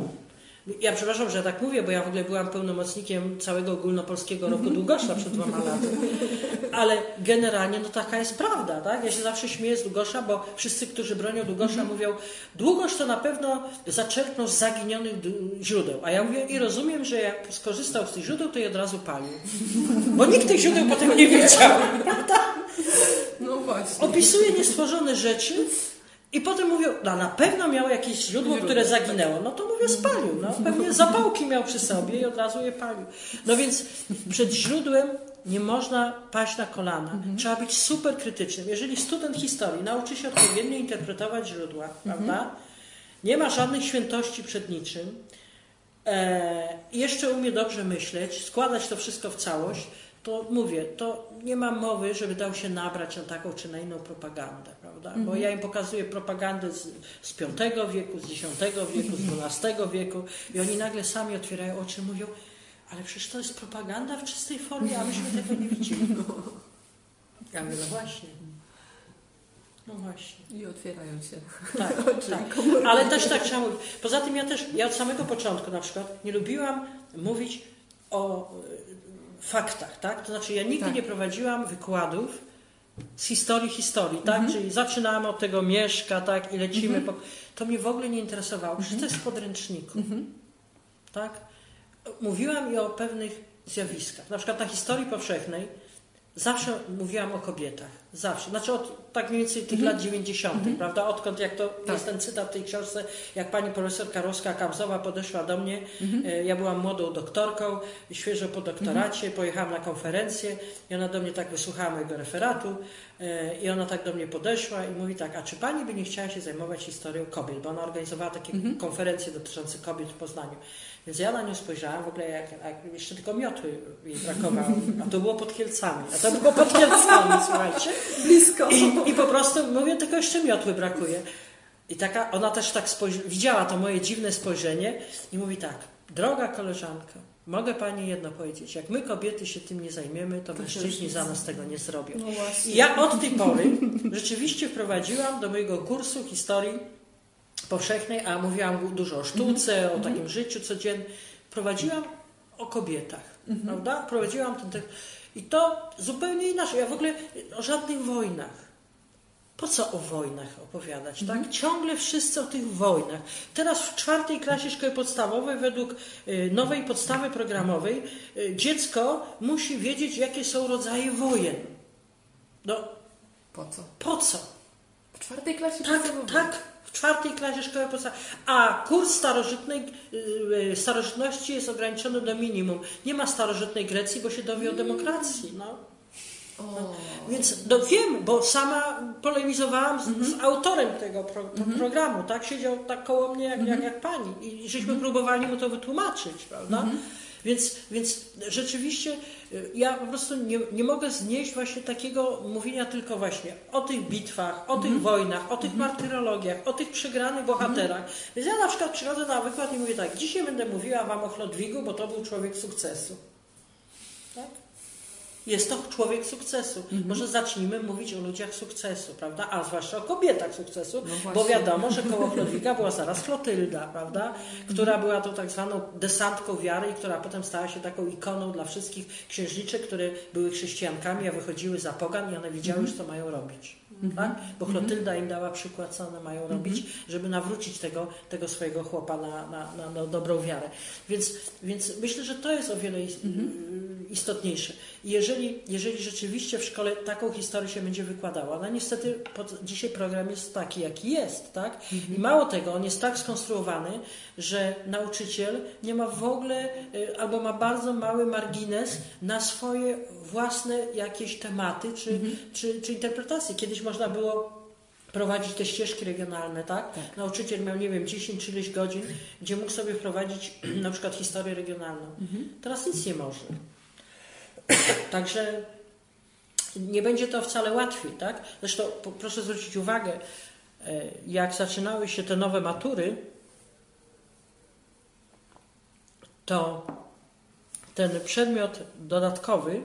Ja przepraszam, że tak mówię, bo ja w ogóle byłam pełnomocnikiem całego ogólnopolskiego roku Długosza przed dwoma laty. Ale generalnie no taka jest prawda, tak? Ja się zawsze śmieję z Długosza, bo wszyscy, którzy bronią Długosza mówią, Długosz to na pewno zaczerpnął z zaginionych źródeł. A ja mówię i rozumiem, że jak skorzystał z tych źródeł, to je od razu palił. Bo nikt tych źródeł potem nie wiedział. No właśnie. Opisuje niestworzone rzeczy i potem mówią, no na pewno miał jakieś źródło, które zaginęło. No to mówię, spalił. No, pewnie zapałki miał przy sobie i od razu je palił. No więc przed źródłem nie można paść na kolana. Trzeba być super krytycznym. Jeżeli student historii nauczy się odpowiednio interpretować źródła, prawda? Nie ma żadnych świętości przed niczym. E, jeszcze umie dobrze myśleć, składać to wszystko w całość, to mówię, to nie ma mowy, żeby dał się nabrać na taką czy na inną propagandę, prawda? Bo ja im pokazuję propagandę z, z V wieku, z X wieku, z XII wieku i oni nagle sami otwierają oczy i mówią, ale przecież to jest propaganda w czystej formie, a myśmy tego nie widzieli. Ja mówię, no właśnie. No właśnie. I otwierają się. Tak, tak. Ale też tak trzeba mówić. Poza tym ja też, ja od samego początku na przykład nie lubiłam mówić o faktach, tak? To znaczy ja nigdy Tak. nie prowadziłam wykładów z historii historii, tak? Czyli zaczynamy od tego mieszka, tak? I lecimy po... To mnie w ogóle nie interesowało, przecież to jest w podręczniku, tak? Mówiłam i o pewnych zjawiskach. Na przykład na historii powszechnej zawsze mówiłam o kobietach. Zawsze. Znaczy od tak mniej więcej tych lat 90., prawda? Odkąd jak to jest ten cytat w tej książce, jak pani profesor Karolska Kamzowa podeszła do mnie, e, ja byłam młodą doktorką, świeżo po doktoracie, pojechałam na konferencję i ona do mnie tak wysłuchała mojego referatu e, i ona tak do mnie podeszła i mówi tak, a czy pani by nie chciała się zajmować historią kobiet? Bo ona organizowała takie konferencje dotyczące kobiet w Poznaniu. Więc ja na nią spojrzałam, w ogóle jak, jak jeszcze tylko miotły jej brakowało, a to było pod Kielcami, a to było pod Kielcami, słuchajcie. Blisko. I, I po prostu mówię, tylko jeszcze miotły brakuje. I taka, ona też tak spojrzy, widziała to moje dziwne spojrzenie i mówi tak, droga koleżanko, mogę Pani jedno powiedzieć. Jak my kobiety się tym nie zajmiemy, to, To mężczyźni za nas tego nie zrobią. No ja od tej pory rzeczywiście wprowadziłam do mojego kursu historii powszechnej, a mówiłam dużo o sztuce, o takim życiu codziennym, prowadziłam o kobietach, prawda? Prowadziłam ten tekst. I to zupełnie inaczej. Ja w ogóle o żadnych wojnach. Po co o wojnach opowiadać, tak? Ciągle wszyscy o tych wojnach. Teraz w czwartej klasie szkoły podstawowej według y, nowej podstawy programowej y, dziecko musi wiedzieć, jakie są rodzaje wojen. No, Po co? po co? W czwartej klasie Tak, podstawowej. tak, w czwartej klasie szkoły podstawowej. A kurs starożytnej, y, y, starożytności jest ograniczony do minimum. Nie ma starożytnej Grecji, bo się dowie o demokracji. No. O. Więc no wiem, bo sama polemizowałam z, z autorem tego pro, pro, programu, tak? Siedział tak koło mnie jak, jak, jak pani i, żeśmy próbowali mu to wytłumaczyć, prawda? Więc, więc rzeczywiście ja po prostu nie, nie mogę znieść właśnie takiego mówienia tylko właśnie o tych bitwach, o tych wojnach, o tych martyrologiach, o tych przegranych bohaterach. Więc ja na przykład przychodzę na wykład i mówię tak, dzisiaj będę mówiła Wam o Chlodwigu, bo to był człowiek sukcesu. Jest to człowiek sukcesu. Może zacznijmy mówić o ludziach sukcesu, prawda? A zwłaszcza o kobietach sukcesu, No bo wiadomo, że koło Chlodwika była zaraz Klotylda, prawda? Która była tą tak zwaną desantką wiary i która potem stała się taką ikoną dla wszystkich księżniczek, które były chrześcijankami, a wychodziły za pogan i one wiedziały już, co mają robić. Tak? Bo Klotylda im dała przykład, co one mają robić, żeby nawrócić tego, tego swojego chłopa na, na, na, na dobrą wiarę. Więc, więc myślę, że to jest o wiele is- istotniejsze. Jeżeli, jeżeli rzeczywiście w szkole taką historię się będzie wykładała, no niestety pod, dzisiaj program jest taki, jaki jest, tak? I mało tego, on jest tak skonstruowany, że nauczyciel nie ma w ogóle, y, albo ma bardzo mały margines na swoje własne jakieś tematy czy, czy, czy interpretacje. Kiedyś można było prowadzić te ścieżki regionalne, tak? Nauczyciel miał, nie wiem, 10 czy ileś godzin, gdzie mógł sobie wprowadzić na przykład historię regionalną. Teraz nic nie może. Także nie będzie to wcale łatwiej, tak? Zresztą proszę zwrócić uwagę, e, jak zaczynały się te nowe matury, to ten przedmiot dodatkowy,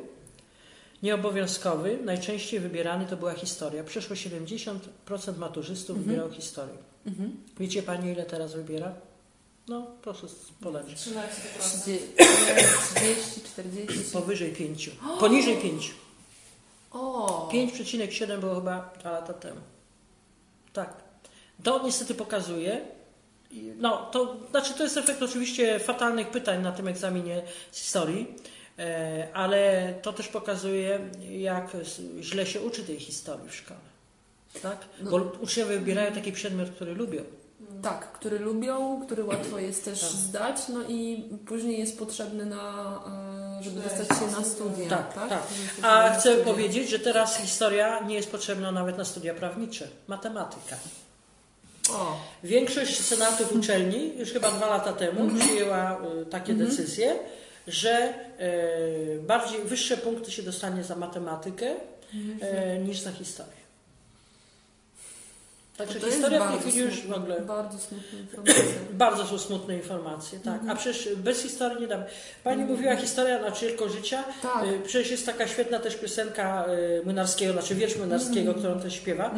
nieobowiązkowy, najczęściej wybierany to była historia. Przeszło 70% maturzystów wybierało historię. Wiecie Pani, ile teraz wybiera? No, proszę polecić. 13 30, 40. Powyżej 5. Poniżej 5. O. 5,7 było chyba dwa lata temu. Tak. To niestety pokazuje. No, to znaczy to jest efekt oczywiście fatalnych pytań na tym egzaminie z historii, ale to też pokazuje, jak źle się uczy tej historii w szkole. Tak? Bo uczniowie wybierają taki przedmiot, który lubią. Tak, który lubią, który łatwo jest też Tak. zdać, no i później jest potrzebny na, e, żeby dostać się na studia. Tak, tak? tak. A chcę studia. powiedzieć, że teraz historia nie jest potrzebna nawet na studia prawnicze. Matematyka. O, Większość senatów uczelni już chyba dwa lata temu Mhm. przyjęła y, takie decyzje, że y, bardziej wyższe punkty się dostanie za matematykę Mhm. y, niż za historię. Także to historia w tej chwili już w ogóle bardzo smutna informacja. bardzo są smutne informacje, tak. Mhm. A przecież bez historii nie damy. Pani mówiła historia nauczycielko życia. Tak. Y, Przecież jest taka świetna też piosenka y, Młynarskiego, znaczy wiersz Młynarskiego, Mhm. którą też śpiewa.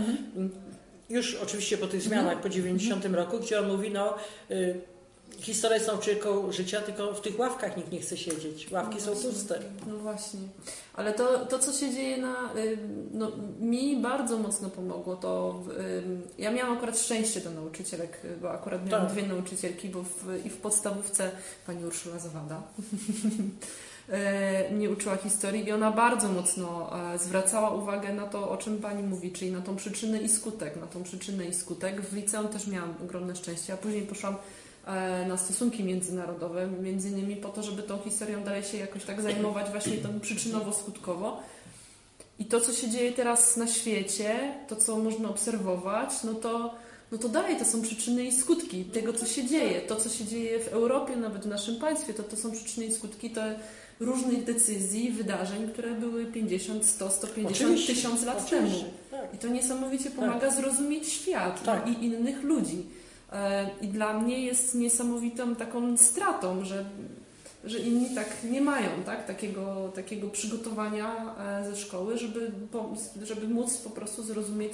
Już oczywiście po tych zmianach, po 90 roku, gdzie on mówi, no y, historia jest nauczycielką życia, tylko w tych ławkach nikt nie chce siedzieć. Ławki są puste. No właśnie. Ale to, to co się dzieje na. No, mi bardzo mocno pomogło to. Ja miałam akurat szczęście do nauczycielek, y, bo akurat miałam Tak. dwie nauczycielki, bo w, i w podstawówce pani Urszula Zawada. e, mnie uczyła historii i ona bardzo mocno e, zwracała uwagę na to, o czym pani mówi, czyli na tą przyczynę i skutek, na tą przyczynę i skutek. W liceum też miałam ogromne szczęście, a później poszłam na stosunki międzynarodowe, między innymi po to, żeby tą historią dalej się jakoś tak zajmować właśnie tą przyczynowo-skutkowo. I to, co się dzieje teraz na świecie, to, co można obserwować, no to, no to dalej to są przyczyny i skutki tego, co się dzieje. To, co się dzieje w Europie, nawet w naszym państwie, to, to są przyczyny i skutki te różnych decyzji, wydarzeń, które były 50, 100, 150, Oczywiście, 1000 lat oczywiście, temu. Tak. I to niesamowicie pomaga zrozumieć świat Tak. i innych ludzi. E, I dla mnie jest niesamowitą taką stratą, że że inni tak nie mają, tak? Takiego, takiego przygotowania e, ze szkoły, żeby, żeby móc po prostu zrozumieć,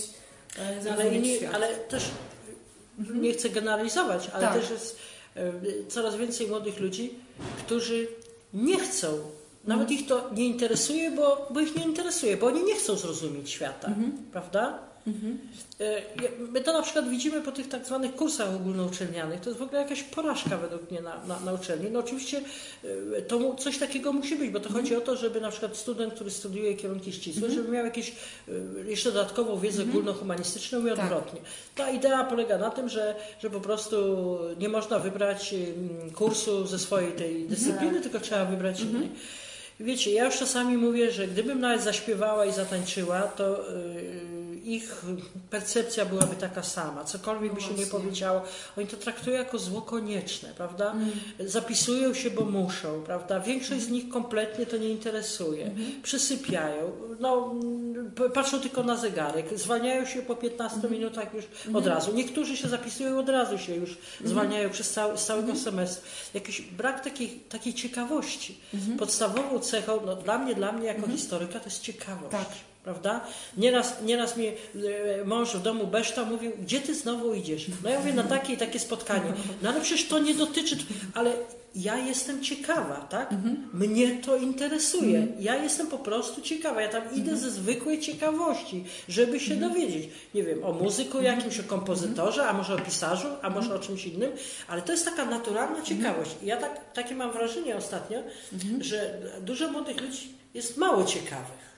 e, Ale, zrozumieć nie, świat. ale też nie chcę generalizować, ale Tak. też jest coraz więcej młodych ludzi, którzy nie chcą, nawet ich to nie interesuje, bo, bo ich nie interesuje, bo oni nie chcą zrozumieć świata, prawda? E, ja- My to na przykład widzimy po tych tak zwanych kursach ogólnouczelnianych. To jest w ogóle jakaś porażka według mnie na, na, na uczelni. No oczywiście e, to coś takiego musi być, bo to chodzi o to, żeby na przykład student, który studiuje kierunki ścisłe, żeby miał jakieś e, jeszcze dodatkową wiedzę ogólnohumanistyczną i Tak. odwrotnie. Ta idea polega na tym, że, że po prostu nie można wybrać kursu ze swojej tej dyscypliny, tylko trzeba wybrać innej. Wiecie, ja już czasami mówię, że gdybym nawet zaśpiewała i zatańczyła, to ich percepcja byłaby taka sama. Cokolwiek by się nie powiedziało, oni to traktują jako zło konieczne, prawda? Zapisują się, bo muszą, prawda? Większość z nich kompletnie to nie interesuje. Przysypiają, no, mm, patrzą tylko na zegarek, zwalniają się po 15 minutach już od razu. Niektórzy się zapisują od razu się już zwalniają przez cały, z całego semestru. Jakiś brak takiej, takiej ciekawości. Podstawową cechą, no, dla mnie, dla mnie jako historyka to jest ciekawość. Tak. Prawda? Nieraz, nieraz mi e, mąż w domu Beszta mówił, gdzie ty znowu idziesz? No ja mówię, na takie i takie spotkanie. No ale przecież to nie dotyczy, ale ja jestem ciekawa, tak? Mnie to interesuje. Ja jestem po prostu ciekawa. Ja tam idę ze zwykłej ciekawości, żeby się dowiedzieć. Nie wiem, o muzyku jakimś, o kompozytorze, a może o pisarzu, a może o czymś innym, ale to jest taka naturalna ciekawość. I ja tak, takie mam wrażenie ostatnio, że dużo młodych ludzi jest mało ciekawych.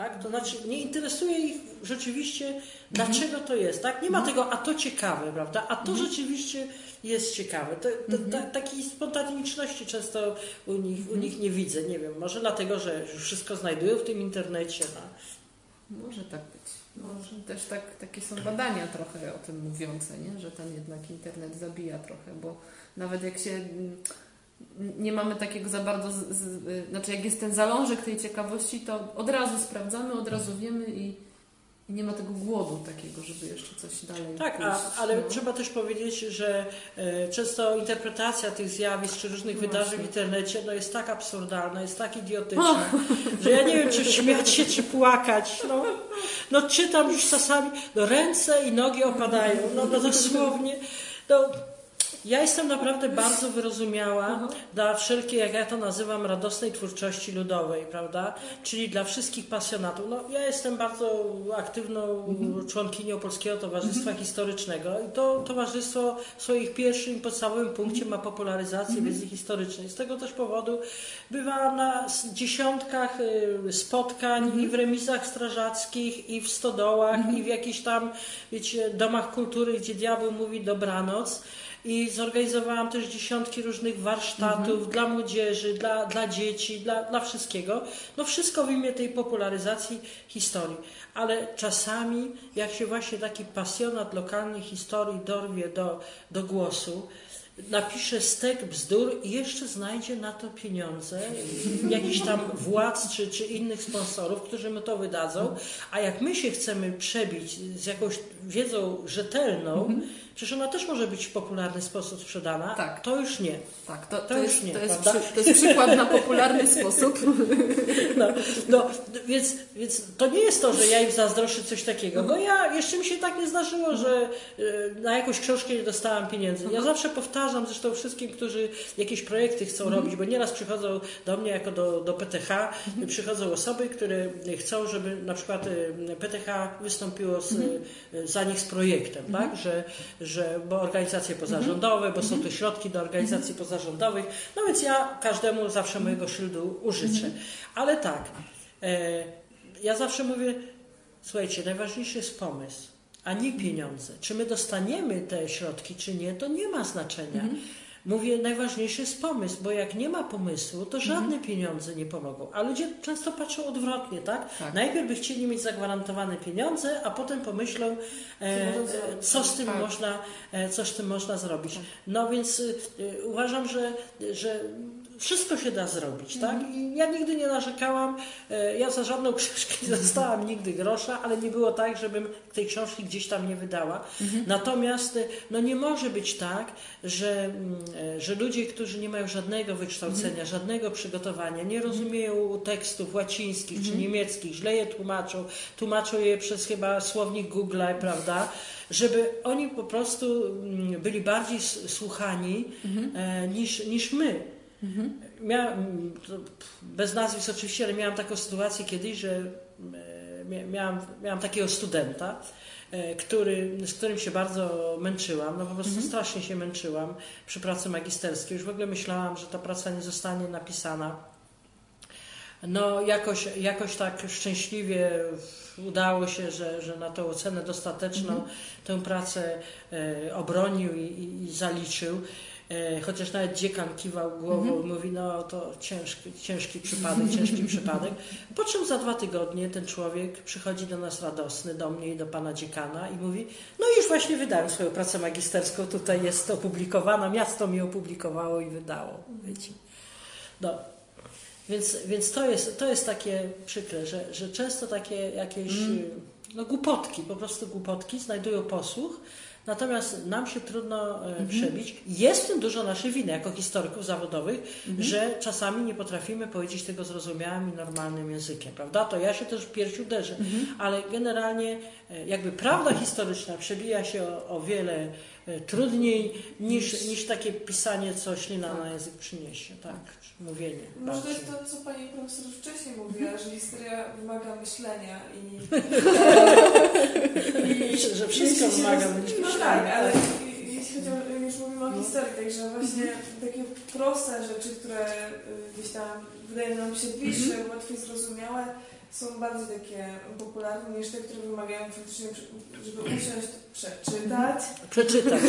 Tak? To znaczy nie interesuje ich rzeczywiście, dlaczego to jest. Tak? Nie ma tego, a to ciekawe, prawda? A to rzeczywiście jest ciekawe. To, to, ta, takiej spontaniczności często u nich, u nich nie widzę. Nie wiem, może dlatego, że wszystko znajdują w tym internecie. No. Może tak być. Może też tak, takie są badania trochę o tym mówiące, nie? że ten jednak internet zabija trochę, bo nawet jak się nie mamy takiego za bardzo, z, z, y, znaczy jak jest ten zalążek tej ciekawości, to od razu sprawdzamy, od razu wiemy i, i nie ma tego głodu takiego, żeby jeszcze coś dalej Tak, pójść. a, ale no. trzeba też powiedzieć, że e, często interpretacja tych zjawisk czy różnych No wydarzeń właśnie. w internecie no, jest tak absurdalna, jest tak idiotyczna, że ja nie wiem, czy śmiać się, czy płakać. No, no czytam już czasami, no ręce i nogi opadają, no, no dosłownie. No, ja jestem naprawdę bardzo wyrozumiała dla wszelkiej, jak ja to nazywam, radosnej twórczości ludowej, prawda? Czyli dla wszystkich pasjonatów. No, ja jestem bardzo aktywną członkinią Polskiego Towarzystwa Historycznego i to towarzystwo w swoim pierwszym, podstawowym punkcie ma popularyzację wiedzy historycznej. Z tego też powodu bywałam na dziesiątkach y, spotkań i w remizach strażackich, i w stodołach, i w jakichś tam, wiecie, domach kultury, gdzie diabeł mówi dobranoc. I zorganizowałam też dziesiątki różnych warsztatów dla młodzieży, dla, dla dzieci, dla, dla wszystkiego. No wszystko w imię tej popularyzacji historii. Ale czasami, jak się właśnie taki pasjonat lokalnej historii dorwie do, do głosu, napisze stek bzdur i jeszcze znajdzie na to pieniądze, jakiś tam władz czy, czy innych sponsorów, którzy mu to wydadzą, a jak my się chcemy przebić z jakąś wiedzą rzetelną, przecież ona też może być w popularny sposób sprzedana, Tak. to już nie. Tak, to, to, To już jest, nie, to, jest przy, to jest przykład na popularny sposób. No, no, więc, więc to nie jest to, że ja im zazdroszczę coś takiego, bo ja jeszcze mi się tak nie zdarzyło, że y, na jakąś książkę nie dostałam pieniędzy. Ja zawsze powtarzam zresztą wszystkim, którzy jakieś projekty chcą robić, bo nieraz przychodzą do mnie jako do, do PTH, przychodzą osoby, które chcą, żeby na przykład y, PTH wystąpiło z, y, za nich z projektem, tak? Że, że, bo organizacje pozarządowe, bo są to środki do organizacji pozarządowych. No więc ja każdemu zawsze mojego szyldu użyczę. Ale tak, e, ja zawsze mówię, słuchajcie, najważniejszy jest pomysł, a nie pieniądze. Czy my dostaniemy te środki, czy nie, to nie ma znaczenia. Mówię, najważniejszy jest pomysł, bo jak nie ma pomysłu, to żadne pieniądze nie pomogą. A ludzie często patrzą odwrotnie, tak? Tak. Najpierw by chcieli mieć zagwarantowane pieniądze, a potem pomyślą, e, Co e, z tym Tak. można, e, co z tym można zrobić. No więc y, y, uważam, że, że wszystko się da zrobić, tak? I ja nigdy nie narzekałam, e, ja za żadną książkę nie dostałam nigdy grosza, ale nie było tak, żebym tej książki gdzieś tam nie wydała. Natomiast e, no nie może być tak, że, mm, e, że ludzie, którzy nie mają żadnego wykształcenia, żadnego przygotowania, nie rozumieją tekstów łacińskich czy niemieckich, źle je tłumaczą, tłumaczą je przez chyba słownik Google, prawda? Żeby oni po prostu mm, byli bardziej słuchani e, niż, niż my. Miałam, to bez nazwisk oczywiście, ale miałam taką sytuację kiedyś, że e, mia- miałam, miałam takiego studenta, e, który, z którym się bardzo męczyłam, no po prostu strasznie się męczyłam przy pracy magisterskiej. Już w ogóle myślałam, że ta praca nie zostanie napisana. No jakoś, jakoś tak szczęśliwie udało się, że, że na tą ocenę dostateczną tę pracę e, obronił i, i, i zaliczył. E, chociaż nawet dziekan kiwał głową i mówi, no to ciężki, ciężki przypadek, ciężki przypadek. Po czym za dwa tygodnie ten człowiek przychodzi do nas radosny, do mnie i do pana dziekana i mówi, no już właśnie wydałem swoją pracę magisterską, tutaj jest opublikowana, miasto mi opublikowało i wydało. Wiecie. No. Więc, więc to, jest, to jest takie przykre, że, że często takie jakieś y, no, głupotki, po prostu głupotki znajdują posłuch, natomiast nam się trudno e, przebić. Jest w tym dużo naszej winy jako historyków zawodowych, że czasami nie potrafimy powiedzieć tego zrozumiałym i normalnym językiem, prawda? To ja się też w piersi uderzę, ale generalnie e, jakby prawda historyczna przebija się o, o wiele trudniej niż, niż takie pisanie, co ślina na język przyniesie, tak? Czy Mówienie. Może jest to, co pani profesor wcześniej mówiła, że historia wymaga myślenia i... i Że wszystko wymaga myślenia. No tak, ale i- jeśli chodzi o, już mówimy o historii, także właśnie takie proste rzeczy, które y, gdzieś tam wydają nam się bliższe, łatwiej zrozumiałe, są bardziej takie popularne niż te, które wymagają faktycznie, żeby usiąść, przeczytać Przeczytać.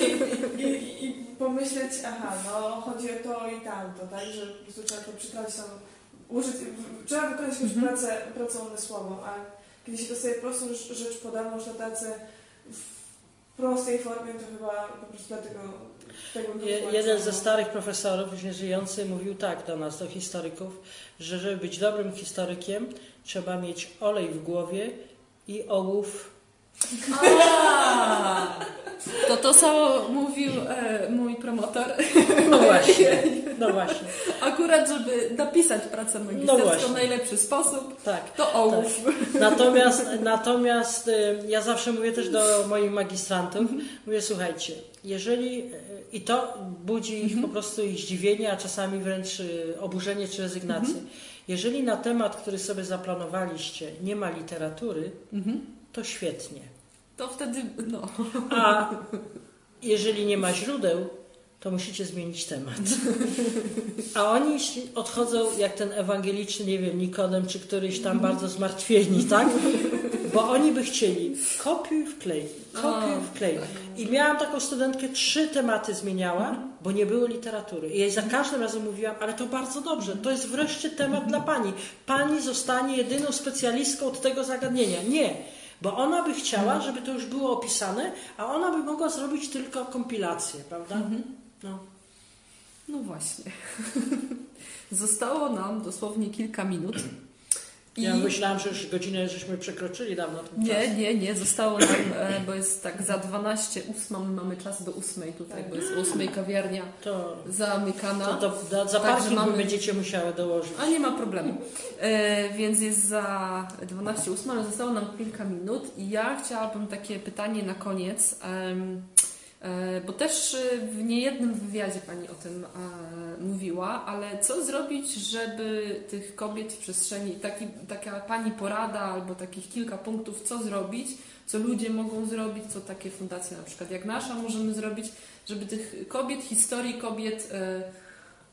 i, i, i pomyśleć, aha, no chodzi o to i tamto, tak, że po prostu trzeba to przytrafić tam, użyć, trzeba wykonać jakąś pracę, pracę umysłową, a kiedy się dostaje prostą rzecz podaną już na tacy w prostej formie, to chyba po prostu dlatego nie jeden ze starych profesorów, już nieżyjący, mówił tak do nas, do historyków, że żeby być dobrym historykiem, trzeba mieć olej w głowie i ołów. To to samo mówił e, mój promotor. No właśnie, no właśnie, Akurat, żeby napisać pracę No magisterską w najlepszy sposób, tak. to ołów. Natomiast, natomiast y, ja zawsze mówię też do moich magistrantów, mówię słuchajcie, jeżeli y, i to budzi ich po prostu ich zdziwienie, a czasami wręcz y, oburzenie czy rezygnację. Jeżeli na temat, który sobie zaplanowaliście, nie ma literatury, Mhm. to świetnie. To wtedy, no. A jeżeli nie ma źródeł, to musicie zmienić temat. A oni odchodzą jak ten ewangeliczny, nie wiem, Nikodem, czy któryś tam bardzo zmartwieni, tak? Bo oni by chcieli kopiuj wklej, kopiuj wklej. I miałam taką studentkę, trzy tematy zmieniała, bo nie było literatury. I za każdym razem mówiłam, ale to bardzo dobrze, to jest wreszcie temat dla pani. Pani zostanie jedyną specjalistką od tego zagadnienia. Nie. Bo ona by chciała, żeby to już było opisane, a ona by mogła zrobić tylko kompilację, prawda? No. No właśnie. Zostało nam dosłownie kilka minut. I Ja myślałam, że już godzinę żeśmy przekroczyli dawno ten czas. nie, nie, nie, zostało nam, e, bo jest tak za 12, 8 mamy czas do 8 tutaj, bo jest 8 kawiarnia To, zamykana. to, to, za- za parking mamy- będziecie musiały dołożyć. A nie ma problemu. E, więc jest za 12.08, ale zostało nam kilka minut i ja chciałabym takie pytanie na koniec, bo też e, w niejednym wywiadzie Pani o tym e, mówiła, ale co zrobić, żeby tych kobiet w przestrzeni, taki, taka Pani porada albo takich kilka punktów, co zrobić, co ludzie mogą zrobić, co takie fundacje na przykład jak nasza możemy zrobić, żeby tych kobiet, historii kobiet e,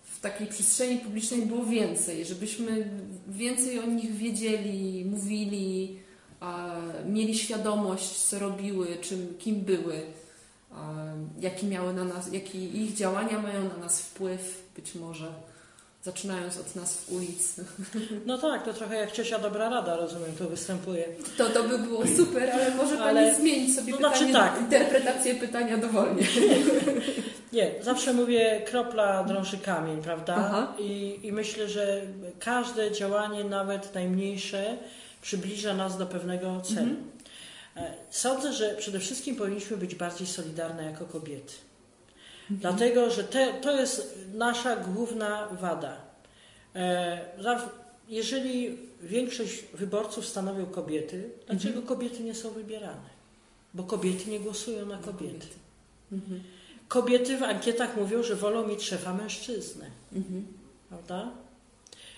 w takiej przestrzeni publicznej było więcej, żebyśmy więcej o nich wiedzieli, mówili, mieli świadomość, co robiły, czym, kim były, jaki miały na nas, jaki ich działania mają na nas wpływ, być może. zaczynając od nazw ulic. No tak, to trochę jak ciocia dobra rada, rozumiem, to występuje. To, to by było super, ale może Pani Ale- zmienić sobie to pytanie, znaczy tak. interpretację pytania dowolnie. Nie, zawsze mówię kropla drąży kamień, prawda? I, I myślę, że każde działanie, nawet najmniejsze, przybliża nas do pewnego celu. E, Sądzę, że przede wszystkim powinniśmy być bardziej solidarne jako kobiety. Dlatego, że te, to jest nasza główna wada. E, Jeżeli większość wyborców stanowią kobiety, dlaczego kobiety nie są wybierane? Bo kobiety nie głosują na kobiety. Mhm. Kobiety w ankietach mówią, że wolą mieć szefa mężczyznę, Mhm. prawda?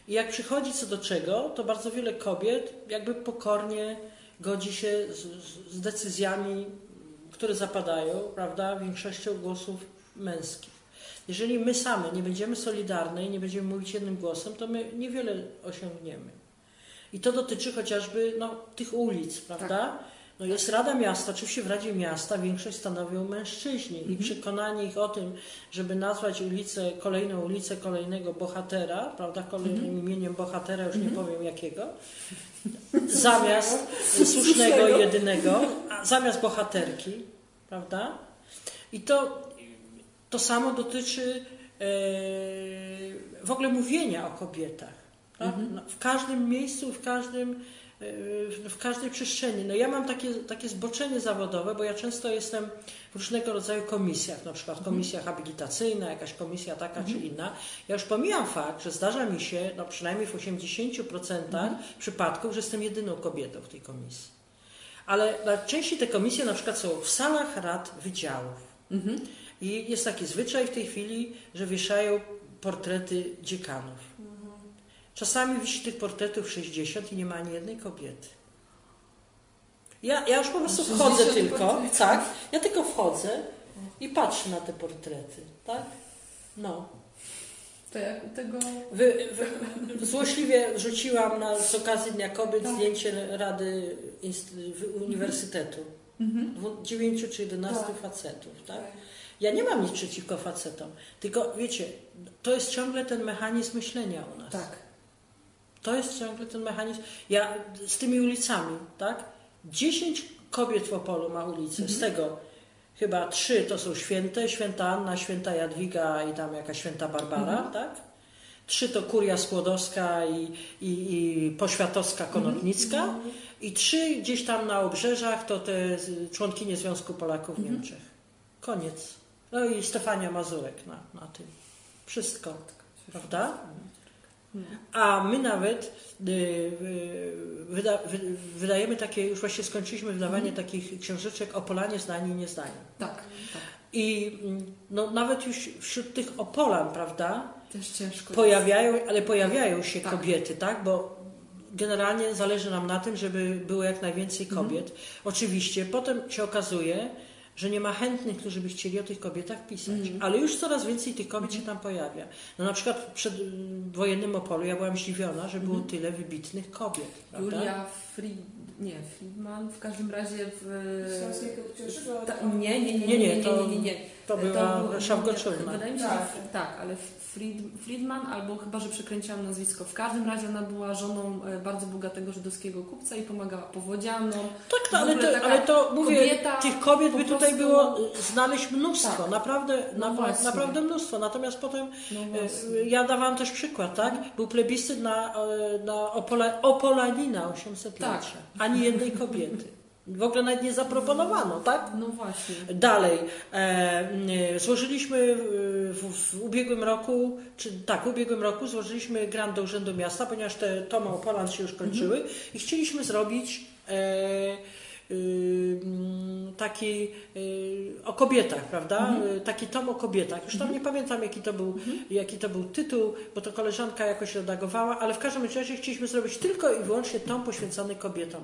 I jak przychodzi co do czego, to bardzo wiele kobiet jakby pokornie godzi się z, z, decyzjami, które zapadają, prawda, większością głosów męskich. Jeżeli my same nie będziemy solidarne i nie będziemy mówić jednym głosem, to my niewiele osiągniemy. I to dotyczy chociażby no, tych ulic, prawda? No jest Rada Miasta, oczywiście w Radzie Miasta większość stanowią mężczyźni i przekonanie ich o tym, żeby nazwać ulicę, kolejną ulicę kolejnego bohatera, prawda, kolejnym imieniem bohatera, już nie powiem jakiego, zamiast słusznego i jedynego, zamiast bohaterki, prawda? I to, to samo dotyczy e, w ogóle mówienia o kobietach. Tak? No, W każdym miejscu, w każdym w każdej przestrzeni. No ja mam takie, takie zboczenie zawodowe, bo ja często jestem w różnego rodzaju komisjach, na przykład komisja habilitacyjna, jakaś komisja taka czy inna. Ja już pomijam fakt, że zdarza mi się, no przynajmniej w 80% przypadków, że jestem jedyną kobietą w tej komisji. Ale najczęściej te komisje na przykład są w salach rad wydziałów. Mhm. I jest taki zwyczaj w tej chwili, że wieszają portrety dziekanów. Czasami wisi tych portretów 60 i nie ma ani jednej kobiety. Ja, ja już po prostu 60 wchodzę tylko, portretów. tak? Ja tylko wchodzę i patrzę na te portrety, tak? No. To jak tego... Wy, wy, złośliwie wrzuciłam na, z okazji Dnia Kobiet Tak. zdjęcie Rady Uniwersytetu. Mhm. Dwu- Dziewięciu czy jedenastu Tak. facetów, tak? Ja nie mam nic przeciwko facetom, tylko wiecie, to jest ciągle ten mechanizm myślenia u nas. Tak. To jest ciągle ten mechanizm. Ja z tymi ulicami, tak? 10 kobiet w Opolu ma ulicę, z tego chyba trzy to są święte, święta Anna, święta Jadwiga i tam jakaś święta Barbara, tak? Trzy to Kuria Skłodowska i, i, i Poświatowska Konotnicka i trzy gdzieś tam na obrzeżach to te członkinie Związku Polaków w Niemczech. Koniec. No i Stefania Mazurek na, na tym. Wszystko. Prawda? A my nawet y, y, wyda, wy, wydajemy takie, już właśnie skończyliśmy wydawanie takich książeczek o Polanie zdanie i niezdanie. Tak, tak. I mm, no, nawet już wśród tych Opolan, prawda, Też ciężko. pojawiają, ale pojawiają się Tak. kobiety, tak? Bo generalnie zależy nam na tym, żeby było jak najwięcej kobiet. Oczywiście potem się okazuje, że nie ma chętnych, którzy by chcieli o tych kobietach pisać. Ale już coraz więcej tych kobiet się tam pojawia. No na przykład w przedwojennym Opolu ja byłam zdziwiona, że było tyle wybitnych kobiet. Prawda? Julia Fried... Nie, Friedman w każdym razie w... Cieszygo, Ta, nie, nie, nie, Nie, nie, nie, nie, to- nie, nie, nie. To była Szawgoczówna. Wydaje mi się, Tak. że tak, ale Fried, Friedman, albo chyba, że przekręciłam nazwisko. W każdym razie ona była żoną e, bardzo bogatego żydowskiego kupca i pomagała powodzianom. Tak, W to, ale, to, taka ale to mówię, kobieta tych kobiet by tutaj prostu- było znaleźć mnóstwo, Tak. naprawdę, No na, naprawdę mnóstwo. Natomiast potem No y, ja dawałam też przykład, tak? Był plebiscyt na, y, na Opola, Opolanina 800 Tak. Ani jednej kobiety. W ogóle nawet nie zaproponowano, tak? No właśnie. Dalej, e, y, złożyliśmy w, w ubiegłym roku, czy tak, w ubiegłym roku złożyliśmy grant do Urzędu Miasta, ponieważ te Toma Opolan się już kończyły i chcieliśmy zrobić e, taki y, o kobietach, prawda? Y, Taki tom o kobietach. Już tam nie pamiętam jaki to, był, jaki to był tytuł, bo to koleżanka jakoś redagowała, ale w każdym razie chcieliśmy zrobić tylko i wyłącznie tom poświęcony kobietom.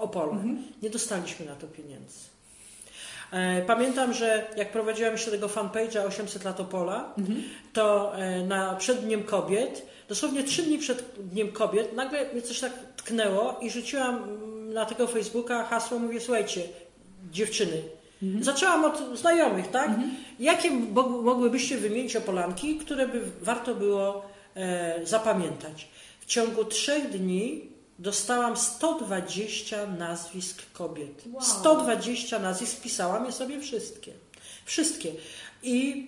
Opolu. Nie dostaliśmy na to pieniędzy. E, Pamiętam, że jak prowadziłam jeszcze tego fanpage'a 800 lat Opola, to e, na, przed Dniem Kobiet, dosłownie trzy dni przed Dniem Kobiet, nagle mnie coś tak tknęło i rzuciłam na tego Facebooka hasło, mówię, słuchajcie, dziewczyny, Zaczęłam od znajomych, tak? Jakie mo- mogłybyście wymienić Opolanki, które by warto było e, zapamiętać. W ciągu trzech dni dostałam 120 nazwisk kobiet. Wow. 120 nazwisk, pisałam je sobie wszystkie. Wszystkie. I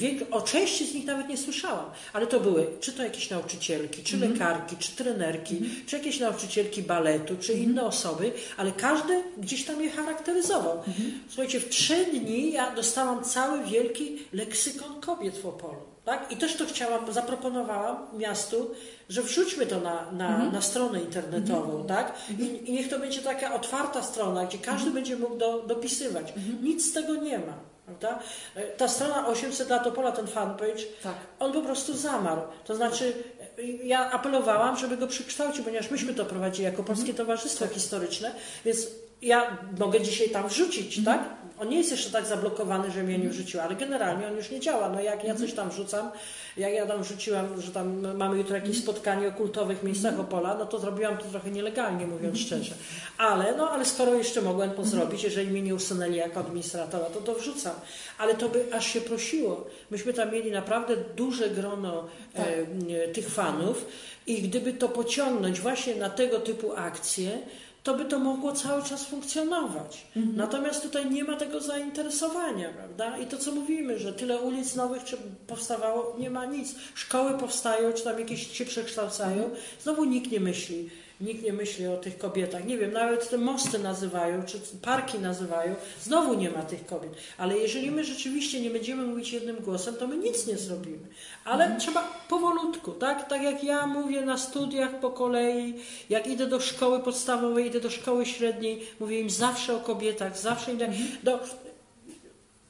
yy, o części z nich nawet nie słyszałam, ale to były czy to jakieś nauczycielki, czy lekarki, czy trenerki, czy jakieś nauczycielki baletu, czy inne osoby, ale każdy gdzieś tam je charakteryzował. Słuchajcie, w trzy dni ja dostałam cały wielki leksykon kobiet w Opolu. Tak? I też to chciałam, zaproponowałam miastu, że wrzućmy to na, na, na stronę internetową, tak? I, I niech to będzie taka otwarta strona, gdzie każdy będzie mógł do, dopisywać. Nic z tego nie ma. Prawda? E, Ta strona 800 lat Opola, ten fanpage, Tak. on po prostu zamarł. To znaczy, e, ja apelowałam, żeby go przekształcić, ponieważ myśmy to prowadzili jako Polskie Towarzystwo Historyczne, więc ja mogę dzisiaj tam wrzucić, tak? On nie jest jeszcze tak zablokowany, że mnie nie wrzuciła, ale generalnie on już nie działa. No jak ja coś tam wrzucam, jak ja tam wrzuciłam, że tam mamy jutro jakieś spotkanie o kultowych miejscach Opola, no to zrobiłam to trochę nielegalnie, mówiąc szczerze. Ale, no, ale skoro jeszcze mogłem to zrobić, jeżeli mnie nie usunęli jako administratora, to to wrzucam. Ale to by aż się prosiło. Myśmy tam mieli naprawdę duże grono e, tych fanów i gdyby to pociągnąć właśnie na tego typu akcje, to by to mogło cały czas funkcjonować. Natomiast tutaj nie ma tego zainteresowania, prawda? I to, co mówimy, że tyle ulic nowych czy powstawało, nie ma nic. Szkoły powstają, czy tam jakieś się przekształcają. Znowu nikt nie myśli. Nikt nie myśli o tych kobietach. Nie wiem, nawet te mosty nazywają, czy parki nazywają. Znowu nie ma tych kobiet. Ale jeżeli my rzeczywiście nie będziemy mówić jednym głosem, to my nic nie zrobimy. Ale trzeba powolutku, tak? Tak jak ja mówię na studiach po kolei, jak idę do szkoły podstawowej, idę do szkoły średniej, mówię im zawsze o kobietach, zawsze im... Do...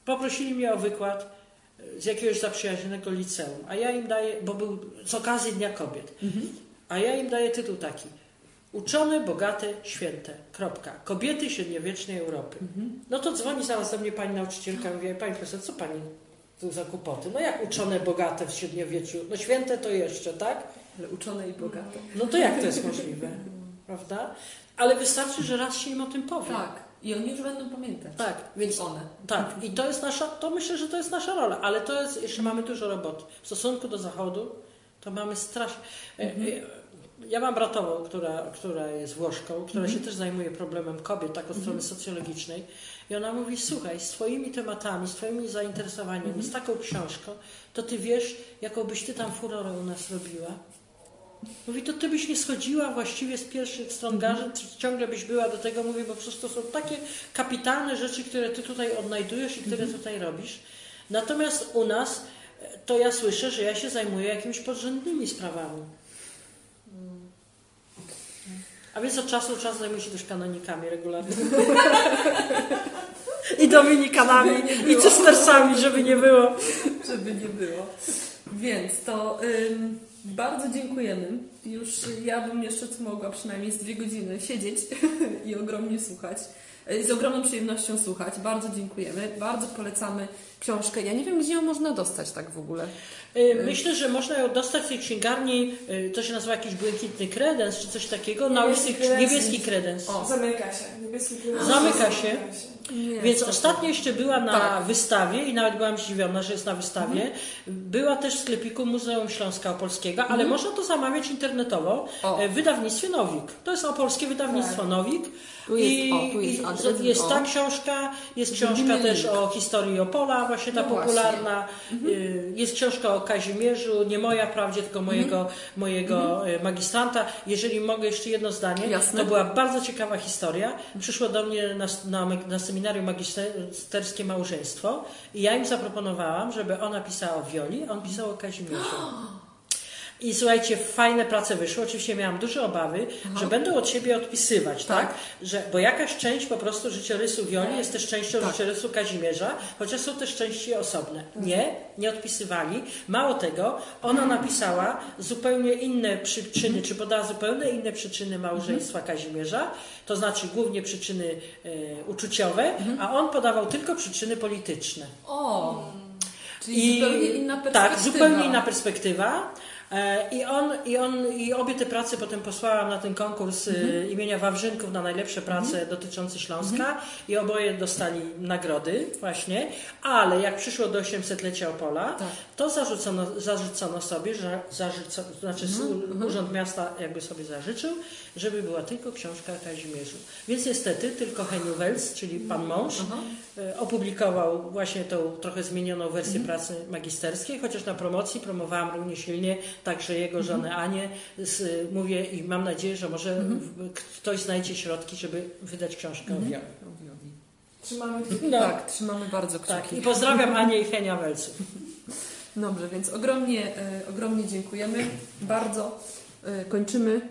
Poprosili mnie o wykład z jakiegoś zaprzyjaźnionego liceum, a ja im daję, bo był z okazji Dnia Kobiet, a ja im daję tytuł taki Uczone, bogate, święte. Kropka. Kobiety średniowiecznej Europy. No to dzwoni zaraz do mnie pani nauczycielka i mówi, pani profesor, co pani tu za kłopoty? No jak uczone, bogate w średniowieczu? No święte to jeszcze, tak? Ale uczone i bogate. No to jak to jest możliwe? Prawda? Ale wystarczy, że raz się im o tym powie. Tak. I oni już będą pamiętać. Tak, więc One. tak. I to jest nasza, to myślę, że to jest nasza rola, ale to jest, jeszcze mamy dużo roboty. W stosunku do Zachodu to mamy strasznie. e, e, Ja mam bratową, która, która jest Włoszką, która się też zajmuje problemem kobiet, tak od strony socjologicznej. I ona mówi, słuchaj, z twoimi tematami, z twoimi zainteresowaniami, z taką książką, to ty wiesz, jaką byś ty tam furorę u nas robiła. Mówi, to ty byś nie schodziła właściwie z pierwszych stron gazet, ciągle byś była do tego, mówię, bo przecież to są takie kapitalne rzeczy, które ty tutaj odnajdujesz i które tutaj robisz. Natomiast u nas e, to ja słyszę, że ja się zajmuję jakimiś podrzędnymi sprawami. A więc od czasu do czasu zajmuję się też kanonikami regularnie. I dominikanami, i cystersami, żeby nie było. żeby nie było. Więc to ym, bardzo dziękujemy. Już ja bym jeszcze tu mogła przynajmniej z dwie godziny siedzieć i ogromnie słuchać. Y, Z ogromną przyjemnością słuchać. Bardzo dziękujemy. Bardzo polecamy książkę. Ja nie wiem, gdzie ją można dostać tak w ogóle. Y, Myślę, że można ją dostać w tej księgarni, y, to się nazywa jakiś błękitny kredens, czy coś takiego, na Niebieski ulicy kredens. niebieski kredens. O. Zamyka się. Niebieski kredens. Zamyka się. Nie, Więc ostatnio jeszcze była na Tak. wystawie i nawet byłam zdziwiona, że jest na wystawie. Była też w sklepiku Muzeum Śląska Opolskiego, ale można to zamawiać internetowo O. w wydawnictwie Nowik. To jest opolskie wydawnictwo Nowik. Tu jest- I, o, tu jest adres, jest o. ta książka, jest książka też o historii Opola, właśnie ta No właśnie. popularna. Y, Jest książka o Kazimierzu, nie moja wprawdzie, tylko mojego, mojego e, magistranta. Jeżeli mogę jeszcze jedno zdanie, Jasne. to była bardzo ciekawa historia. Przyszło do mnie na, na, na seminarium magisterskie małżeństwo i ja im zaproponowałam, żeby ona pisała o Wioli, a on pisał o Kazimierzu. I słuchajcie, fajne prace wyszły. Oczywiście miałam duże obawy, że będą od siebie odpisywać, tak? Tak. Że, bo jakaś część po prostu życiorysu Wioli jest też częścią Tak. życiorysu Kazimierza, chociaż są też części osobne. Nie, nie odpisywali. Mało tego, ona napisała zupełnie inne przyczyny, czy podała zupełnie inne przyczyny małżeństwa Kazimierza, to znaczy głównie przyczyny e, uczuciowe, a on podawał tylko przyczyny polityczne. O! Czyli zupełnie inna perspektywa. Tak, zupełnie inna perspektywa. E, I on, i on, i obie te prace potem posłałam na ten konkurs e, imienia Wawrzynków na najlepsze prace dotyczące Śląska i oboje dostali nagrody właśnie, ale jak przyszło do 800-lecia Opola, Tak. to zarzucono, zarzucono sobie, że zarzuco, znaczy Mhm, Urząd Miasta jakby sobie zażyczył, żeby była tylko książka Kazimierzu. Więc niestety tylko Heniu Wels, czyli pan mąż, e, opublikował właśnie tą trochę zmienioną wersję Mhm. pracy magisterskiej, chociaż na promocji promowałam równie silnie także jego Mhm. żonę Anię. Z, mówię i mam nadzieję, że może Mhm. ktoś znajdzie środki, żeby wydać książkę o Wiole. Trzymamy. No. Tak, trzymamy bardzo Tak, kciuki. i pozdrawiam Anię i Henia Welsów. Dobrze, więc ogromnie, e, ogromnie dziękujemy. Bardzo e, kończymy